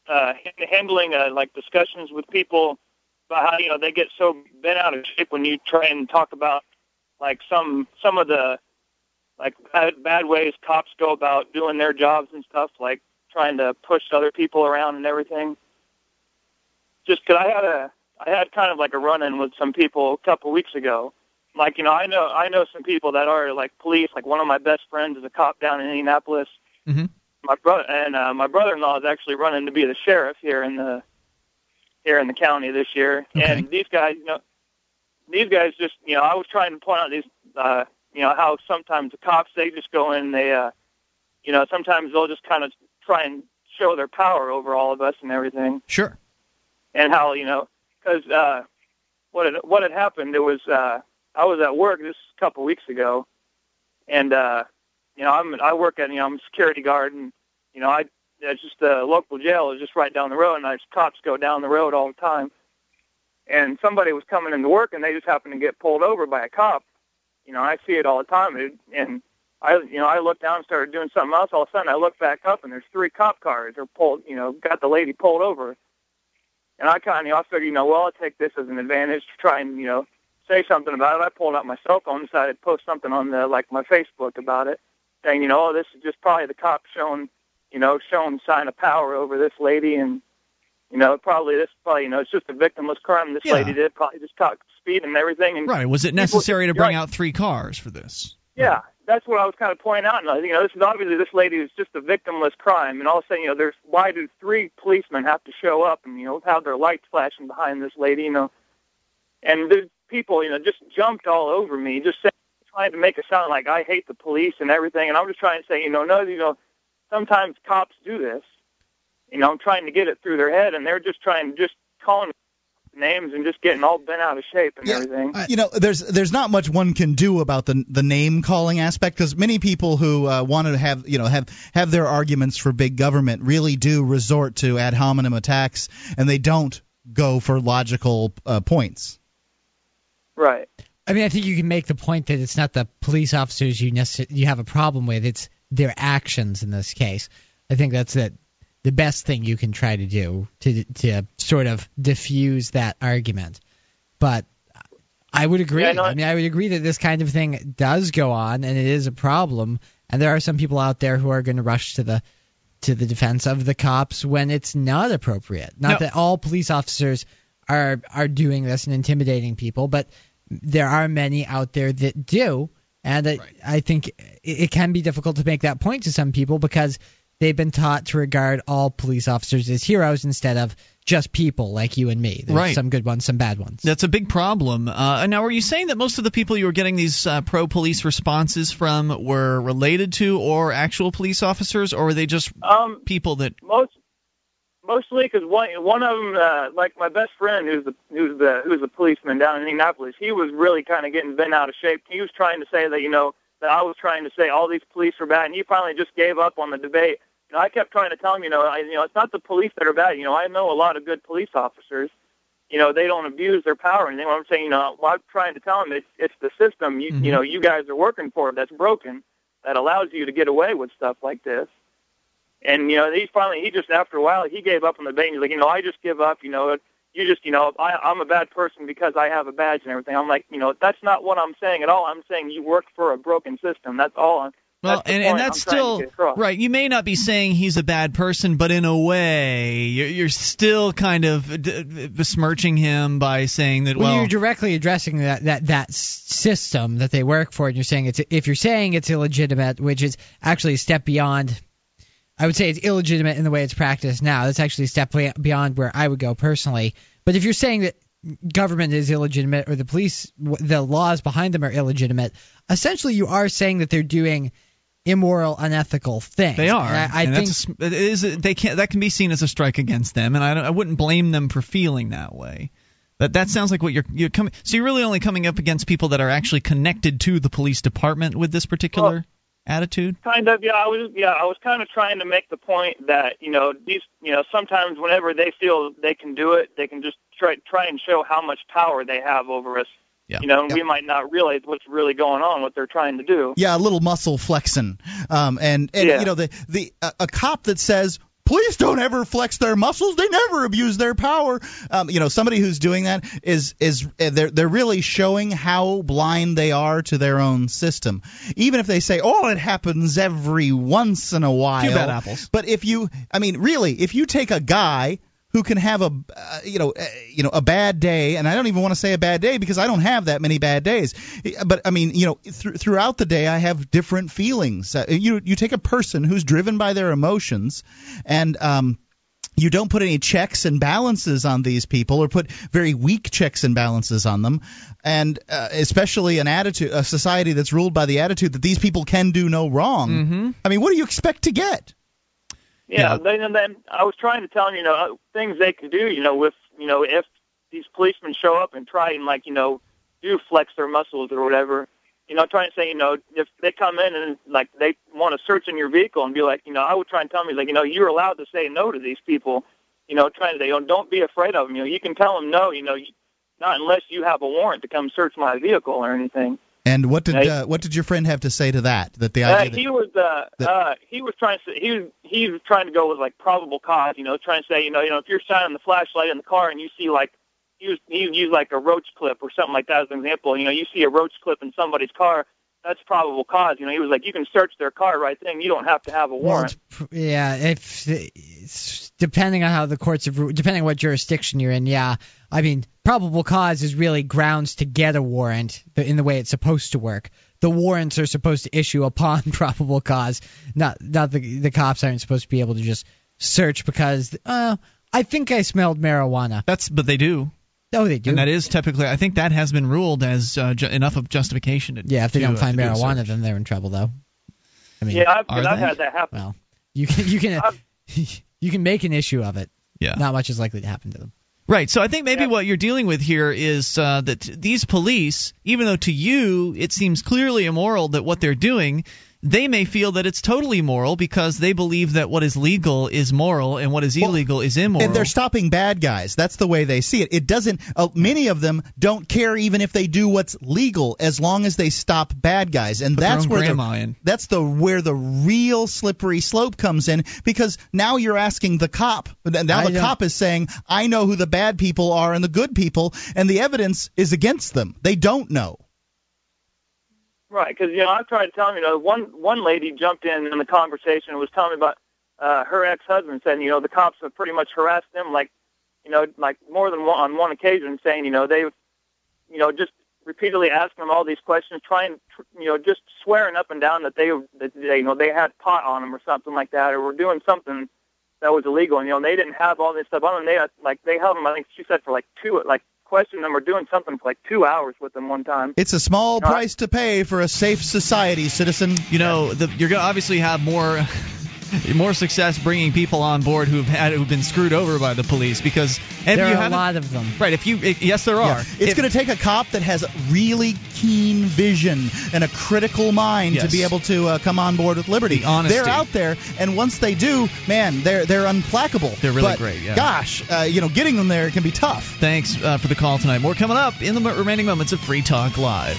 uh, handling uh, like discussions with people about how you know they get so bent out of shape when you try and talk about like some some of the like bad, bad ways cops go about doing their jobs and stuff, like trying to push other people around and everything. Just 'cause I had a I had kind of like a run-in with some people a couple weeks ago. Like you know, I know I know some people that are like police. Like one of my best friends is a cop down in Indianapolis. Mm-hmm. My brother and uh, my brother-in-law is actually running to be the sheriff here in the here in the county this year. And these guys, you know, these guys just you know, I was trying to point out these uh, you know how sometimes the cops they just go in they uh, you know sometimes they'll just kind of try and show their power over all of us and everything Sure. and how you know because uh, what had what had happened it was uh, I was at work this a couple weeks ago, and uh, you know I'm I work at you know I'm a security guard and you know I it's just the local jail is just right down the road and there's cops go down the road all the time, and somebody was coming into work and they just happened to get pulled over by a cop, you know I see it all the time. And, and I you know I looked down and started doing something else. All of a sudden I look back up and there's three cop cars are pulled you know got the lady pulled over. And I kind of, I figured, you know, well, I'll take this as an advantage to try and, you know, say something about it. I pulled out my cell phone decided to post something on the, like, my Facebook about it, saying, you know, oh, this is just probably the cops showing, you know, showing sign of power over this lady, and, you know, probably this, probably, you know, it's just a victimless crime this Yeah. lady did, probably just caught speed and everything. And Right. Was it people- necessary to bring Right. out three cars for this? Yeah, that's what I was kind of pointing out. And uh, you know, this is obviously this lady is just a victimless crime, and all of a sudden, you know, there's why do three policemen have to show up and you know have their lights flashing behind this lady, you know, and there's people, you know, just jumped all over me, just saying, trying to make it sound like I hate the police and everything, and I'm just trying to say, you know, no, you know, sometimes cops do this, you know, I'm trying to get it through their head, and they're just trying just calling names and just getting all bent out of shape and everything. You know, there's there's not much one can do about the the name calling aspect because many people who uh, want to have you know have have their arguments for big government really do resort to ad hominem attacks and they don't go for logical uh, points. Right. I mean, I think you can make the point that it's not the police officers you necess- you have a problem with; it's their actions in this case. I think that's it. The best thing you can try to do to to sort of diffuse that argument. But I would agree. Yeah, no, I mean, I would agree that this kind of thing does go on, and it is a problem. And there are some people out there who are going to rush to the to the defense of the cops when it's not appropriate. Not No. that all police officers are are doing this and intimidating people, but there are many out there that do, and I, I think it, it can be difficult to make that point to some people because they've been taught to regard all police officers as heroes instead of just people like you and me. There's Right. some good ones, some bad ones. That's a big problem. Uh, now, are you saying that most of the people you were getting these uh, pro police responses from were related to or actual police officers, or were they just Um, people that? most mostly because one one of them, uh, like my best friend, who's the who's the who's a policeman down in Indianapolis, he was really kind of getting bent out of shape. He was trying to say that you know that I was trying to say all these police are bad, and he finally just gave up on the debate. You know, I kept trying to tell him, you know, I, you know, it's not the police that are bad. You know, I know a lot of good police officers. You know, they don't abuse their power or anything. What I'm saying, you know, what I'm trying to tell him, it's it's the system. You mm-hmm. you know, you guys are working for that's broken that allows you to get away with stuff like this. And you know, he finally he just after a while he gave up on the debate. He's like, you know, I just give up. You know, you just, you know, I, I'm a bad person because I have a badge and everything. I'm like, you know, that's not what I'm saying at all. I'm saying you work for a broken system. That's all. I'm, Well, that's and, point and that's I'm still right. You may not be saying he's a bad person, but in a way, you're, you're still kind of d- d- besmirching him by saying that. Well, Well, you're directly addressing that, that that system that they work for, and you're saying it's if you're saying it's illegitimate, which is actually a step beyond. I would say it's illegitimate in the way it's practiced now. That's actually a step beyond where I would go personally. But if you're saying that government is illegitimate or the police, the laws behind them are illegitimate, essentially you are saying that they're doing immoral, unethical thing. They are. And I, I and think that's a, it is. They can that can be seen as a strike against them, and I, don't, I wouldn't blame them for feeling that way. That that sounds like what you're you're coming. So you're really only coming up against people that are actually connected to the police department with this particular attitude. Kind of, yeah. I was, yeah, I was kind of trying to make the point that you know these, you know, sometimes whenever they feel they can do it, they can just try try and show how much power they have over us. Yeah. You know, and we might not realize what's really going on, what they're trying to do. Yeah, a little muscle flexing. Um, and and Yeah. you know the the a, a cop that says police don't ever flex their muscles, they never abuse their power. Um, you know, somebody who's doing that is is uh, they're they're really showing how blind they are to their own system. Even if they say, "Oh, it happens every once in a while." Few bad apples. But if you, I mean, really, if you take a guy who can have a uh, you know uh, you know a bad day. And I don't even want to say a bad day because I don't have that many bad days. But I mean you know th- throughout the day I have different feelings. Uh, you you take a person who's driven by their emotions and um you don't put any checks and balances on these people or put very weak checks and balances on them. And uh, especially an attitude a society that's ruled by the attitude that these people can do no wrong. Mm-hmm. I mean what do you expect to get Yeah, then and then I was trying to tell them, you know, uh, things they can do, you know, with you know, if these policemen show up and try and like, you know, do flex their muscles or whatever, you know, trying to say, you know, if they come in and like they want to search in your vehicle and be like, you know, I would try and tell them, like, you know, you're allowed to say no to these people, you know, trying to say, oh, don't be afraid of them, you know, you can tell them no, you know, not unless you have a warrant to come search my vehicle or anything. And what did uh, what did your friend have to say to that that the Uh, idea that he was uh, that- uh, he was trying to he was he was trying to go with like probable cause, you know, trying to say, you know, you know, if you're shining the flashlight in the car and you see like he was he used like a roach clip or something like that as an example, you know, you see a roach clip in somebody's car, that's probable cause. You know, he was like, you can search their car right then, you don't have to have a warrant. it's pr- yeah, if it's, depending on how the courts have, ru- depending on what jurisdiction you're in, yeah. I mean, probable cause is really grounds to get a warrant in the way it's supposed to work. The warrants are supposed to issue upon <laughs> probable cause. Not, not the the cops aren't supposed to be able to just search because, uh, I think I smelled marijuana. That's but they do. Oh, they do. And that is typically, I think that has been ruled as uh, ju- enough of justification. To, yeah, if they to, don't uh, find to do a marijuana, search. then they're in trouble, though. I mean, yeah, I've, I've had that happen. well, you can you can <laughs> you can make an issue of it. Yeah. Not much is likely to happen to them. Right. So I think maybe what you're dealing with here is uh, that these police, even though to you it seems clearly immoral that what they're doing, they may feel that it's totally moral because they believe that what is legal is moral and what is illegal is immoral. And they're stopping bad guys. That's the way they see it. It doesn't. Uh, many of them don't care even if they do what's legal, as long as they stop bad guys. And Put that's where the that's the where the real slippery slope comes in because now you're asking the cop. Now the cop is saying, "I know who the bad people are and the good people," and the evidence is against them. They don't know. Right, because you know I've tried to tell him. You know, one one lady jumped in in the conversation and was telling me about uh, her ex-husband, saying you know the cops have pretty much harassed them, like you know, like more than one on one occasion, saying you know they, you know, just repeatedly asking them all these questions, trying, tr- you know, just swearing up and down that they that they you know they had pot on them or something like that, or were doing something that was illegal, and you know they didn't have all this stuff on them. They had, like they held them. I think she said for like two like questioning them or doing something for like two hours with them one time. It's a small No, I- price to pay for a safe society, citizen. you know, the, you're going to obviously have more. <laughs> More success bringing people on board who've had who've been screwed over by the police because there you are a lot of them. right if you yes there are Yeah. It's going to take a cop that has really keen vision and a critical mind Yes. to be able to uh, come on board with Liberty. The honesty. They're out there, and once they do, man, they're they're unplackable. They're really But, great, yeah. Gosh, uh, you know, getting them there can be tough. Thanks uh, for the call tonight. More coming up in the remaining moments of Free Talk Live.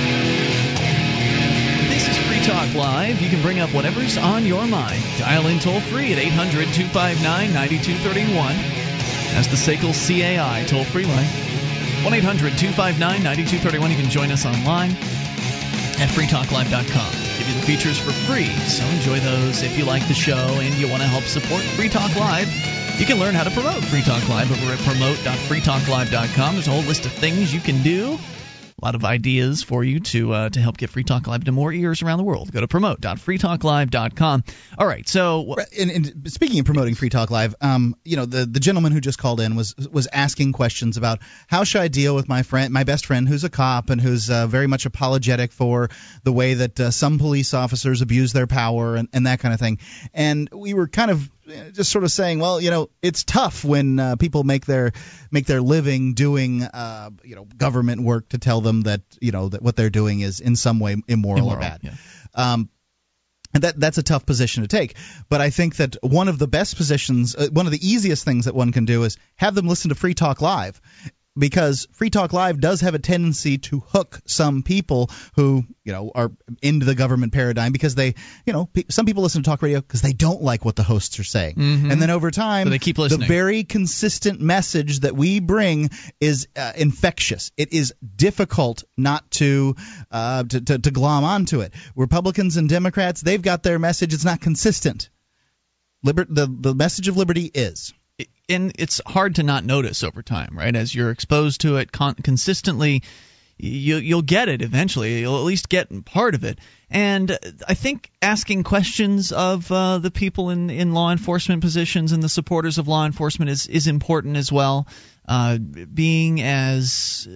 Talk Live. You can bring up whatever's on your mind. Dial in toll free at 800 259 9231. That's the SACL CAI toll free line. 1 800 259 9231. You can join us online at freetalklive.com. Give you the features for free, so enjoy those if you like the show and you want to help support Free Talk Live. You can learn how to promote Free Talk Live over at promote.freetalklive.com. There's a whole list of things you can do. A lot of ideas for you to uh, to help get Free Talk Live to more ears around the world. Go to promote.freetalklive.com. All right, so and, and speaking of promoting Free Talk Live, um, you know the the gentleman who just called in was was asking questions about how should I deal with my friend, my best friend, who's a cop and who's uh, very much apologetic for the way that uh, some police officers abuse their power and, and that kind of thing. And we were kind of just sort of saying, well, you know, it's tough when uh, people make their make their living doing, uh, you know, government work to tell them that you know that what they're doing is in some way immoral, Immoral, or bad. yeah. Um, and that that's a tough position to take. But I think that one of the best positions, uh, one of the easiest things that one can do is have them listen to Free Talk Live. Because Free Talk Live does have a tendency to hook some people who, you know, are into the government paradigm because they, you know, pe- some people listen to talk radio because they don't like what the hosts are saying. Mhm. And then over time, So they keep listening. the very consistent message that we bring is uh, infectious. It is difficult not to, uh, to, to to glom onto it. Republicans and Democrats, they've got their message. It's not consistent. Liber- the the message of liberty is. And it's hard to not notice over time, right? As you're exposed to it con- consistently, you, you'll get it eventually. You'll at least get part of it. And I think asking questions of uh, the people in, in law enforcement positions and the supporters of law enforcement is, is important as well. Uh, being as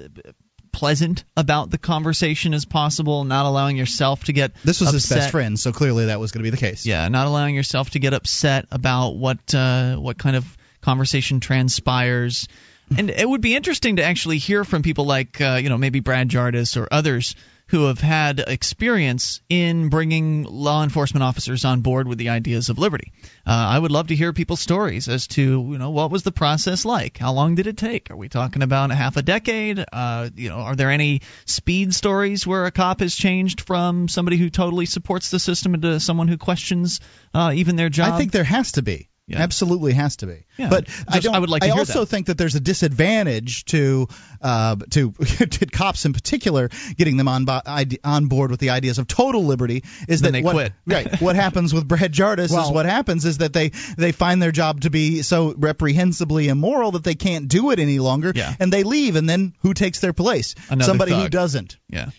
pleasant about the conversation as possible, not allowing yourself to get This was his upset. best friend, so clearly that was going to be the case. Yeah, not allowing yourself to get upset about what uh, what kind of conversation transpires. And it would be interesting to actually hear from people like uh, you know maybe Brad Jardis or others who have had experience in bringing law enforcement officers on board with the ideas of liberty. Uh, I would love to hear people's stories as to you know what was the process like, how long did it take? Are we talking about a half a decade? Uh, you know, are there any speed stories where a cop has changed from somebody who totally supports the system into someone who questions uh, even their job? I think there has to be. Absolutely has to be. Yeah, but I don't. I would like to hear also that. think that there's a disadvantage to uh, to <laughs> to cops in particular getting them on bo- ide- on board with the ideas of total liberty. Is Then that they what, quit. <laughs> Right. What happens with Brad Jardis is what happens is that they they find their job to be so reprehensibly immoral that they can't do it any longer, Yeah. and they leave. And then who takes their place? Another Somebody who doesn't. Yeah.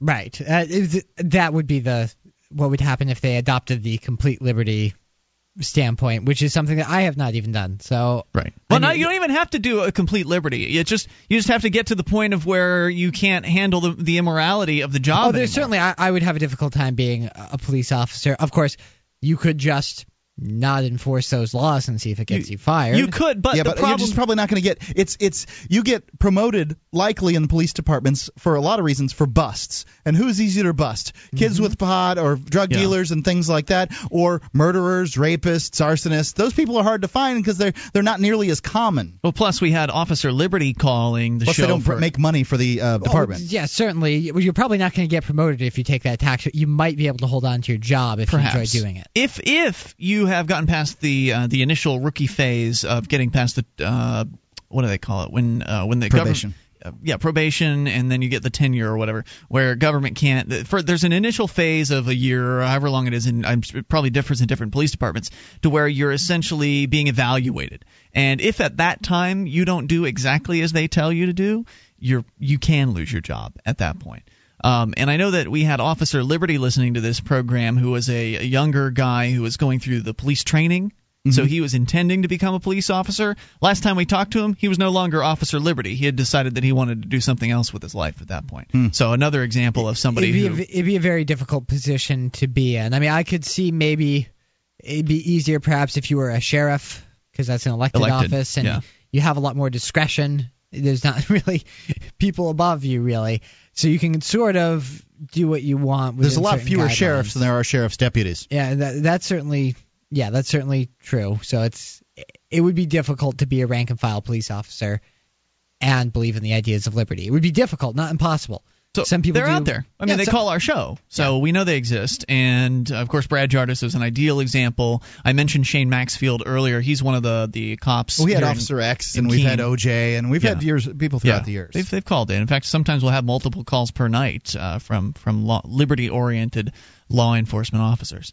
Right. Uh, that would be the what would happen if they adopted the complete liberty standpoint, which is something that I have not even done. So Right. Well, now you don't even have to do a complete liberty. You just you just have to get to the point of where you can't handle the, the immorality of the job. Oh, there's anymore. certainly I, I would have a difficult time being a a police officer. Of course, you could just not enforce those laws and see if it gets you, fired. You could, but yeah, the but you're problem just probably not going to get it's it's you get promoted likely in the police departments for a lot of reasons for busts. And who's easier to bust? Kids with pot or drug Mm-hmm. Yeah. dealers and things like that, or murderers, rapists, arsonists. Those people are hard to find because they're they're not nearly as common. Well, plus we had Officer Liberty calling the Plus, show. they don't for, make money for the uh, department. Oh, yeah, certainly. Well, You're probably not going to get promoted if you take that tax. You might be able to hold on to your job if Perhaps. you enjoy doing it. If if you have gotten past the uh, the initial rookie phase of getting past the uh, what do they call it? When uh, when the Probation. government uh, yeah probation and then you get the tenure or whatever where government can't for there's an initial phase of a year or however long it is and it probably differs in different police departments to where you're essentially being evaluated. And if at that time you don't do exactly as they tell you to do you're you can lose your job at that point um, and I know that we had Officer Liberty listening to this program, who was a, a younger guy who was going through the police training So he was intending to become a police officer. Last time we talked to him, he was no longer Officer Liberty. He had decided that he wanted to do something else with his life at that point. So another example of somebody it'd be, who a, it'd be a very difficult position to be in. I mean, I could see maybe it'd be easier perhaps if you were a sheriff because that's an elected, Elected, office and yeah. you have a lot more discretion. There's not <laughs> really people above you really, so you can sort of do what you want. With the There's a lot fewer guidelines. sheriffs than there are sheriff's deputies. Yeah, that, that's certainly yeah, that's certainly true. So it's it would be difficult to be a rank and file police officer and believe in the ideas of liberty. It would be difficult, not impossible. So Some people they're do- out there. I mean, Yeah, they so- call our show, so we know they exist. And of course, Brad Jardis is an ideal example. I mentioned Shane Maxfield earlier. He's one of the the cops. we had here in- Officer X, in and we've had OJ, and we've had Yeah. years people throughout yeah. the years. They've, they've called in. In fact, sometimes we'll have multiple calls per night uh, from from law, liberty-oriented law enforcement officers.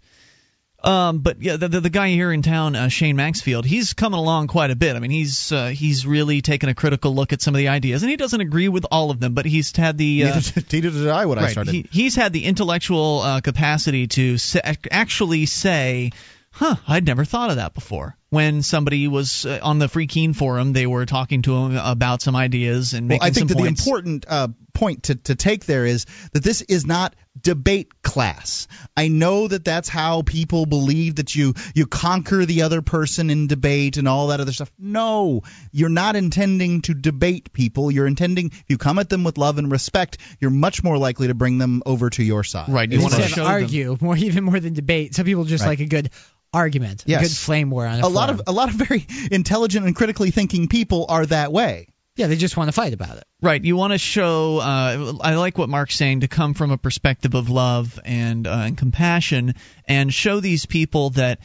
Um, but yeah, the, the, the guy here in town, uh, Shane Maxfield, he's coming along quite a bit. I mean, he's uh, he's really taken a critical look at some of the ideas, and he doesn't agree with all of them, but he's had the uh, Neither did- neither did I when I started. He, he's had the intellectual uh, capacity to sa- actually say, "Huh, I'd never thought of that before." When somebody was uh, on the Free Keene forum, they were talking to him about some ideas and Well, making I think some that points. the important uh, point to, to take there is that this is not debate class. I know that that's how people believe that you you conquer the other person in debate and all that other stuff. No, you're not intending to debate people. You're intending if you come at them with love and respect, you're much more likely to bring them over to your side. Right. You want to argue <laughs> more, even more than debate. Some people just Right. like a good argument, Yes. a good flame war on a, A lot of a lot of very intelligent and critically thinking people are that way. yeah, they just want to fight about it. Right. You want to show. Uh, I like what Mark's saying to come from a perspective of love and uh, and compassion, and show these people that,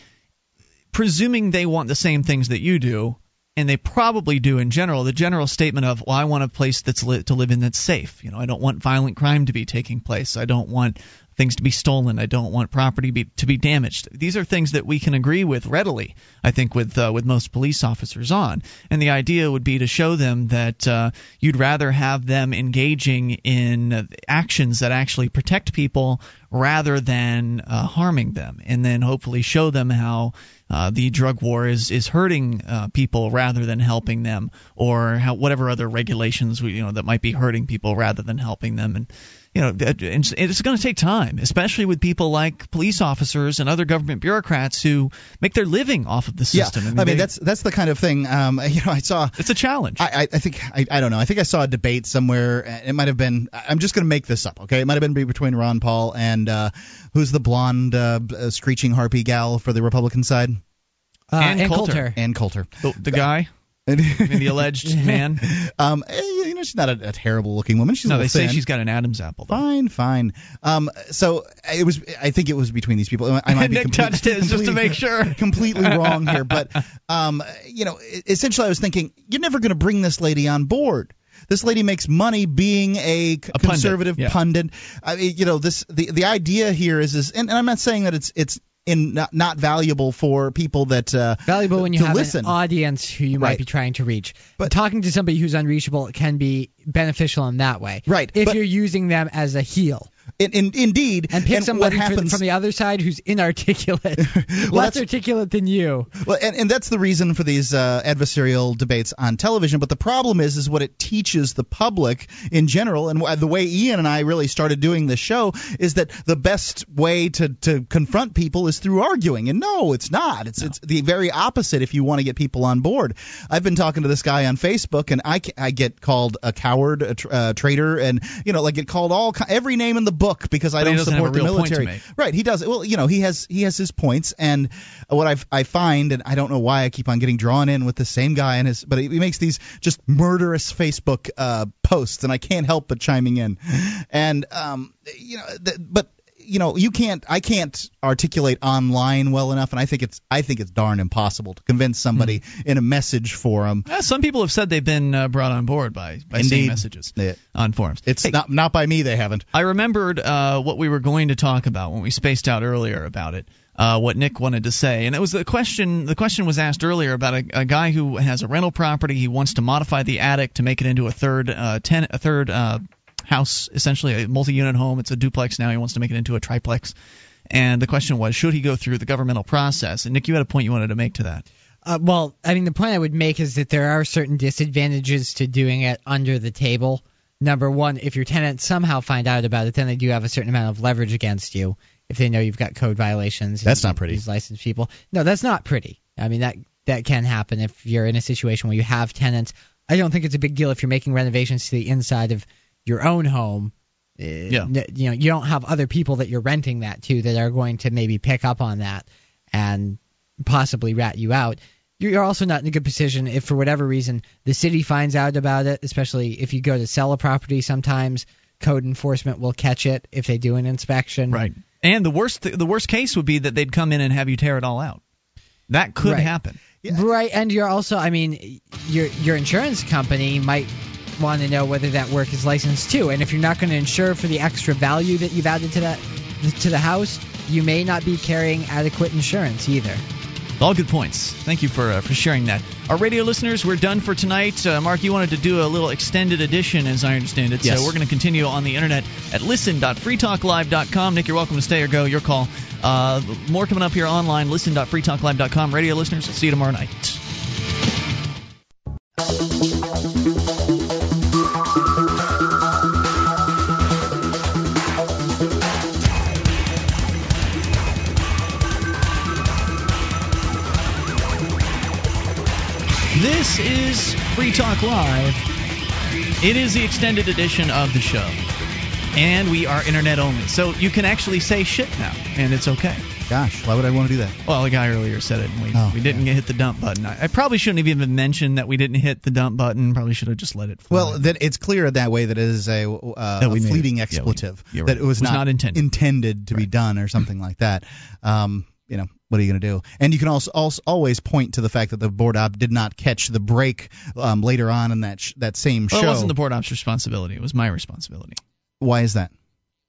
presuming they want the same things that you do, and they probably do in general. The general statement of, "Well, I want a place that's li- to live in that's safe. You know, I don't want violent crime to be taking place. I don't want things to be stolen. I don't want property be, to be damaged. These are things that we can agree with readily. I think with uh, with most police officers on. And the idea would be to show them that uh, you'd rather have them engaging in uh, actions that actually protect people rather than uh, harming them, and then hopefully show them how. Uh, the drug war is is hurting uh, people rather than helping them, or how, whatever other regulations we, you know that might be hurting people rather than helping them. And you know, it's, it's going to take time, especially with people like police officers and other government bureaucrats who make their living off of the system. Yeah, I mean, they- that's that's the kind of thing. Um, <laughs> you know, I saw. It's a challenge. I, I, I think I, I don't know. I think I saw a debate somewhere. uh, It might have been. I'm just going to make this up. Okay, it might have been between Ron Paul and uh, who's the blonde uh, uh, screeching harpy gal for the Republican side. Uh, Ann Ann Coulter. Coulter. Ann Coulter. the, the guy, I mean, <laughs> the alleged <laughs> man. Um, eh, you know, she's not a, a terrible looking woman. She's a No, they little say she's got an Adam's apple. Though. Fine, fine. Um, so it was. I think it was between these people. I might be <laughs> Nick complete- touched his just to completely- make sure. completely wrong here, but um, you know, essentially, I was thinking you're never going to bring this lady on board. This lady makes money being a, pundit, conservative yeah. pundit. I mean, you know, this the the idea here is is, and, and I'm not saying that it's it's in not, not valuable for people that uh, Valuable when you to have listen. an audience who you Right. might be trying to reach. But talking to somebody who's unreachable can be beneficial in that way. Right, If but- you're using them as a heel. in, in, indeed, And pick what somebody happens from the other side who's inarticulate. <laughs> Less that's- articulate than you. Well, and, and that's the reason for these uh, adversarial debates on television. But the problem is, is what it teaches the public in general, and the way Ian and I really started doing this show is that the best way to, to confront people is through arguing. And no, it's not. It's it's the very opposite. If you want to get people on board, I've been talking to this guy on Facebook, and I, I get called a coward, a tr- uh, traitor, and you know, like get called all every name in the book because I But don't doesn't have a support the real point to military. Right, he does. Well, you know, he has he has his points, and what I I find, and I don't know why I keep on getting drawn in with the same guy and his, but he makes these just murderous Facebook uh, posts, and I can't help but chiming in, and um, you know, th- but you know, you can't, I can't articulate online well enough, and I think it's I think it's darn impossible to convince somebody Hmm. in a message forum. Yeah, some people have said they've been uh, brought on board by by seeing messages Yeah. on forums. It's Hey, not not by me. They haven't. I remembered uh, what we were going to talk about when we spaced out earlier about it. Uh, what Nick wanted to say, and it was the question. The question was asked earlier about a, a guy who has a rental property. He wants to modify the attic to make it into a third uh, ten, a third uh, house, essentially a multi-unit home. It's a duplex now. He wants to make it into a triplex, and the question was, should he go through the governmental process? And Nick, you had a point you wanted to make to that. Uh, well, I mean, the point I would make is that there are certain disadvantages to doing it under the table. Number one, if your tenants somehow find out about it, then they do have a certain amount of leverage against you if they know you've got code violations. That's not pretty. These licensed people. No, that's not pretty. I mean, that that can happen if you're in a situation where you have tenants. I don't think it's a big deal if you're making renovations to the inside of your own home. Uh, Yeah. You know, you don't have other people that you're renting that to that are going to maybe pick up on that and possibly rat you out. You're also not in a good position if, for whatever reason, the city finds out about it, especially if you go to sell a property. Sometimes code enforcement will catch it if they do an inspection. Right. And the worst the worst case would be that they'd come in and have you tear it all out. That could Right. happen. Right, and you're also, I mean, your your insurance company might want to know whether that work is licensed too, and if you're not going to insure for the extra value that you've added to that to the house, you may not be carrying adequate insurance either. All good points. Thank you for uh, for sharing that. Our radio listeners, we're done for tonight. Uh, Mark, you wanted to do a little extended edition, as I understand it. Yes. So we're going to continue on the internet at listen.freetalklive.com. Nick, you're welcome to stay or go. Your call. Uh, more coming up here online. Listen.freetalklive.com. Radio listeners, see you tomorrow night. Free Talk Live. It is the extended edition of the show. And we are internet only. So you can actually say shit now, and it's okay. Gosh, why would I want to do that? Well, the guy earlier said it, and we, Oh, we didn't hit the dump button. I, I probably shouldn't have even mentioned that we didn't hit the dump button. Probably should have just let it fly. Well, that it's clear that way that it is a, uh, a made it. fleeting Yeah, we- expletive. that it was, Was not intended. to be done or something like that. Um, you know, what are you going to do? And you can also, also always point to the fact that the board op did not catch the break um, later on in that sh- that same show. Well, it wasn't the board op's responsibility. It was my responsibility. Why is that?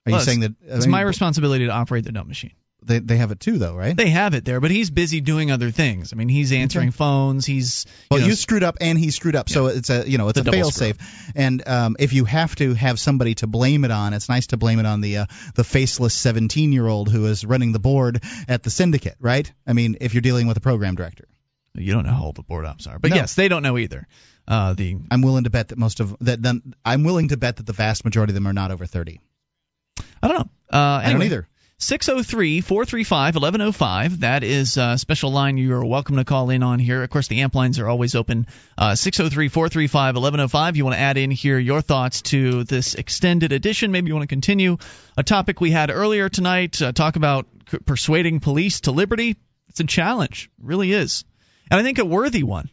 Are Well, you saying it's- that? I it's mean, my responsibility to operate the dump machine? They they have it too, though, right? They have it there, but he's busy doing other things. I mean, he's answering phones. He's Well, you, you, screwed up and he screwed up, so it's a you know it's It's a fail safe. And um, if you have to have somebody to blame it on, it's nice to blame it on the uh, the faceless 17 year old who is running the board at the syndicate, right? I mean, if you're dealing with a program director. you don't know how old the board ops are, but No. yes, they don't know either. Uh, the I'm willing to bet that most of that. Then I'm willing to bet that the vast majority of them are not over 30. I don't know. Uh, I don't either. 603 435 1105. That is a special line you are welcome to call in on here. Of course, the amp lines are always open. 603 435 1105. You want to add in here your thoughts to this extended edition. Maybe you want to continue a topic we had earlier tonight. Uh, talk about c- persuading police to liberty. It's a challenge, really is. And I think a worthy one.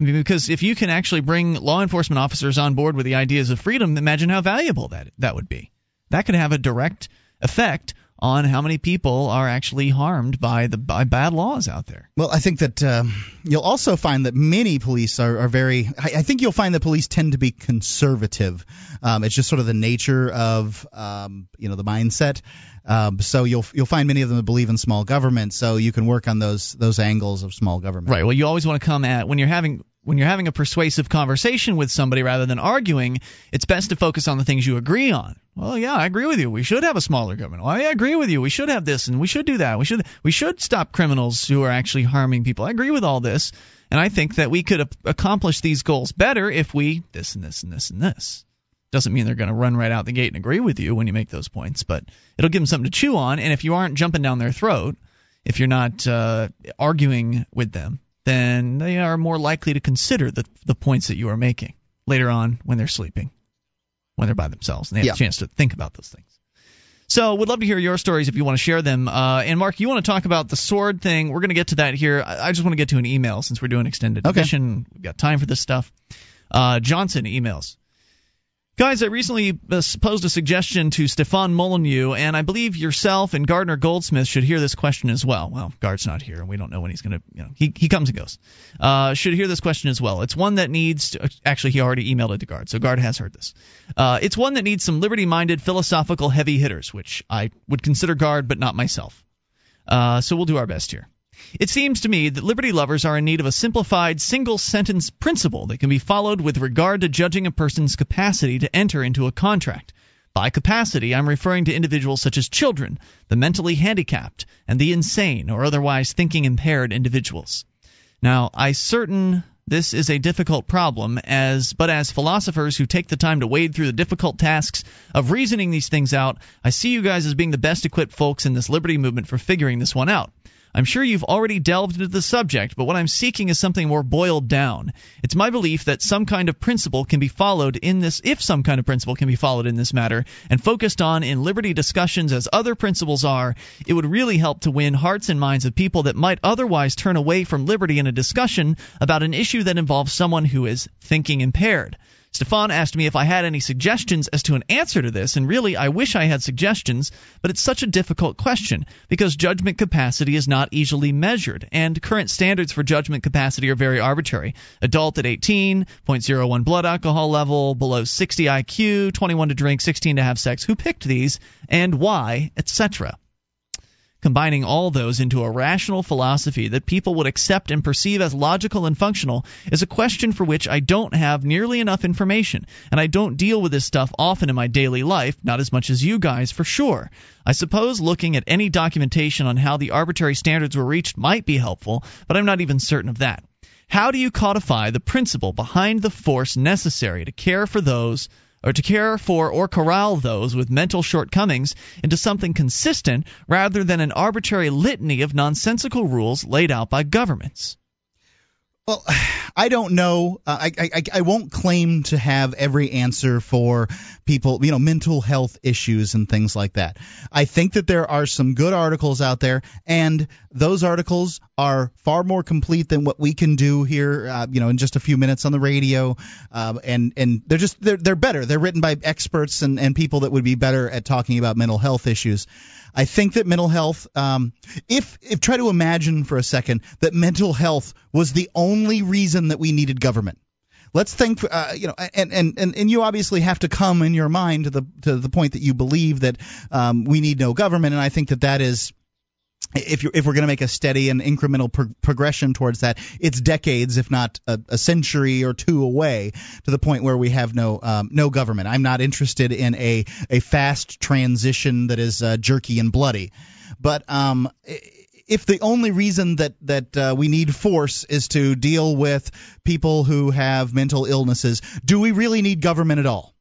I mean, because if you can actually bring law enforcement officers on board with the ideas of freedom, imagine how valuable that that would be. That could have a direct effect on how many people are actually harmed by the by bad laws out there. Well, I think that um, you'll also find that many police are, are very. I, I think you'll find that police tend to be conservative. Um, it's just sort of the nature of um, you know the mindset. Um, so you'll you'll find many of them that believe in small government. So you can work on those those angles of small government. Right. Well, you always want to come at when you're having when you're having a persuasive conversation with somebody rather than arguing. It's best to focus on the things you agree on. Well, yeah, I agree with you. We should have a smaller government. Well, I agree with you. We should have this and we should do that. We should we should stop criminals who are actually harming people. I agree with all this, and I think that we could a- accomplish these goals better if we this and this and this and this. Doesn't mean they're going to run right out the gate and agree with you when you make those points, but it'll give them something to chew on. And if you aren't jumping down their throat, if you're not uh, arguing with them, then they are more likely to consider the the points that you are making later on when they're sleeping, when they're by themselves, and they have Yeah. a chance to think about those things. So, we'd love to hear your stories if you want to share them. Uh, and Mark, you want to talk about the sword thing? We're going to get to that here. I I just want to get to an email since we're doing extended Okay. edition. We've got time for this stuff. Uh, Johnson emails. Guys, I recently uh, posed a suggestion to Stefan Molyneux, and I believe yourself and Gardner Goldsmith should hear this question as well. Well, Gard's not here, and we don't know when he's going to. You know, he he comes and goes. Uh, should hear this question as well. It's one that needs. To, actually, he already emailed it to Gard, so Gard has heard this. Uh, it's one that needs some liberty-minded, philosophical heavy hitters, which I would consider Gard, but not myself. Uh, so we'll do our best here. It seems to me that liberty lovers are in need of a simplified single sentence principle that can be followed with regard to judging a person's capacity to enter into a contract. By capacity, I'm referring to individuals such as children, the mentally handicapped, and the insane or otherwise thinking impaired individuals. Now, I certain this is a difficult problem as but as philosophers who take the time to wade through the difficult tasks of reasoning these things out, I see you guys as being the best equipped folks in this liberty movement for figuring this one out. I'm sure you've already delved into the subject, but what I'm seeking is something more boiled down. It's my belief that some kind of principle can be followed in this, if some kind of principle can be followed in this matter, and focused on in liberty discussions as other principles are, it would really help to win hearts and minds of people that might otherwise turn away from liberty in a discussion about an issue that involves someone who is thinking impaired. Stefan asked me if I had any suggestions as to an answer to this, and really, I wish I had suggestions, but it's such a difficult question because judgment capacity is not easily measured, and current standards for judgment capacity are very arbitrary. Adult at 18, 0.01 blood alcohol level, below 60 IQ, 21 to drink, 16 to have sex. Who picked these, and why, etc.? Combining all those into a rational philosophy that people would accept and perceive as logical and functional is a question for which I don't have nearly enough information, and I don't deal with this stuff often in my daily life, not as much as you guys for sure. I suppose looking at any documentation on how the arbitrary standards were reached might be helpful, but I'm not even certain of that. How do you codify the principle behind the force necessary to care for those or to care for or corral those with mental shortcomings into something consistent rather than an arbitrary litany of nonsensical rules laid out by governments. Well, <sighs> I don't know. Uh, I, I I won't claim to have every answer for people, you know, mental health issues and things like that. I think that there are some good articles out there, and those articles are far more complete than what we can do here, uh, you know, in just a few minutes on the radio. Uh, and and they're just they're they're better. They're written by experts and and people that would be better at talking about mental health issues. I think that mental health, um, if if try to imagine for a second that mental health was the only reason that we needed government. Let's think, uh, you know, and, and, and, and you obviously have to come in your mind to the to the point that you believe that um, we need no government, and I think that that is if you if we're going to make a steady and incremental pro- progression towards that, it's decades, if not a, a, century or two away, to the point where we have no um, no government. I'm not interested in a a fast transition that is uh, jerky and bloody, but um, if the only reason that that uh, we need force is to deal with people who have mental illnesses, do we really need government at all?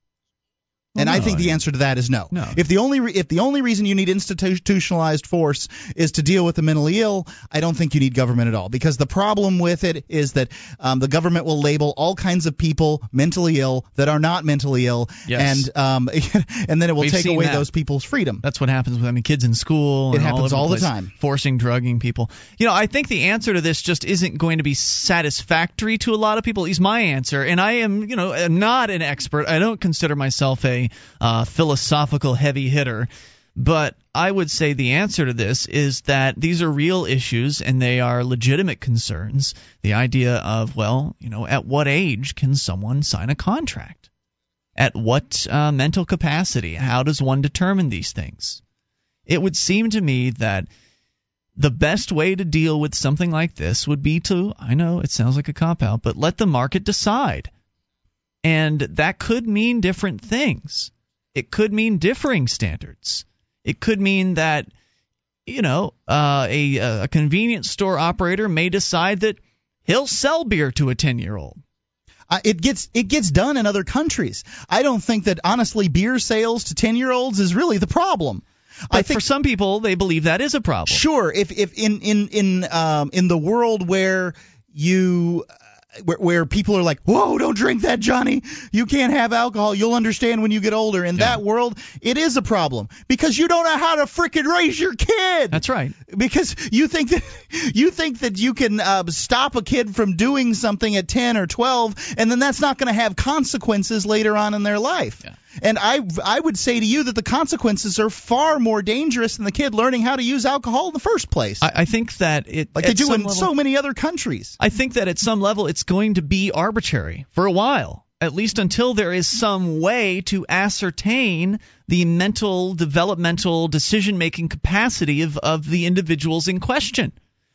And Well, I think the answer to that is no. No. If the only re- if the only reason you need institutionalized force is to deal with the mentally ill, I don't think you need government at all. Because the problem with it is that um, the government will label all kinds of people mentally ill that are not mentally ill, Yes. and um, <laughs> and then it will We've take away that. those people's freedom. That's what happens with I mean kids in school. It and happens all, all the place, time. Forcing drugging people. You know, I think the answer to this just isn't going to be satisfactory to a lot of people. Least my answer, and I am, you know, not an expert. I don't consider myself a uh, philosophical heavy hitter. But I would say the answer to this is that these are real issues and they are legitimate concerns. The idea of, well, you know, at what age can someone sign a contract? At what uh, mental capacity? How does one determine these things? It would seem to me that the best way to deal with something like this would be to, I know it sounds like a cop out, but let the market decide. And that could mean different things. It could mean differing standards. It could mean that, you know, uh, a, a convenience store operator may decide that he'll sell beer to a 10 year old. Uh, it gets it gets done in other countries. I don't think that honestly beer sales to ten year olds is really the problem. But I think for some people, they believe that is a problem. Sure, if if in in in um in the world where you where, where people are like, "Whoa, don't drink that, Johnny. You can't have alcohol. You'll understand when you get older." In that world, it is a problem because you don't know how to frickin' raise your kid. That's right. Because you think that <laughs> you think that you can uh, stop a kid from doing something at 10 or 12 and then that's not going to have consequences later on in their life. And I I would say to you that the consequences are far more dangerous than the kid learning how to use alcohol in the first place. I, I think that it like they do in level- so many other countries. I think that at some level it's going to be arbitrary for a while, at least until there is some way to ascertain the mental, developmental, decision making capacity of, of the individuals in question.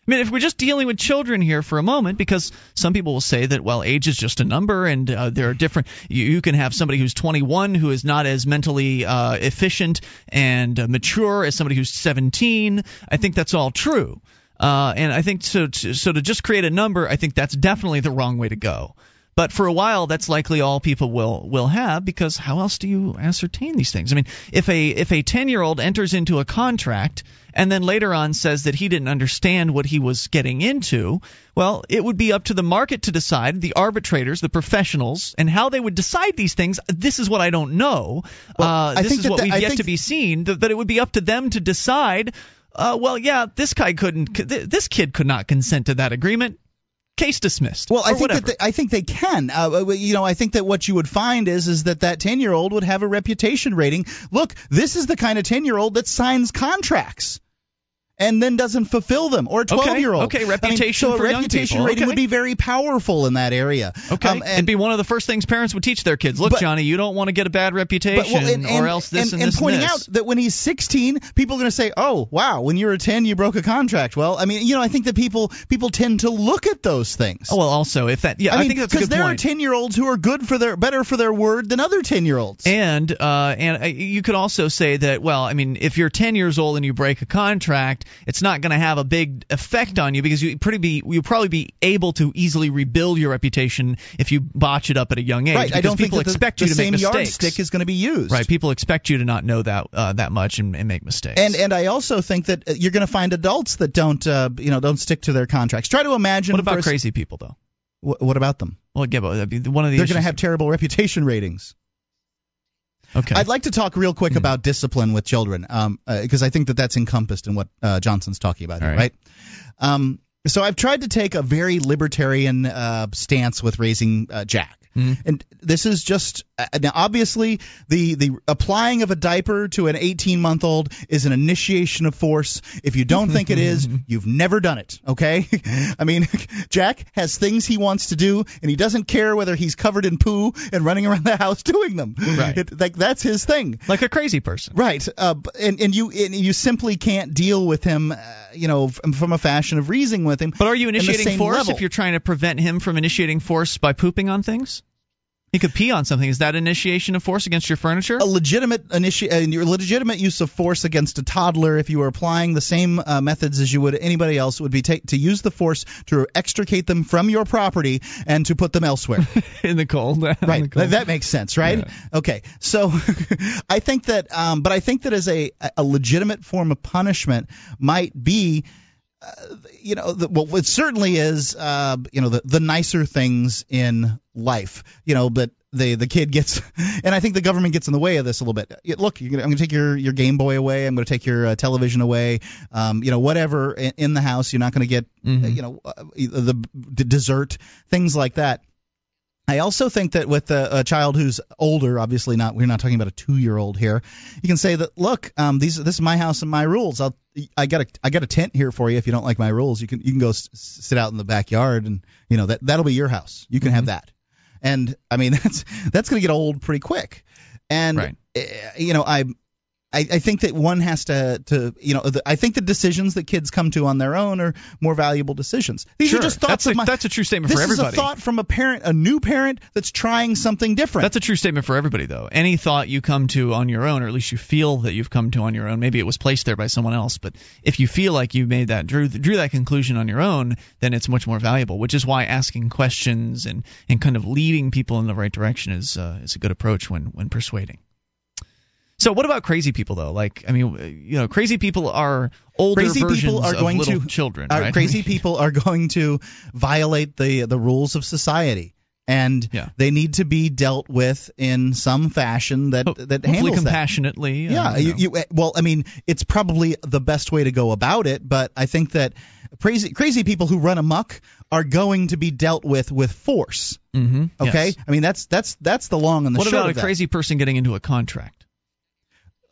Mean, if we're just dealing with children here for a moment, because some people will say that, well, age is just a number, and uh, there are different. You, you, can have somebody who's 21 who is not as mentally uh, efficient and uh, mature as somebody who's 17. I think that's all true. Uh, and I think so. So to just create a number, I think that's definitely the wrong way to go. But for a while, that's likely all people will will have because how else do you ascertain these things? I mean, if a if a 10 year old enters into a contract and then later on says that he didn't understand what he was getting into, well, it would be up to the market to decide, the arbitrators, the professionals, and how they would decide these things. This is what I don't know. Well, uh, this is what we've yet to be seen. That, that it would be up to them to decide. Uh, well, yeah, this guy couldn't. This kid could not consent to that agreement case dismissed. Well, I think whatever. that they, I think they can. Uh, you know, I think that what you would find is is that that ten year old would have a reputation rating. Look, this is the kind of ten year old that signs contracts and then doesn't fulfill them, or a 12 year old. Okay, reputation I mean, so for a reputation rating okay. would be very powerful in that area. Okay, um, and, it'd be one of the first things parents would teach their kids. Look, But- Johnny, you don't want to get a bad reputation, but, well, and, and, or else this and, and, and this pointing and out that when he's 16, people are going to say, "Oh, wow, when you were 10, you broke a contract." Well, I mean, you know, I think that people people tend to look at those things. Oh, well, also if that, yeah, I, mean, think that's because there point. are 10 year olds who are good for their better for their word than other 10 year olds. And uh, and uh, you could also say that well, I mean, if you're 10 years old and you break a contract, it's not going to have a big effect on you because you pretty be you'll probably be able to easily rebuild your reputation if you botch it up at a young age. Right, because I don't think people that the, expect the you to same make mistakes. yardstick is going to be used. Right, people expect you to not know that uh, that much and, and make mistakes. And and I also think that uh, you're going to find adults that don't uh, you know don't stick to their contracts. Try to imagine. what about crazy people though? Wh- what about them? Well, yeah, but one of the They're going to have terrible reputation ratings. Okay. I'd like to talk real quick Hmm. about discipline with children, because I think that that's encompassed in what uh, Johnson's talking about here, right? right. Um, so I've tried to take a very libertarian uh, stance with raising uh, Jack. Mhm. And this is just uh, now obviously the the applying of a diaper to an 18 month old is an initiation of force. If you don't think it is, <laughs> you've never done it. Okay, <laughs> I mean <laughs> Jack has things he wants to do, and he doesn't care whether he's covered in poo and running around the house doing them. Right. It- like that's his thing. like a crazy person. Right. Uh, and and you and you simply can't deal with him, uh, you know, um, from a fashion of reasoning with him. But are you initiating force level. if you're trying to prevent him from initiating force by pooping on things? He could pee on something. Is that initiation of force against your furniture? a legitimate initi- uh, your legitimate use of force against a toddler, if you were applying the same uh, methods as you would anybody else, would be ta- to use the force to extricate them from your property and to put them elsewhere. <laughs> in the cold. <laughs> Right. the cold. That, that makes sense, right? Okay. So <laughs> I think that, um, but I think that as a a legitimate form of punishment might be. Uh, you know, the, well, it certainly is. Uh, you know, the the nicer things in life. You know, but the the kid gets, <laughs> and I think the government gets in the way of this a little bit. Look, you're gonna, I'm going to take your your Game Boy away. I'm going to take your uh, television away. Um, you know, whatever in, in the house, you're not going to get. Mhm. Uh, you know, uh, the, the dessert, things like that. I also think that with a, a child who's older, obviously not, we're not talking about a two-year-old here. You can say that, look, um, these, this is my house and my rules. I'll, I got a, I got a tent here for you. If you don't like my rules, you can, you can go s- sit out in the backyard, and you know that that'll be your house. You can have that. And I mean, <laughs> that's that's going to get old pretty quick. And Right. uh, you know, I. I, I think that one has to, to you know, the, I think the decisions that kids come to on their own are more valuable decisions. These Sure. are just thoughts That's of a- my. that's a true statement for everybody. This is a thought from a parent, a new parent that's trying something different. That's a true statement for everybody, though. Any thought you come to on your own, or at least you feel that you've come to on your own, maybe it was placed there by someone else, but if you feel like you made that drew drew that conclusion on your own, then it's much more valuable. Which is why asking questions and, and kind of leading people in the right direction is uh, is a good approach when when persuading. So what about crazy people though? Like I mean, you know, crazy people are older crazy versions people are of going little to children. are- right? crazy <laughs> people are going to violate the the rules of society and Yeah. they need to be dealt with in some fashion that that Hopefully handles that. compassionately. uh, Yeah, you you, eh, well, I mean, it's probably the best way to go about it, but I think that crazy crazy people who run amok are going to be dealt with with force. Mm-hmm. Okay, Yes. I mean that's that's that's the long and the What short What about a of that. crazy person getting into a contract?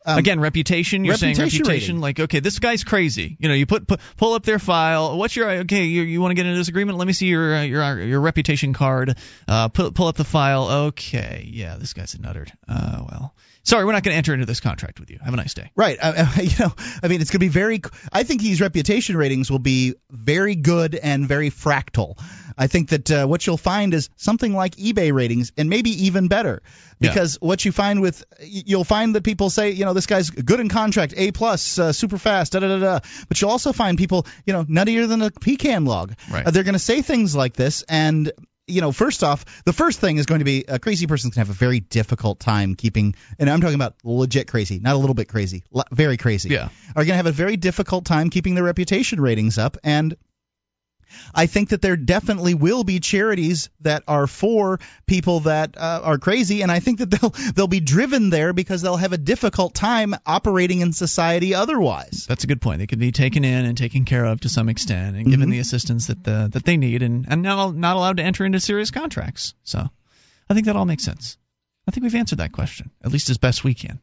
Um, Again, reputation. You're saying reputation reputation. rating. Like, okay, this guy's crazy. You know, you put, put pull up their file. What's your okay? You, you want to get in a disagreement? Let me see your uh, your uh, your reputation card. Uh, pull pull up the file. Okay, yeah, this guy's a nutter. Uh, well, sorry, we're not going to enter into this contract with you. Have a nice day. Right. Uh, <laughs> you know, I mean, it's going to be very. I think these reputation ratings will be very good and very fractal. I think that uh, what you'll find is something like eBay ratings, and maybe even better, Yeah. because what you find with you'll find that people say, you know, this guy's good in contract, A plus, uh, super fast, da da da da. But you'll also find people, you know, nuttier than a pecan log. Right. Uh, they're going to say things like this, and you know, first off, the first thing is going to be a crazy person's going to have a very difficult time keeping, and I'm talking about legit crazy, not a little bit crazy, very crazy. Yeah. Are going to have a very difficult time keeping their reputation ratings up, and I think that there definitely will be charities that are for people that uh, are crazy, and I think that <laughs> they'll they'll be driven there because they'll have a difficult time operating in society otherwise. That's a good point. They could be taken in and taken care of to some extent, and given Mhm. the assistance that the, that they need, and and now not allowed to enter into serious contracts. So, I think that all makes sense. I think we've answered that question at least as best we can.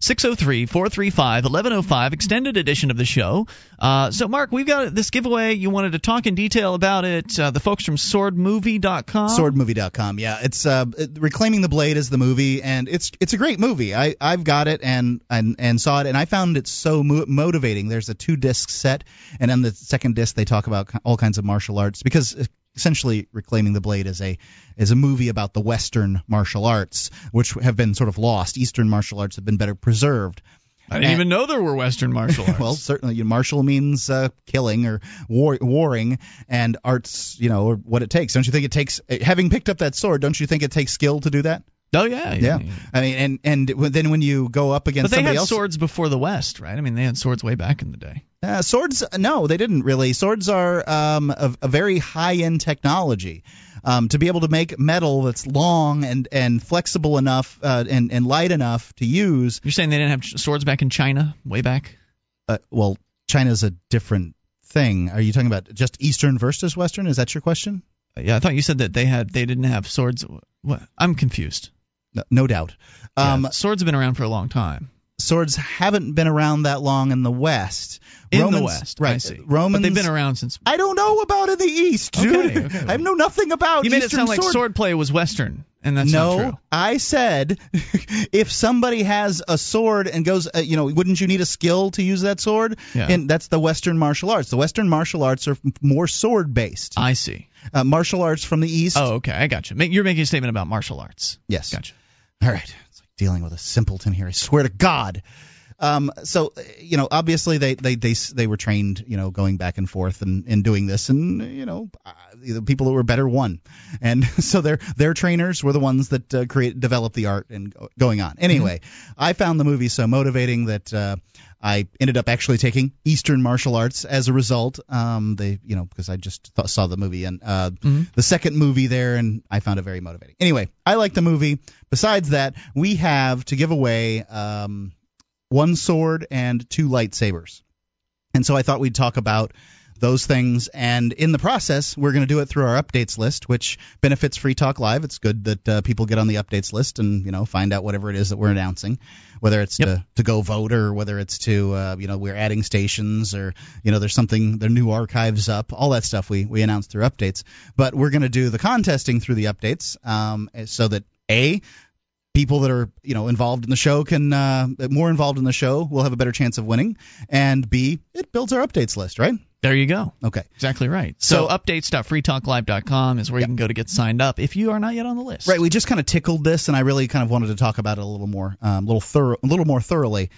603 435 1105, extended edition of the show. Uh, so, Mark, we've got this giveaway. You wanted to talk in detail about it. Uh, the folks from swordmovie.com. Swordmovie.com. Yeah, it's uh, Reclaiming the Blade is the movie, and it's it's a great movie. I I've got it and and and saw it, and I found it so mo- motivating. There's a two disc set, and on the second disc they talk about all kinds of martial arts because. Essentially, Reclaiming the Blade as a is a movie about the Western martial arts, which have been sort of lost. Eastern martial arts have been better preserved. I didn't And- even know there were Western martial <laughs> arts. well, certainly, you know, martial means uh, killing or war, warring, and arts, you know, what it takes. Don't you think it takes? Having picked up that sword, don't you think it takes skill to do that? Oh yeah, Yeah. I mean, and and then when you go up But against they somebody had else, swords before the West, right? I mean, they had swords way back in the day. uh, swords, no, they didn't really. Swords are um, a, a very high end technology. Um, to be able to make metal that's long and, and flexible enough uh, and, and light enough to use. You're saying they didn't have swords back in China, way back? Uh, well, China's a different thing. Are you talking about just Eastern versus Western? Is that your question? Yeah, I thought you said that they had they didn't have swords. What? I'm confused. No, no doubt. Um, Yeah, swords have been around for a long time. Swords haven't been around that long in the West. In Romans, the West, right? I see. Romans, but they've been around since. I don't know about in the East, dude. Okay, okay. I know nothing about. You made it Eastern sound like sword. swordplay was Western, and that's no, not true. I said <laughs> if somebody has a sword and goes, uh, you know, wouldn't you need a skill to use that sword? Yeah. And that's the Western martial arts. The Western martial arts are more sword based. I see. Uh, martial arts from the East. Oh, okay, I got you. You're making a statement about martial arts. Yes. Gotcha. All right. It's like dealing with a simpleton here. I swear to God. Um, so you know, obviously they, they they they were trained, you know, going back and forth and, and doing this, and you know, uh, the people that were better won, and <laughs> so their their trainers were the ones that uh, create developed the art and go- going on. Anyway, I found the movie so motivating that. Uh, I ended up actually taking Eastern martial arts as a result. Um, they, you know, because I just th- saw the movie and uh, the second movie there, and I found it very motivating. Anyway, I like the movie. Besides that, we have to give away um, one sword and two lightsabers, and so I thought we'd talk about those things. And in the process, we're going to do it through our updates list, which benefits Free Talk Live. It's good that uh, people get on the updates list and you know find out whatever it is that we're announcing, whether it's to, to go vote or whether it's to uh, you know we're adding stations or you know there's something their new archives up, all that stuff we we announce through updates. But we're going to do the contesting through the updates, um, so that a people that are you know involved in the show can uh, more involved in the show will have a better chance of winning, and b it builds our updates list, right? There you go. Okay. Exactly right. So, So- updates.freetalklive.com is where you can go to get signed up if you are not yet on the list. Right. We just kind of tickled this, and I really kind of wanted to talk about it a little more, um, little thorough, a little more thoroughly.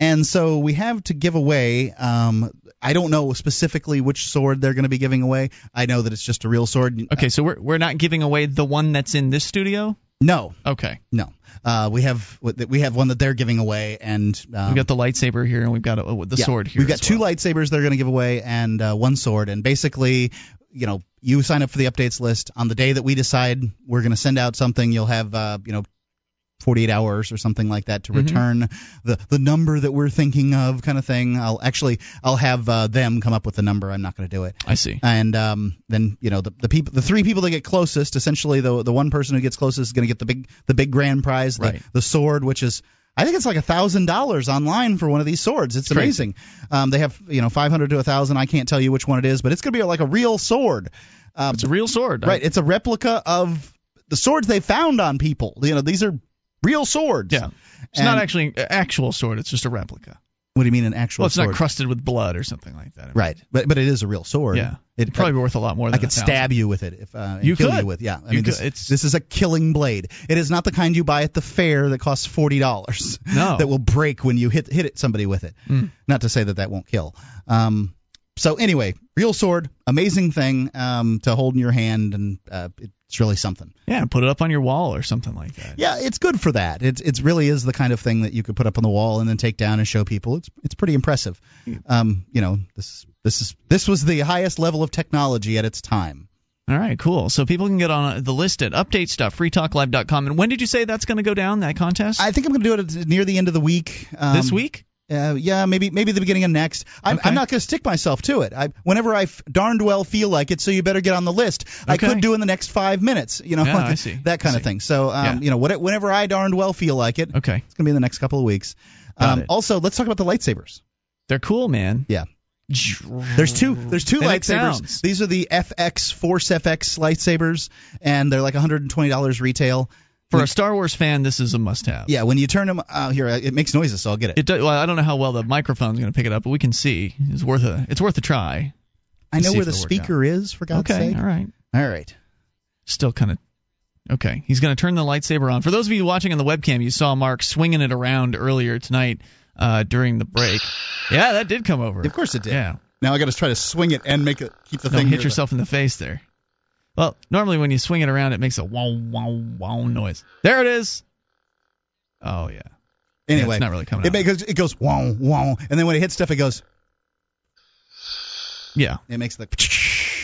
And so we have to give away. Um, I don't know specifically which sword they're going to be giving away. I know that it's just a real sword. Okay, so we're we're not giving away the one that's in this studio. No. Okay. No. Uh, we have we have one that they're giving away, and um, we've got the lightsaber here, and we've got uh, the yeah, sword here. We've got two well. lightsabers they're going to give away, and uh, one sword. And basically, you know, you sign up for the updates list on the day that we decide we're going to send out something. You'll have, uh, you know. 48 hours or something like that to Mhm. return the the number that we're thinking of kind of thing i'll actually i'll have uh, them come up with the number i'm not going to do it I see. and um, then you know the, the people the three people that get closest essentially the the one person who gets closest is going to get the big the big grand prize the, Right. the sword which is I think it's like a thousand dollars online for one of these swords. It's amazing. Um, they have you know 500 to a thousand. I can't tell you which one it is, but it's going to be like a real sword. Um, it's a real sword, right? It's a replica of the swords they found on people. You know, these are real swords. Yeah, it's And- not actually an actual sword. It's just a replica. What do you mean an actual Well, it's sword? not crusted with blood or something like that. Right, but but it is a real sword. Yeah. It'd probably be worth a lot more. Than I could stab you with it if uh, You kill could. you with. Yeah, I You mean could. this, this is a killing blade. It is not the kind you buy at the fair that costs forty dollars. No. <laughs> that will break when you hit hit it somebody with it. Mm. Not to say that that won't kill. Um, so anyway, real sword, amazing thing um, to hold in your hand, and uh, it's really something. Yeah, put it up on your wall or something like that. Yeah, it's good for that. It's it really is the kind of thing that you could put up on the wall and then take down and show people. It's it's pretty impressive. Um, you know, this this is this was the highest level of technology at its time. All right, cool. So people can get on uh, the list at update stuff, freetalklive.com. And when did you say that's going to go down that contest? I think I'm going to do it near the end of the week. Um, this week? Uh, yeah, maybe maybe the beginning of next. I'm, I'm not going to stick myself to it. I, whenever I f- darned well feel like it, so you better get on the list. I could do in the next five minutes. You know, Yeah, I <laughs> see. that kind of thing. So, um, Yeah. you know, what, whenever I darned well feel like it, okay, it's going to be in the next couple of weeks. Um, also, let's talk about the lightsabers. They're cool, man. Yeah. There's two. There's two lightsabers. sounds. These are the FX Force FX lightsabers, and they're like 120 dollars retail. For a Star Wars fan, this is a must-have. Yeah, when you turn them uh, here, it makes noises, so I'll get it. It well, I don't know how well the microphone's going to pick it up, but we can see. It's worth a it's worth a try. I know where the speaker is, for God's okay, sake. all right. All right. Still kind of okay. He's going to turn the lightsaber on. For those of you watching on the webcam, you saw Mark swinging it around earlier tonight uh, during the break. Yeah, that did come over. Of course it did. Yeah. Now I got to try to swing it and make it keep the Don't thing. hit yourself in the face there. Well, normally when you swing it around, it makes a wow wow wow noise. There it is. Oh yeah. the- Anyway, it's not really coming It out. makes it goes wow wow, and then when it hits stuff, it goes. Yeah. It makes the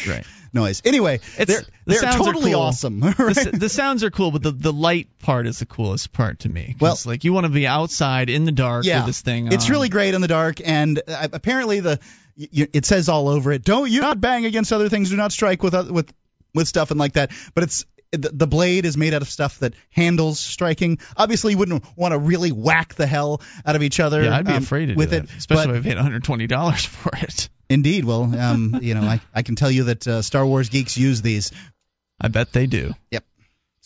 <laughs> right noise. Anyway, It's, they're the they're sounds are totally cool. awesome. <laughs> The, right? s- the sounds are cool, but the the light part is the coolest part to me. Well- like you want to be outside in the dark yeah, with this thing. it's on. really great in the dark, and uh, apparently the y- y- it says all over it. Don't you not bang against other things. Do not strike with oth- with with stuff and like that. But it's the, blade is made out of stuff that handles striking. Obviously, you wouldn't want to really whack the hell out of each other. Yeah, I'd be um, afraid to with do it, especially if I paid 120 dollars <laughs> for it. Indeed. Well, um, you know, I, I can tell you that uh, Star Wars geeks use these. I bet they do. Yep.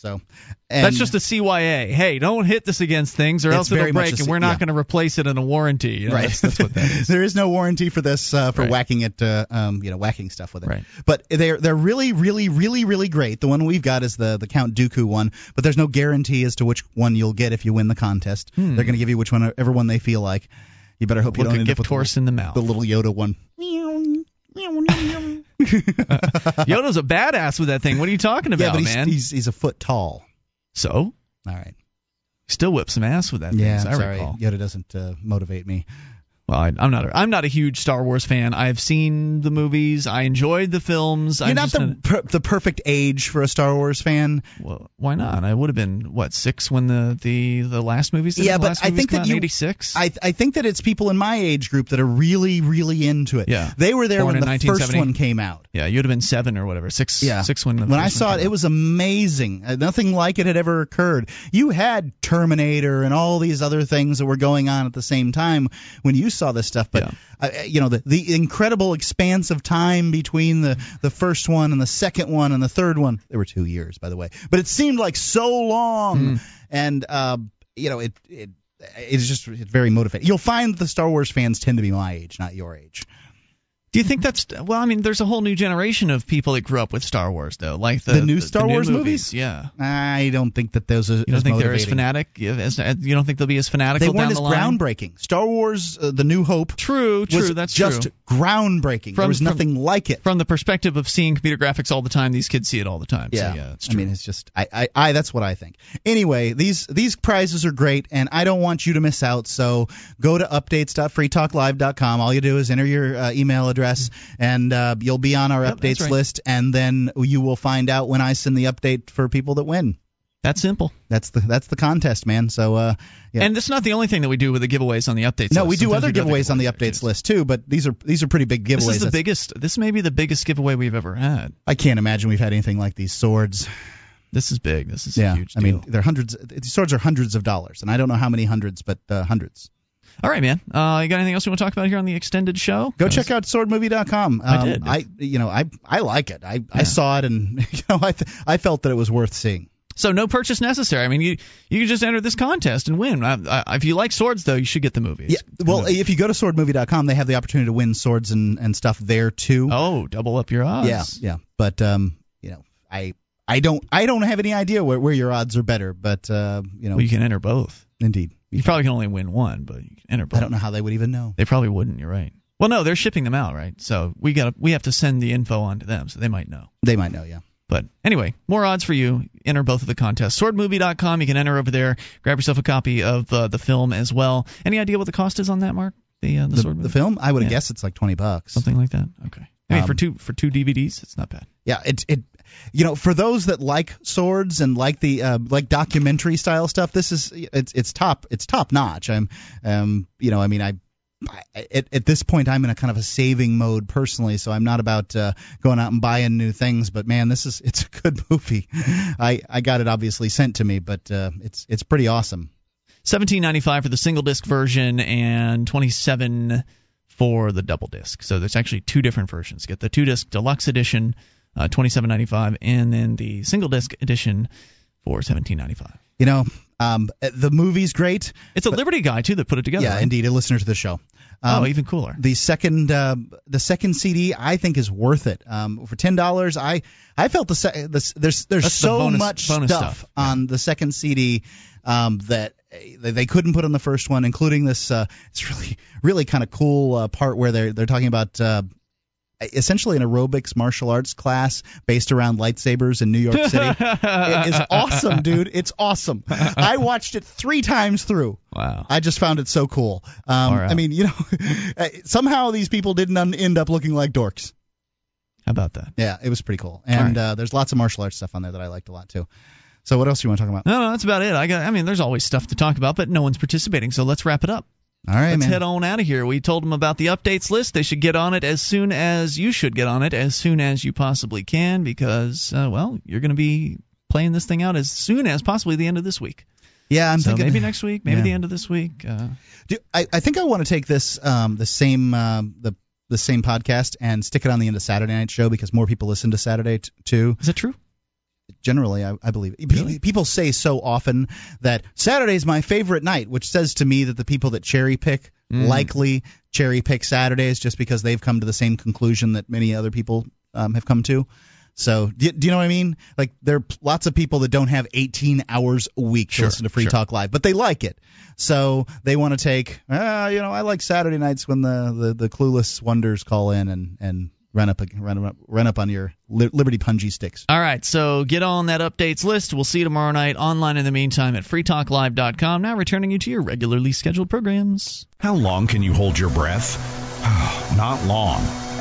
So and That's just a CYA. Hey, don't hit this against things, or else it'll break, a and we're not yeah. going to replace it in a warranty. You know, right. That's, that's what that is. <laughs> there is no warranty for this uh, for Right. whacking it, uh, um, you know, whacking stuff with it. Right. But they're they're really, really, really, really great. The one we've got is the the Count Dooku one, but there's no guarantee as to which one you'll get if you win the contest. Hmm. They're going to give you which one, ever one they feel like. You better hope you Look don't a end gift up with horse the, in the mouth. the little Yoda one. <laughs> Yoda's a badass with that thing. What are you talking about, yeah, but he's, man? he's he's a foot tall. so All right. still whips some ass with that Yeah, thing. as I sorry. recall. Yoda doesn't uh, motivate me. Well, I, I'm not. A, I'm not a huge Star Wars fan. I've seen the movies. I enjoyed the films. You're I'm not the per, the perfect age for a Star Wars fan. Well, why not? I would have been what six when the the the last movies. Yeah, but I think that out you- '86. I I think that it's people in my age group that are really really into it. Yeah. They were there Born when the first one came out. Yeah, you'd have been seven or whatever. Six. Yeah. Six when the when I saw it, came it was amazing. Uh, Nothing like it had ever occurred. You had Terminator and all these other things that were going on at the same time when you saw this stuff. But uh, you know the the incredible expanse of time between the the first one and the second one and the third one. There were two years, by the way, but it seemed like so long. Hmm. And uh, you know it it. It's just it's very motivating. You'll find the Star Wars fans tend to be my age, not your age. Do you think that's well? I mean, there's a whole new generation of people that grew up with Star Wars, though, like the, The new Star Wars movies. Yeah, I don't think that those are. you don't think they're as fanatic? As, you don't think they'll be as fanatical They weren't down as the line? groundbreaking. Star Wars: uh, The New Hope. True, true. was that's just true. groundbreaking. there was From- nothing like it. From the perspective of seeing computer graphics all the time, these kids see it all the time. Yeah, so, yeah, it's I mean, it's just I, I, I that's what I think. Anyway, these these prizes are great, and I don't want you to miss out. So go to updates.freetalklive.com. All you do is enter your uh, email address, and uh, you'll be on our Yep, updates right. list, and then you will find out when I send the update for people that win. That's simple. That's the that's the contest, man. So uh, yeah. And it's not the only thing that we do with the giveaways on the updates. no, list. we do Sometimes other do giveaways on the updates list too, but these are these are pretty big giveaways. This is the That's- biggest. This may be the biggest giveaway we've ever had. I can't imagine we've had anything like these swords. This is big. This is yeah, a huge I mean, they're hundreds. These swords are hundreds of dollars, and I don't know how many hundreds, but uh, hundreds. All right, man. Uh, you got anything else you want to talk about here on the extended show? Go check out swordmovie.com. Um, I did. I you know I I like it. I, I saw it and <laughs> you know I th- I felt that it was worth seeing. So no purchase necessary. I mean, you you can just enter this contest and win. I, I, if you like swords, though, you should get the movie. Yeah. Well, if you go to swordmovie.com, they have the opportunity to win swords and, and stuff there too. Oh, double up your odds. Yeah, yeah. But um, you know, I I don't I don't have any idea where, where your odds are better, but uh, you know, Well, you can enter both. Indeed. You probably can only win one, but you can enter both. I don't know how they would even know. They probably wouldn't. You're right. Well, no, they're shipping them out, right? So we got we have to send the info on to them, so they might know. They might know, yeah. But anyway, more odds for you. Enter both of the contests. Swordmovie.com. You can enter over there. Grab yourself a copy of uh, the film as well. Any idea what the cost is on that, Mark? The uh, the, The, sword movie? the film, I would have Yeah. guessed it's like twenty bucks. something like that. Okay. I mean, for Um, two for two DVDs, it's not bad. Yeah, it it you know for those that like swords and like the uh, like documentary style stuff, this is it's it's top it's top notch. I'm um you know I mean I. At, at this point, I'm in a kind of a saving mode personally, so I'm not about uh, going out and buying new things. But man, this is <laughs> it's a good movie. I I got it obviously sent to me, but uh, it's it's pretty awesome. Seventeen ninety five for the single disc version and twenty seven for the double disc. So there's actually two different versions. Get the two disc deluxe edition, uh, twenty seven ninety five, and then the single disc edition for seventeen ninety five. You know, um, the movie's great. It's a Liberty guy too that put it together. Yeah, right? indeed, a listener to the show. Um, oh, even cooler. The second uh, the second CD I think is worth it. Um, for ten dollars, I I felt the, se- the there's there's That's the so bonus- much bonus stuff, stuff. on the second CD um, that they, they couldn't put on the first one, including this. Uh, it's really really kind of cool uh, part where they're they're talking about. Uh, Essentially, an aerobics martial arts class based around lightsabers in New York City. it is <laughs> awesome, dude. It's awesome. I watched it three times through. Wow. I just found it so cool. Um, right. I mean, you know, <laughs> somehow these people didn't un- end up looking like dorks. How about that? Yeah, it was pretty cool. And uh, there's lots of martial arts stuff on there that I liked a lot too. So what else do you want to talk about? No, no, that's about it. I got. I mean, there's always stuff to talk about, but no one's participating. So let's wrap it up. All right, Let's man. head on out of here. We told them about the updates list. They should get on it as soon as you should get on it as soon as you possibly can because, uh, well, you're going to be playing this thing out as soon as possibly the end of this week. Yeah, I'm so thinking maybe next week, maybe yeah. the end of this week. Uh, Do, I, I think I want to take this um, the same um, the the same podcast and stick it on the end of Saturday night show because more people listen to Saturday t- too. Is that true? Generally, I, I believe Pe- people say so often that Saturday is my favorite night, which says to me that the people that cherry pick Mm. likely cherry pick Saturdays just because they've come to the same conclusion that many other people um, have come to. So, do, do you know what I mean? Like, there are lots of people that don't have 18 hours a week to Sure, listen to Free sure. Talk Live, but they like it. So they want to take, ah, you know, I like Saturday nights when the, the, the clueless wonders call in and, and run up run up run up on your Liberty Punji sticks. All right, so get on that updates list. We'll see you tomorrow night online in the meantime at freetalklive.com. Now returning you to your regularly scheduled programs. How long can you hold your breath? <sighs> Not long.